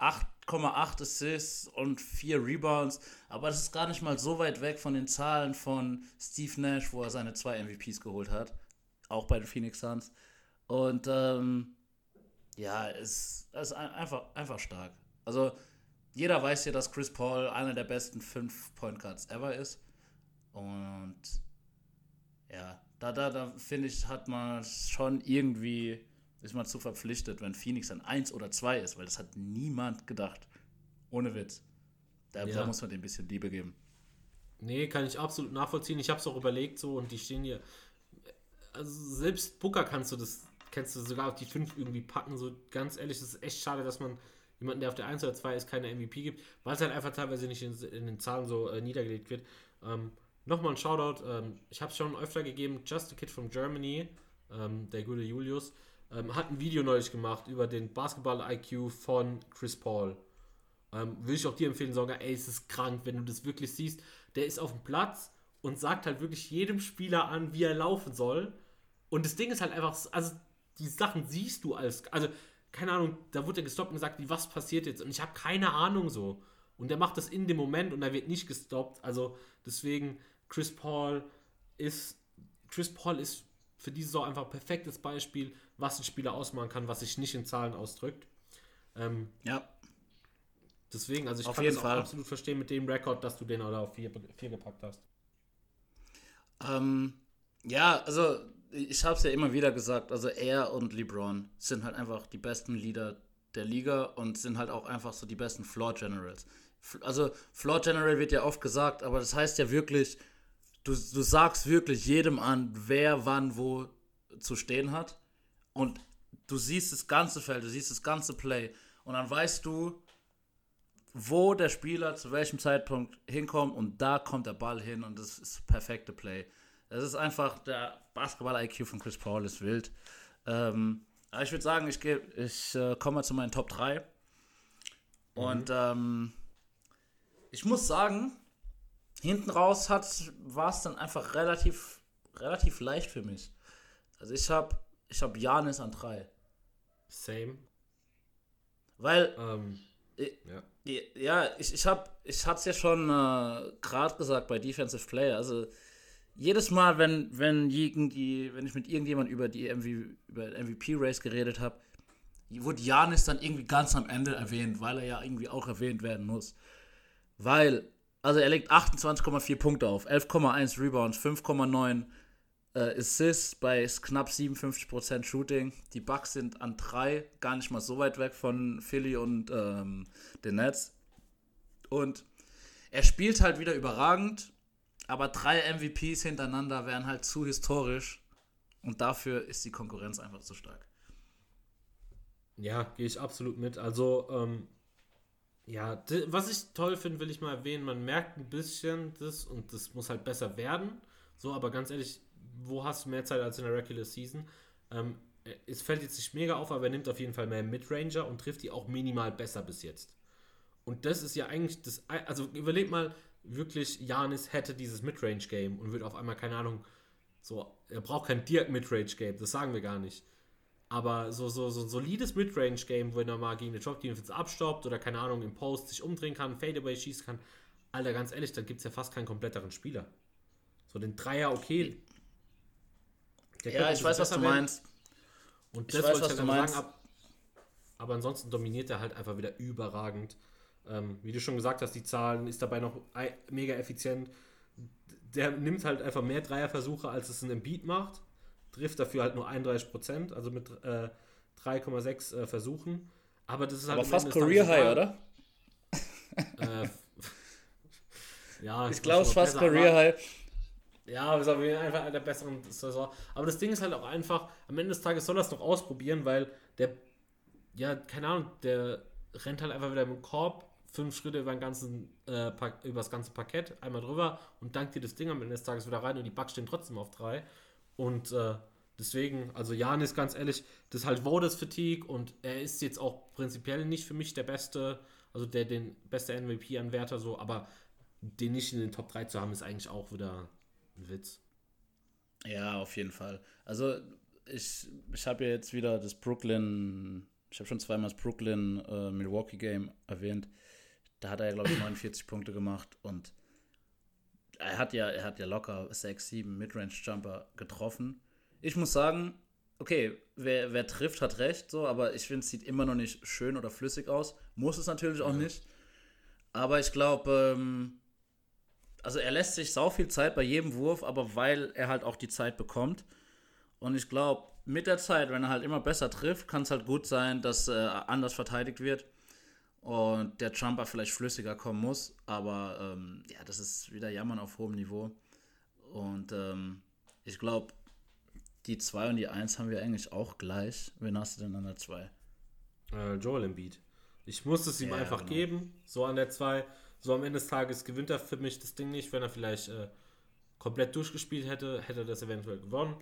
Speaker 3: 8,8 Assists und 4 Rebounds. Aber das ist gar nicht mal so weit weg von den Zahlen von Steve Nash, wo er seine zwei MVPs geholt hat. Auch bei den Phoenix Suns. Und ähm, ja, es ist, ist einfach, einfach stark. Also, jeder weiß ja, dass Chris Paul einer der besten fünf Point Guards ever ist. Und ja, da, da, da finde ich, hat man schon irgendwie, ist man zu verpflichtet, wenn Phoenix ein 1 oder 2 ist, weil das hat niemand gedacht. Ohne Witz. Da, ja. muss man dem ein bisschen Liebe geben.
Speaker 2: Nee, kann ich absolut nachvollziehen. Ich habe es auch überlegt so und die stehen hier. Also selbst Booker kannst du das, kannst du sogar auf die 5 irgendwie packen. So ganz ehrlich, es ist echt schade, dass man jemanden, der auf der 1 oder 2 ist, keine MVP gibt, weil es halt einfach teilweise nicht in, in den Zahlen so äh, niedergelegt wird. Ähm, Nochmal ein Shoutout, ähm, ich habe es schon öfter gegeben, Just a Kid from Germany, ähm, der gute Julius, ähm, hat ein Video neulich gemacht über den Basketball-IQ von Chris Paul. Ähm, will ich auch dir empfehlen, sagen, ey, es ist krank, wenn du das wirklich siehst. Der ist auf dem Platz und sagt halt wirklich jedem Spieler an, wie er laufen soll. Und das Ding ist halt einfach, also die Sachen siehst du als, also keine Ahnung, da wurde er gestoppt und gesagt, wie was passiert jetzt? Und ich habe keine Ahnung so. Und der macht das in dem Moment und er wird nicht gestoppt. Also deswegen, Chris Paul ist, Chris Paul ist für diese Saison einfach ein perfektes Beispiel, was ein Spieler ausmachen kann, was sich nicht in Zahlen ausdrückt. Ähm, ja. Deswegen, also ich auf kann jeden das Fall. absolut verstehen mit dem Rekord, dass du den oder auf vier, vier gepackt hast.
Speaker 3: Ähm, ja, also ich habe es ja immer wieder gesagt, also er und LeBron sind halt einfach die besten Leader der Liga und sind halt auch einfach so die besten Floor Generals. Also Floor General wird ja oft gesagt, aber das heißt ja wirklich, du, du sagst wirklich jedem an, wer wann wo zu stehen hat und du siehst das ganze Feld, du siehst das ganze Play und dann weißt du, wo der Spieler zu welchem Zeitpunkt hinkommt und da kommt der Ball hin und das ist das perfekte Play. Das ist einfach, der Basketball-IQ von Chris Paul ist wild. Ähm, aber ich würde sagen, ich, ich äh, komme mal zu meinen Top 3. Mhm. Und ähm, ich muss sagen, hinten raus war es dann einfach relativ, relativ leicht für mich. Also ich habe ich hab Janis an 3.
Speaker 2: Same.
Speaker 3: Weil ähm, ja. Ja, ich, ich, hab, ich hatte es ja schon äh, gerade gesagt bei Defensive Player. Also jedes Mal, wenn, wenn, irgendwie, wenn ich mit irgendjemand über die MV, über MVP-Race geredet habe, wurde Janis dann irgendwie ganz am Ende erwähnt, weil er ja irgendwie auch erwähnt werden muss. Weil, also er legt 28,4 Punkte auf, 11,1 Rebounds, 5,9 äh, Assists bei knapp 57% Shooting. Die Bucks sind an 3, gar nicht mal so weit weg von Philly und ähm, den Nets. Und er spielt halt wieder überragend, aber drei MVPs hintereinander wären halt zu historisch. Und dafür ist die Konkurrenz einfach zu stark.
Speaker 2: Ja, gehe ich absolut mit. Also, ähm, ja, was ich toll finde, will ich mal erwähnen, man merkt ein bisschen das und das muss halt besser werden. So, aber ganz ehrlich, wo hast du mehr Zeit als in der Regular Season? Ähm, es fällt jetzt nicht mega auf, aber er nimmt auf jeden Fall mehr Midranger und trifft die auch minimal besser bis jetzt. Und das ist ja eigentlich das. Also überleg mal, wirklich, Janis hätte dieses Midrange-Game und würde auf einmal, keine Ahnung, so, er braucht kein Dirk Midrange-Game, das sagen wir gar nicht. Aber so, so, so ein solides Midrange-Game, wenn er mal gegen eine Drop-Defense abstoppt oder keine Ahnung, im Post sich umdrehen kann, Fadeaway schießen kann, Alter, ganz ehrlich, dann gibt es ja fast keinen kompletteren Spieler. So den Dreier, okay,
Speaker 3: der ja, ich weiß, was du meinst.
Speaker 2: Und das ich weiß, wollte ich halt sagen. Ab, aber ansonsten dominiert er halt einfach wieder überragend. Ähm, wie du schon gesagt hast, die Zahlen ist dabei noch mega effizient. Der nimmt halt einfach mehr Dreierversuche, als es ein Embiid macht. Trifft dafür halt nur 31%, also mit äh, 3,6 äh, Versuchen. Aber das ist halt.
Speaker 3: Aber fast Career High, oder?
Speaker 2: Äh,
Speaker 3: ja, ich glaube, es fast Career High.
Speaker 2: Ja, ist auf jeden Fall einfach der besseren Saison. Aber das Ding ist halt auch einfach, am Ende des Tages soll er es noch ausprobieren, weil der, ja, keine Ahnung, der rennt halt einfach wieder im Korb, fünf Schritte über, den ganzen, äh, über das ganze Parkett, einmal drüber und dankt dir das Ding am Ende des Tages wieder rein und die Bugs stehen trotzdem auf drei. Und äh, deswegen, also Jan ist ganz ehrlich, das ist halt Voters Fatigue und er ist jetzt auch prinzipiell nicht für mich der beste, also der den beste MVP-Anwärter so, aber den nicht in den Top 3 zu haben, ist eigentlich auch wieder ein Witz.
Speaker 3: Ja, auf jeden Fall. Also ich, ich habe ja jetzt wieder das Brooklyn, ich habe schon zweimal das Brooklyn-Milwaukee-Game äh, erwähnt. Da hat er ja, glaube ich, 49 Punkte gemacht und er hat ja, er hat ja locker 6, 7 Midrange-Jumper getroffen. Ich muss sagen, okay, wer, wer trifft, hat recht, so, aber ich finde, es sieht immer noch nicht schön oder flüssig aus. Muss es natürlich auch nicht. Aber ich glaube, ähm, also er lässt sich sau viel Zeit bei jedem Wurf, aber weil er halt auch die Zeit bekommt. Und ich glaube, mit der Zeit, wenn er halt immer besser trifft, kann es halt gut sein, dass äh, anders verteidigt wird und der Jumper vielleicht flüssiger kommen muss. Aber ähm, ja, das ist wieder Jammern auf hohem Niveau. Und ähm, ich glaube, die 2 und die 1 haben wir eigentlich auch gleich. Wen hast du denn an der 2?
Speaker 2: Äh, Joel Embiid. Ich muss es ihm
Speaker 3: Ja,
Speaker 2: einfach
Speaker 3: genau.
Speaker 2: geben, so an der 2. So am Ende des Tages gewinnt er für mich das Ding nicht. Wenn er vielleicht äh, komplett durchgespielt hätte, hätte er das eventuell gewonnen.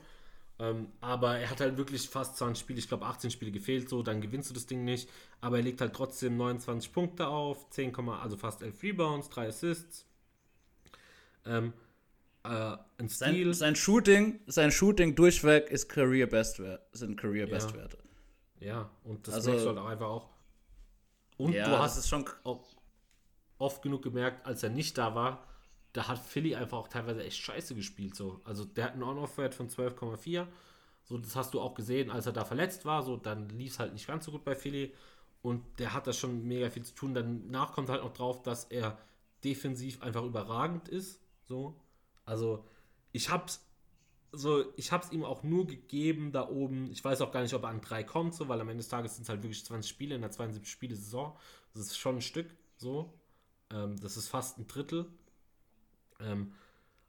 Speaker 2: Ähm, aber er hat halt wirklich fast 20 Spiele, ich glaube 18 Spiele gefehlt, so, dann gewinnst du das Ding nicht. Aber er legt halt trotzdem 29 Punkte auf, 10, also fast 11 Rebounds, 3 Assists. Ähm, äh, ein
Speaker 3: Sein,
Speaker 2: Steal.
Speaker 3: sein Shooting, sein Shooting durchweg ist Career Bestwert, sind Career
Speaker 2: Ja.
Speaker 3: Bestwerte.
Speaker 2: Ja, und das
Speaker 3: Also-
Speaker 2: merkst du halt auch einfach auch. Und
Speaker 3: Ja,
Speaker 2: du hast
Speaker 3: ist schon
Speaker 2: auch oft genug gemerkt, als er nicht da war, da hat Philly einfach auch teilweise echt scheiße gespielt. So. Also der hat einen On-Off-Wert von 12,4. So, das hast du auch gesehen, als er da verletzt war. So, dann lief es halt nicht ganz so gut bei Philly. Und der hat da schon mega viel zu tun. Danach kommt halt noch drauf, dass er defensiv einfach überragend ist. So. Also, ich hab's so, ich hab's ihm auch nur gegeben da oben. Ich weiß auch gar nicht, ob er an drei kommt, so, weil am Ende des Tages sind es halt wirklich 20 Spiele in der 72 Spiele Saison. Das ist schon ein Stück, so. Ähm, das ist fast ein Drittel. Ähm,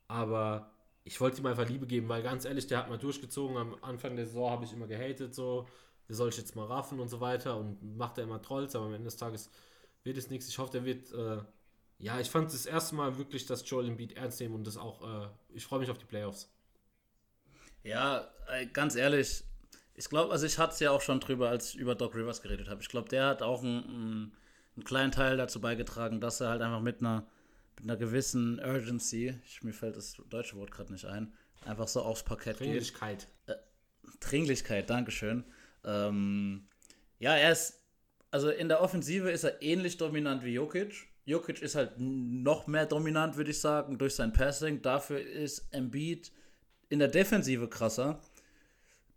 Speaker 2: aber ich wollte ihm einfach Liebe geben, weil ganz ehrlich, der hat mal durchgezogen. Am Anfang der Saison habe ich immer gehatet, so, der soll ich jetzt mal raffen und so weiter und macht er immer Trolls, aber am Ende des Tages wird es nichts. Ich hoffe, der wird, äh, ja, ich fand es das erste Mal wirklich, dass Joel Embiid ernst nehmen und das auch, äh, ich freue mich auf die Playoffs.
Speaker 3: Ja, äh, ganz ehrlich, ich glaube, also ich hatte es ja auch schon drüber, als ich über Doc Rivers geredet habe. Ich glaube, der hat auch einen, einen kleinen Teil dazu beigetragen, dass er halt einfach mit einer, mit einer gewissen Urgency, ich, mir fällt das deutsche Wort gerade nicht ein, einfach so aufs Parkett geht.
Speaker 2: Dringlichkeit.
Speaker 3: Dringlichkeit, Dankeschön. Ähm, ja, er ist, also in der Offensive ist er ähnlich dominant wie Jokic. Jokic ist halt noch mehr dominant, würde ich sagen, durch sein Passing. Dafür ist Embiid in der Defensive krasser.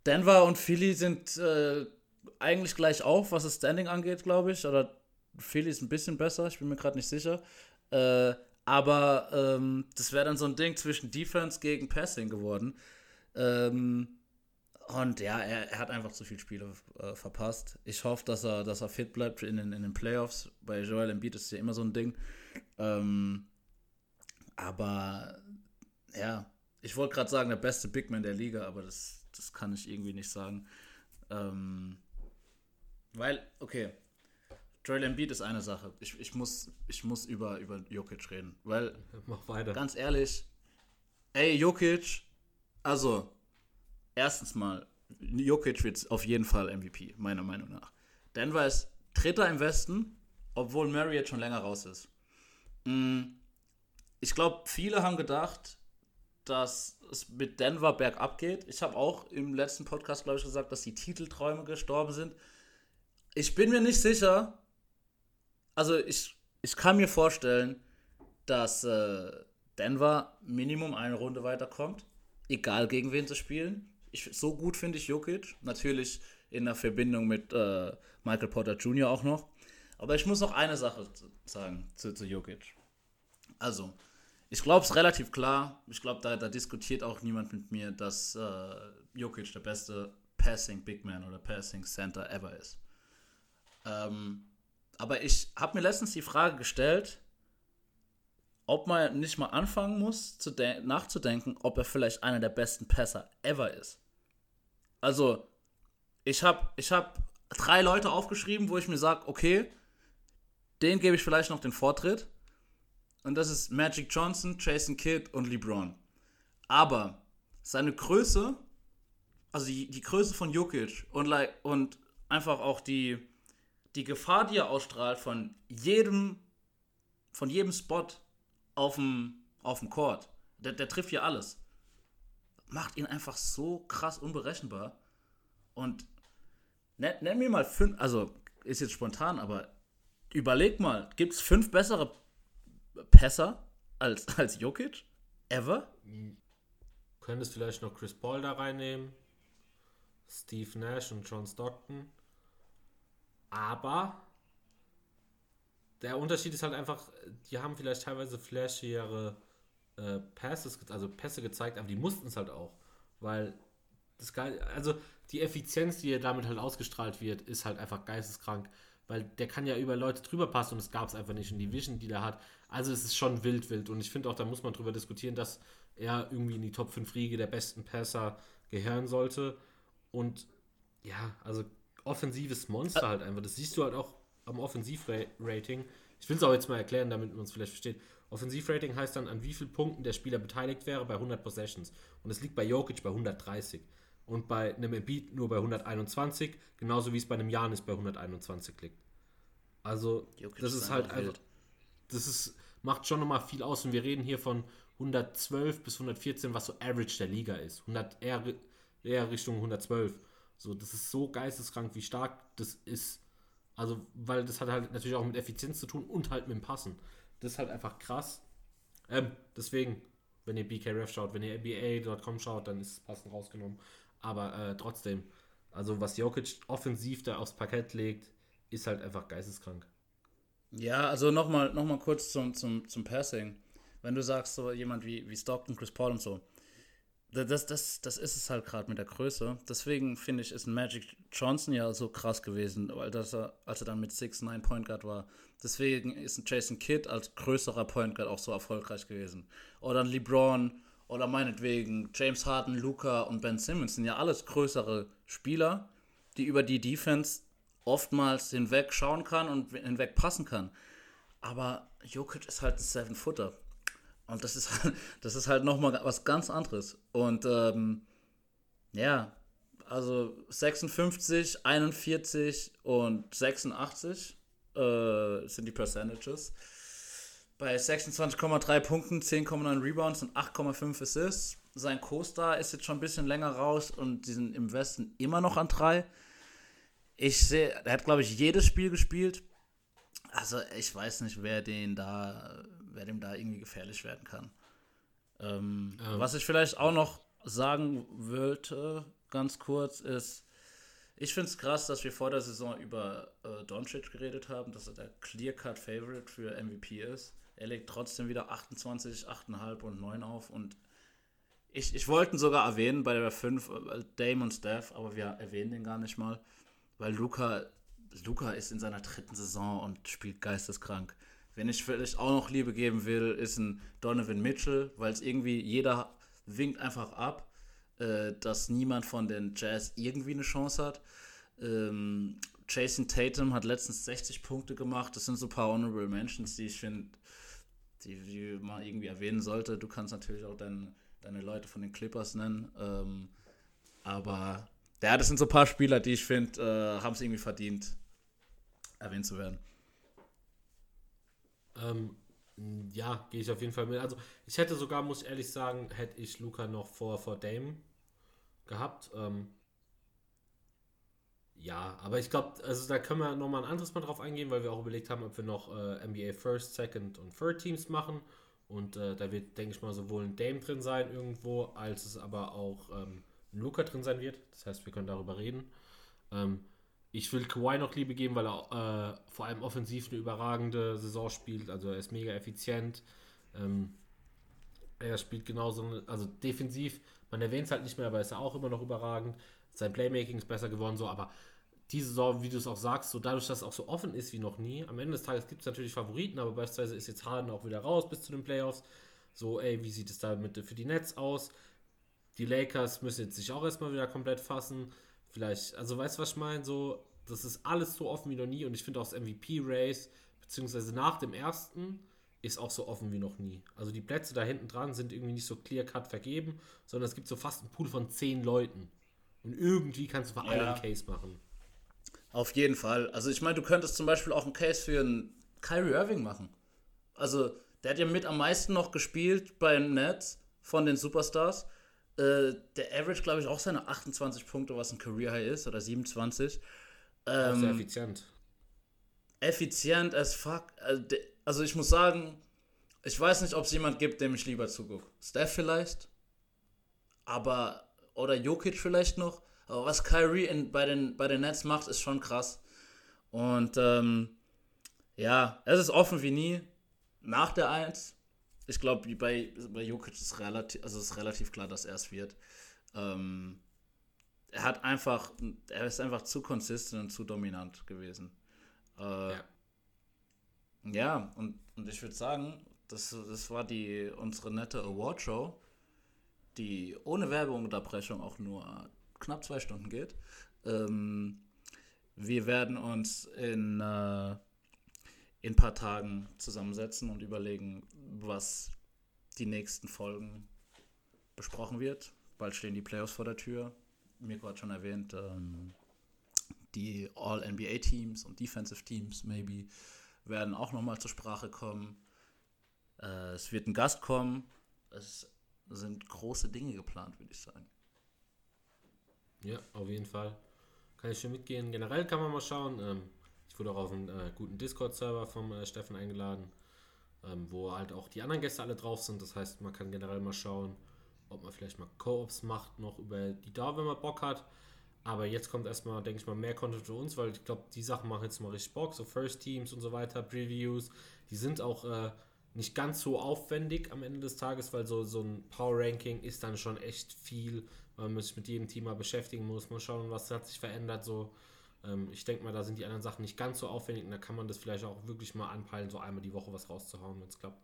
Speaker 3: Denver und Philly sind äh, eigentlich gleich auf, was das Standing angeht, glaube ich. Oder Philly ist ein bisschen besser, ich bin mir gerade nicht sicher. Äh, aber ähm, das wäre dann so ein Ding zwischen Defense gegen Passing geworden. Ähm, und ja, er, er hat einfach zu viele Spiele äh, verpasst. Ich hoffe, dass er, dass er fit bleibt in den, in den Playoffs. Bei Joel Embiid ist ja immer so ein Ding. Ähm, aber ja, ich wollte gerade sagen, der beste Big Man der Liga, aber das, das kann ich irgendwie nicht sagen. Ähm, weil, okay, Joel Embiid ist eine Sache. Ich, ich, muss, ich muss über, über Jokic reden. Weil
Speaker 2: Mach weiter.
Speaker 3: ganz ehrlich, ey, Jokic, also, erstens mal, Jokic wird auf jeden Fall MVP, meiner Meinung nach. Denver ist Dritter im Westen, obwohl Murray jetzt schon länger raus ist. Mm, Ich glaube, viele haben gedacht, dass es mit Denver bergab geht. Ich habe auch im letzten Podcast, glaube ich, gesagt, dass die Titelträume gestorben sind. Ich bin mir nicht sicher. Also ich, ich kann mir vorstellen, dass äh, Denver Minimum eine Runde weiterkommt, egal gegen wen sie spielen. Ich, so gut finde ich Jokic, natürlich in der Verbindung mit äh, Michael Porter Jr. auch noch. Aber ich muss noch eine Sache sagen zu, zu Jokic. Also, ich glaube es relativ klar. Ich glaube, da, da diskutiert auch niemand mit mir, dass äh, Jokic der beste Passing Big Man oder Passing Center ever ist. Ähm, aber ich habe mir letztens die Frage gestellt, ob man nicht mal anfangen muss, zu de- nachzudenken, ob er vielleicht einer der besten Passer ever ist. Also, ich habe ich hab drei Leute aufgeschrieben, wo ich mir sage, okay, den gebe ich vielleicht noch den Vortritt. Und das ist Magic Johnson, Jason Kidd und LeBron. Aber seine Größe, also die, die Größe von Jokic und, like, und einfach auch die, die Gefahr, die er ausstrahlt von jedem, von jedem Spot auf dem, auf dem Court, der, der trifft hier alles, macht ihn einfach so krass unberechenbar. Und nenn, nenn mir mal fünf, also ist jetzt spontan, aber überleg mal, gibt es fünf bessere Pässer als, als Jokic? Ever?
Speaker 2: Könntest vielleicht noch Chris Paul da reinnehmen. Steve Nash und John Stockton. Aber der Unterschied ist halt einfach, die haben vielleicht teilweise flashiere äh, Passes, also Pässe gezeigt, aber die mussten es halt auch. Weil das geil, also die Effizienz, die damit halt ausgestrahlt wird, ist halt einfach geisteskrank. Weil der kann ja über Leute drüber passen und es gab es einfach nicht. Und die Vision, die der hat, also es ist schon wild, wild. Und ich finde auch, da muss man drüber diskutieren, dass er irgendwie in die Top 5 Riege der besten Passer gehören sollte. Und ja, also offensives Monster halt einfach. Das siehst du halt auch am Offensivrating. Ich will es auch jetzt mal erklären, damit man es vielleicht versteht. Offensivrating heißt dann, an wie vielen Punkten der Spieler beteiligt wäre bei 100 Possessions. Und es liegt bei Jokic bei 130. Und bei einem Embiid nur bei 121, genauso wie es bei einem Janis bei 121 liegt. Also, Jokic das ist, ist halt einfach, das ist, macht schon nochmal viel aus. Und wir reden hier von 112 bis 114, was so Average der Liga ist. 100, eher, eher Richtung 112. So, das ist so geisteskrank, wie stark das ist. Also, weil das hat halt natürlich auch mit Effizienz zu tun und halt mit dem Passen. Das ist halt einfach krass. Ähm, deswegen, wenn ihr BKRF schaut, wenn ihr NBA.com schaut, dann ist das Passen rausgenommen. Aber äh, trotzdem, also was Jokic offensiv da aufs Parkett legt, ist halt einfach geisteskrank.
Speaker 3: Ja, also nochmal noch mal kurz zum, zum, zum Passing. Wenn du sagst, so jemand wie, wie Stockton, Chris Paul und so, das, das, das ist es halt gerade mit der Größe. Deswegen finde ich, ist Magic Johnson ja so krass gewesen, weil das er, als er dann mit 6'9 Point Guard war. Deswegen ist ein Jason Kidd als größerer Point Guard auch so erfolgreich gewesen. Oder ein LeBron oder meinetwegen James Harden, Luca und Ben Simmons sind ja alles größere Spieler, die über die Defense oftmals hinweg schauen kann und hinweg passen kann. Aber Jokic ist halt ein Seven-Footer. Und das ist, das ist halt nochmal was ganz anderes. Und ähm, ja, also 56, 41 und 86 äh, sind die Percentages. Bei 26,3 Punkten, 10,9 Rebounds und 8,5 Assists. Sein Co-Star ist jetzt schon ein bisschen länger raus und die sind im Westen immer noch an 3. Ich sehe, er hat, glaube ich, jedes Spiel gespielt. Also ich weiß nicht, wer den da wer dem da irgendwie gefährlich werden kann. Ähm, ähm. Was ich vielleicht auch noch sagen wollte, ganz kurz, ist, ich finde es krass, dass wir vor der Saison über äh, Doncic geredet haben, dass er der Clear-Cut-Favorite für MVP ist. Er legt trotzdem wieder 28, 8,5 und 9 auf und ich, ich wollte ihn sogar erwähnen bei der 5, äh, Dame und Steph, aber wir erwähnen den gar nicht mal, weil Luca, Luca ist in seiner dritten Saison und spielt geisteskrank. Wenn ich vielleicht auch noch Liebe geben will, ist ein Donovan Mitchell, weil es irgendwie jeder winkt einfach ab, äh, dass niemand von den Jazz irgendwie eine Chance hat. Ähm, Jason Tatum hat letztens 60 Punkte gemacht. Das sind so ein paar Honorable Mentions, die ich finde, die, die man irgendwie erwähnen sollte. Du kannst natürlich auch dein, deine Leute von den Clippers nennen. Ähm, aber ja, das sind so ein paar Spieler, die ich finde, äh, haben es irgendwie verdient, erwähnt zu werden.
Speaker 2: Ähm, ja, gehe ich auf jeden Fall mit. Also ich hätte sogar, muss ich ehrlich sagen, hätte ich Luca noch vor, vor Dame gehabt. Ähm, ja, aber ich glaube, also da können wir nochmal ein anderes Mal drauf eingehen, weil wir auch überlegt haben, ob wir noch äh, NBA First, Second und Third Teams machen. Und äh, da wird, denke ich mal, sowohl ein Dame drin sein irgendwo, als es aber auch ähm, ein Luca drin sein wird. Das heißt, wir können darüber reden. Ähm, ich will Kawhi noch Liebe geben, weil er äh, vor allem offensiv eine überragende Saison spielt. Also er ist mega effizient. Ähm, er spielt genauso, also defensiv, man erwähnt es halt nicht mehr, aber ist er auch immer noch überragend. Sein Playmaking ist besser geworden, so, aber diese Saison, wie du es auch sagst, so dadurch, dass es auch so offen ist wie noch nie, am Ende des Tages gibt es natürlich Favoriten, aber beispielsweise ist jetzt Harden auch wieder raus bis zu den Playoffs. So, ey, wie sieht es da mit, für die Nets aus? Die Lakers müssen jetzt sich auch erstmal wieder komplett fassen. Vielleicht, also weißt du, was ich meine? So, das ist alles so offen wie noch nie und ich finde auch das MVP-Race, beziehungsweise nach dem ersten, ist auch so offen wie noch nie. Also die Plätze da hinten dran sind irgendwie nicht so clear-cut vergeben, sondern es gibt so fast einen Pool von zehn Leuten. Und irgendwie kannst du für alle einen Case machen.
Speaker 3: Auf jeden Fall. Also ich meine, du könntest zum Beispiel auch einen Case für einen Kyrie Irving machen. Also der hat ja mit am meisten noch gespielt bei den Nets von den Superstars. Äh, der Average, glaube ich, auch seine 28 Punkte, was ein Career High ist, oder 27. Ähm, sehr effizient. Effizient as fuck. Also, also ich muss sagen, ich weiß nicht, ob es jemand gibt, dem ich lieber zugucke. Steph vielleicht, aber oder Jokic vielleicht noch, Aber was Kyrie in, bei, den, bei den Nets macht, ist schon krass. Und ähm, ja, es ist offen wie nie. Nach der 1. Ich glaube, bei, bei Jokic ist relativ, also ist relativ klar, dass er es wird. Ähm, er hat einfach, er ist einfach zu konsistent und zu dominant gewesen. Äh, ja. ja, und, und ich würde sagen, das, das war die unsere nette Award-Show, die ohne Werbeunterbrechung auch nur knapp zwei Stunden geht. Ähm, wir werden uns in, äh, in ein paar Tagen zusammensetzen und überlegen, was die nächsten Folgen besprochen wird. Bald stehen die Playoffs vor der Tür. Mirko hat schon erwähnt, ähm, die All-NBA-Teams und Defensive-Teams, maybe, werden auch nochmal zur Sprache kommen. Äh, es wird ein Gast kommen. Es sind große Dinge geplant, würde ich sagen.
Speaker 2: Ja, auf jeden Fall. Kann ich schon mitgehen. Generell kann man mal schauen. Ähm, ich wurde auch auf einen äh, guten Discord-Server vom äh, Steffen eingeladen, ähm, wo halt auch die anderen Gäste alle drauf sind. Das heißt, man kann generell mal schauen, ob man vielleicht mal Co-ops macht, noch über die da, wenn man Bock hat. Aber jetzt kommt erstmal, denke ich mal, mehr Content für uns, weil ich glaube, die Sachen machen jetzt mal richtig Bock, so First Teams und so weiter, Previews. Die sind auch äh, nicht ganz so aufwendig am Ende des Tages, weil so, so ein Power Ranking ist dann schon echt viel, weil man sich mit jedem Thema beschäftigen muss, mal schauen, was hat sich verändert. So, ähm, ich denke mal, da sind die anderen Sachen nicht ganz so aufwendig und da kann man das vielleicht auch wirklich mal anpeilen, so einmal die Woche was rauszuhauen, wenn es klappt.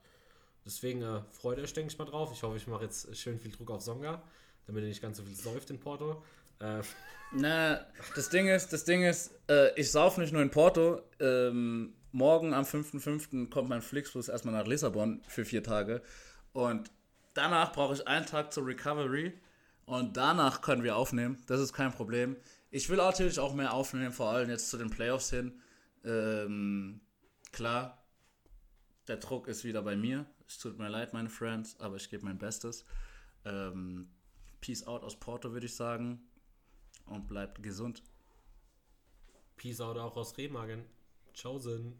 Speaker 2: Deswegen äh, freut euch, denke ich mal, drauf. Ich hoffe, ich mache jetzt schön viel Druck auf Songa, damit er nicht ganz so viel säuft in Porto. Äh.
Speaker 3: Na, das Ding ist, das Ding ist, äh, ich sauf nicht nur in Porto. Ähm, morgen am 5.5. kommt mein Flixbus erstmal nach Lissabon für vier Tage. Und danach brauche ich einen Tag zur Recovery. Und danach können wir aufnehmen. Das ist kein Problem. Ich will natürlich auch mehr aufnehmen, vor allem jetzt zu den Playoffs hin. Ähm, klar, der Druck ist wieder bei mir. Es tut mir leid, meine Friends, aber ich gebe mein Bestes. Ähm, Peace out aus Porto, würde ich sagen. Und bleibt gesund.
Speaker 2: Peace out auch aus Remagen. Chosen.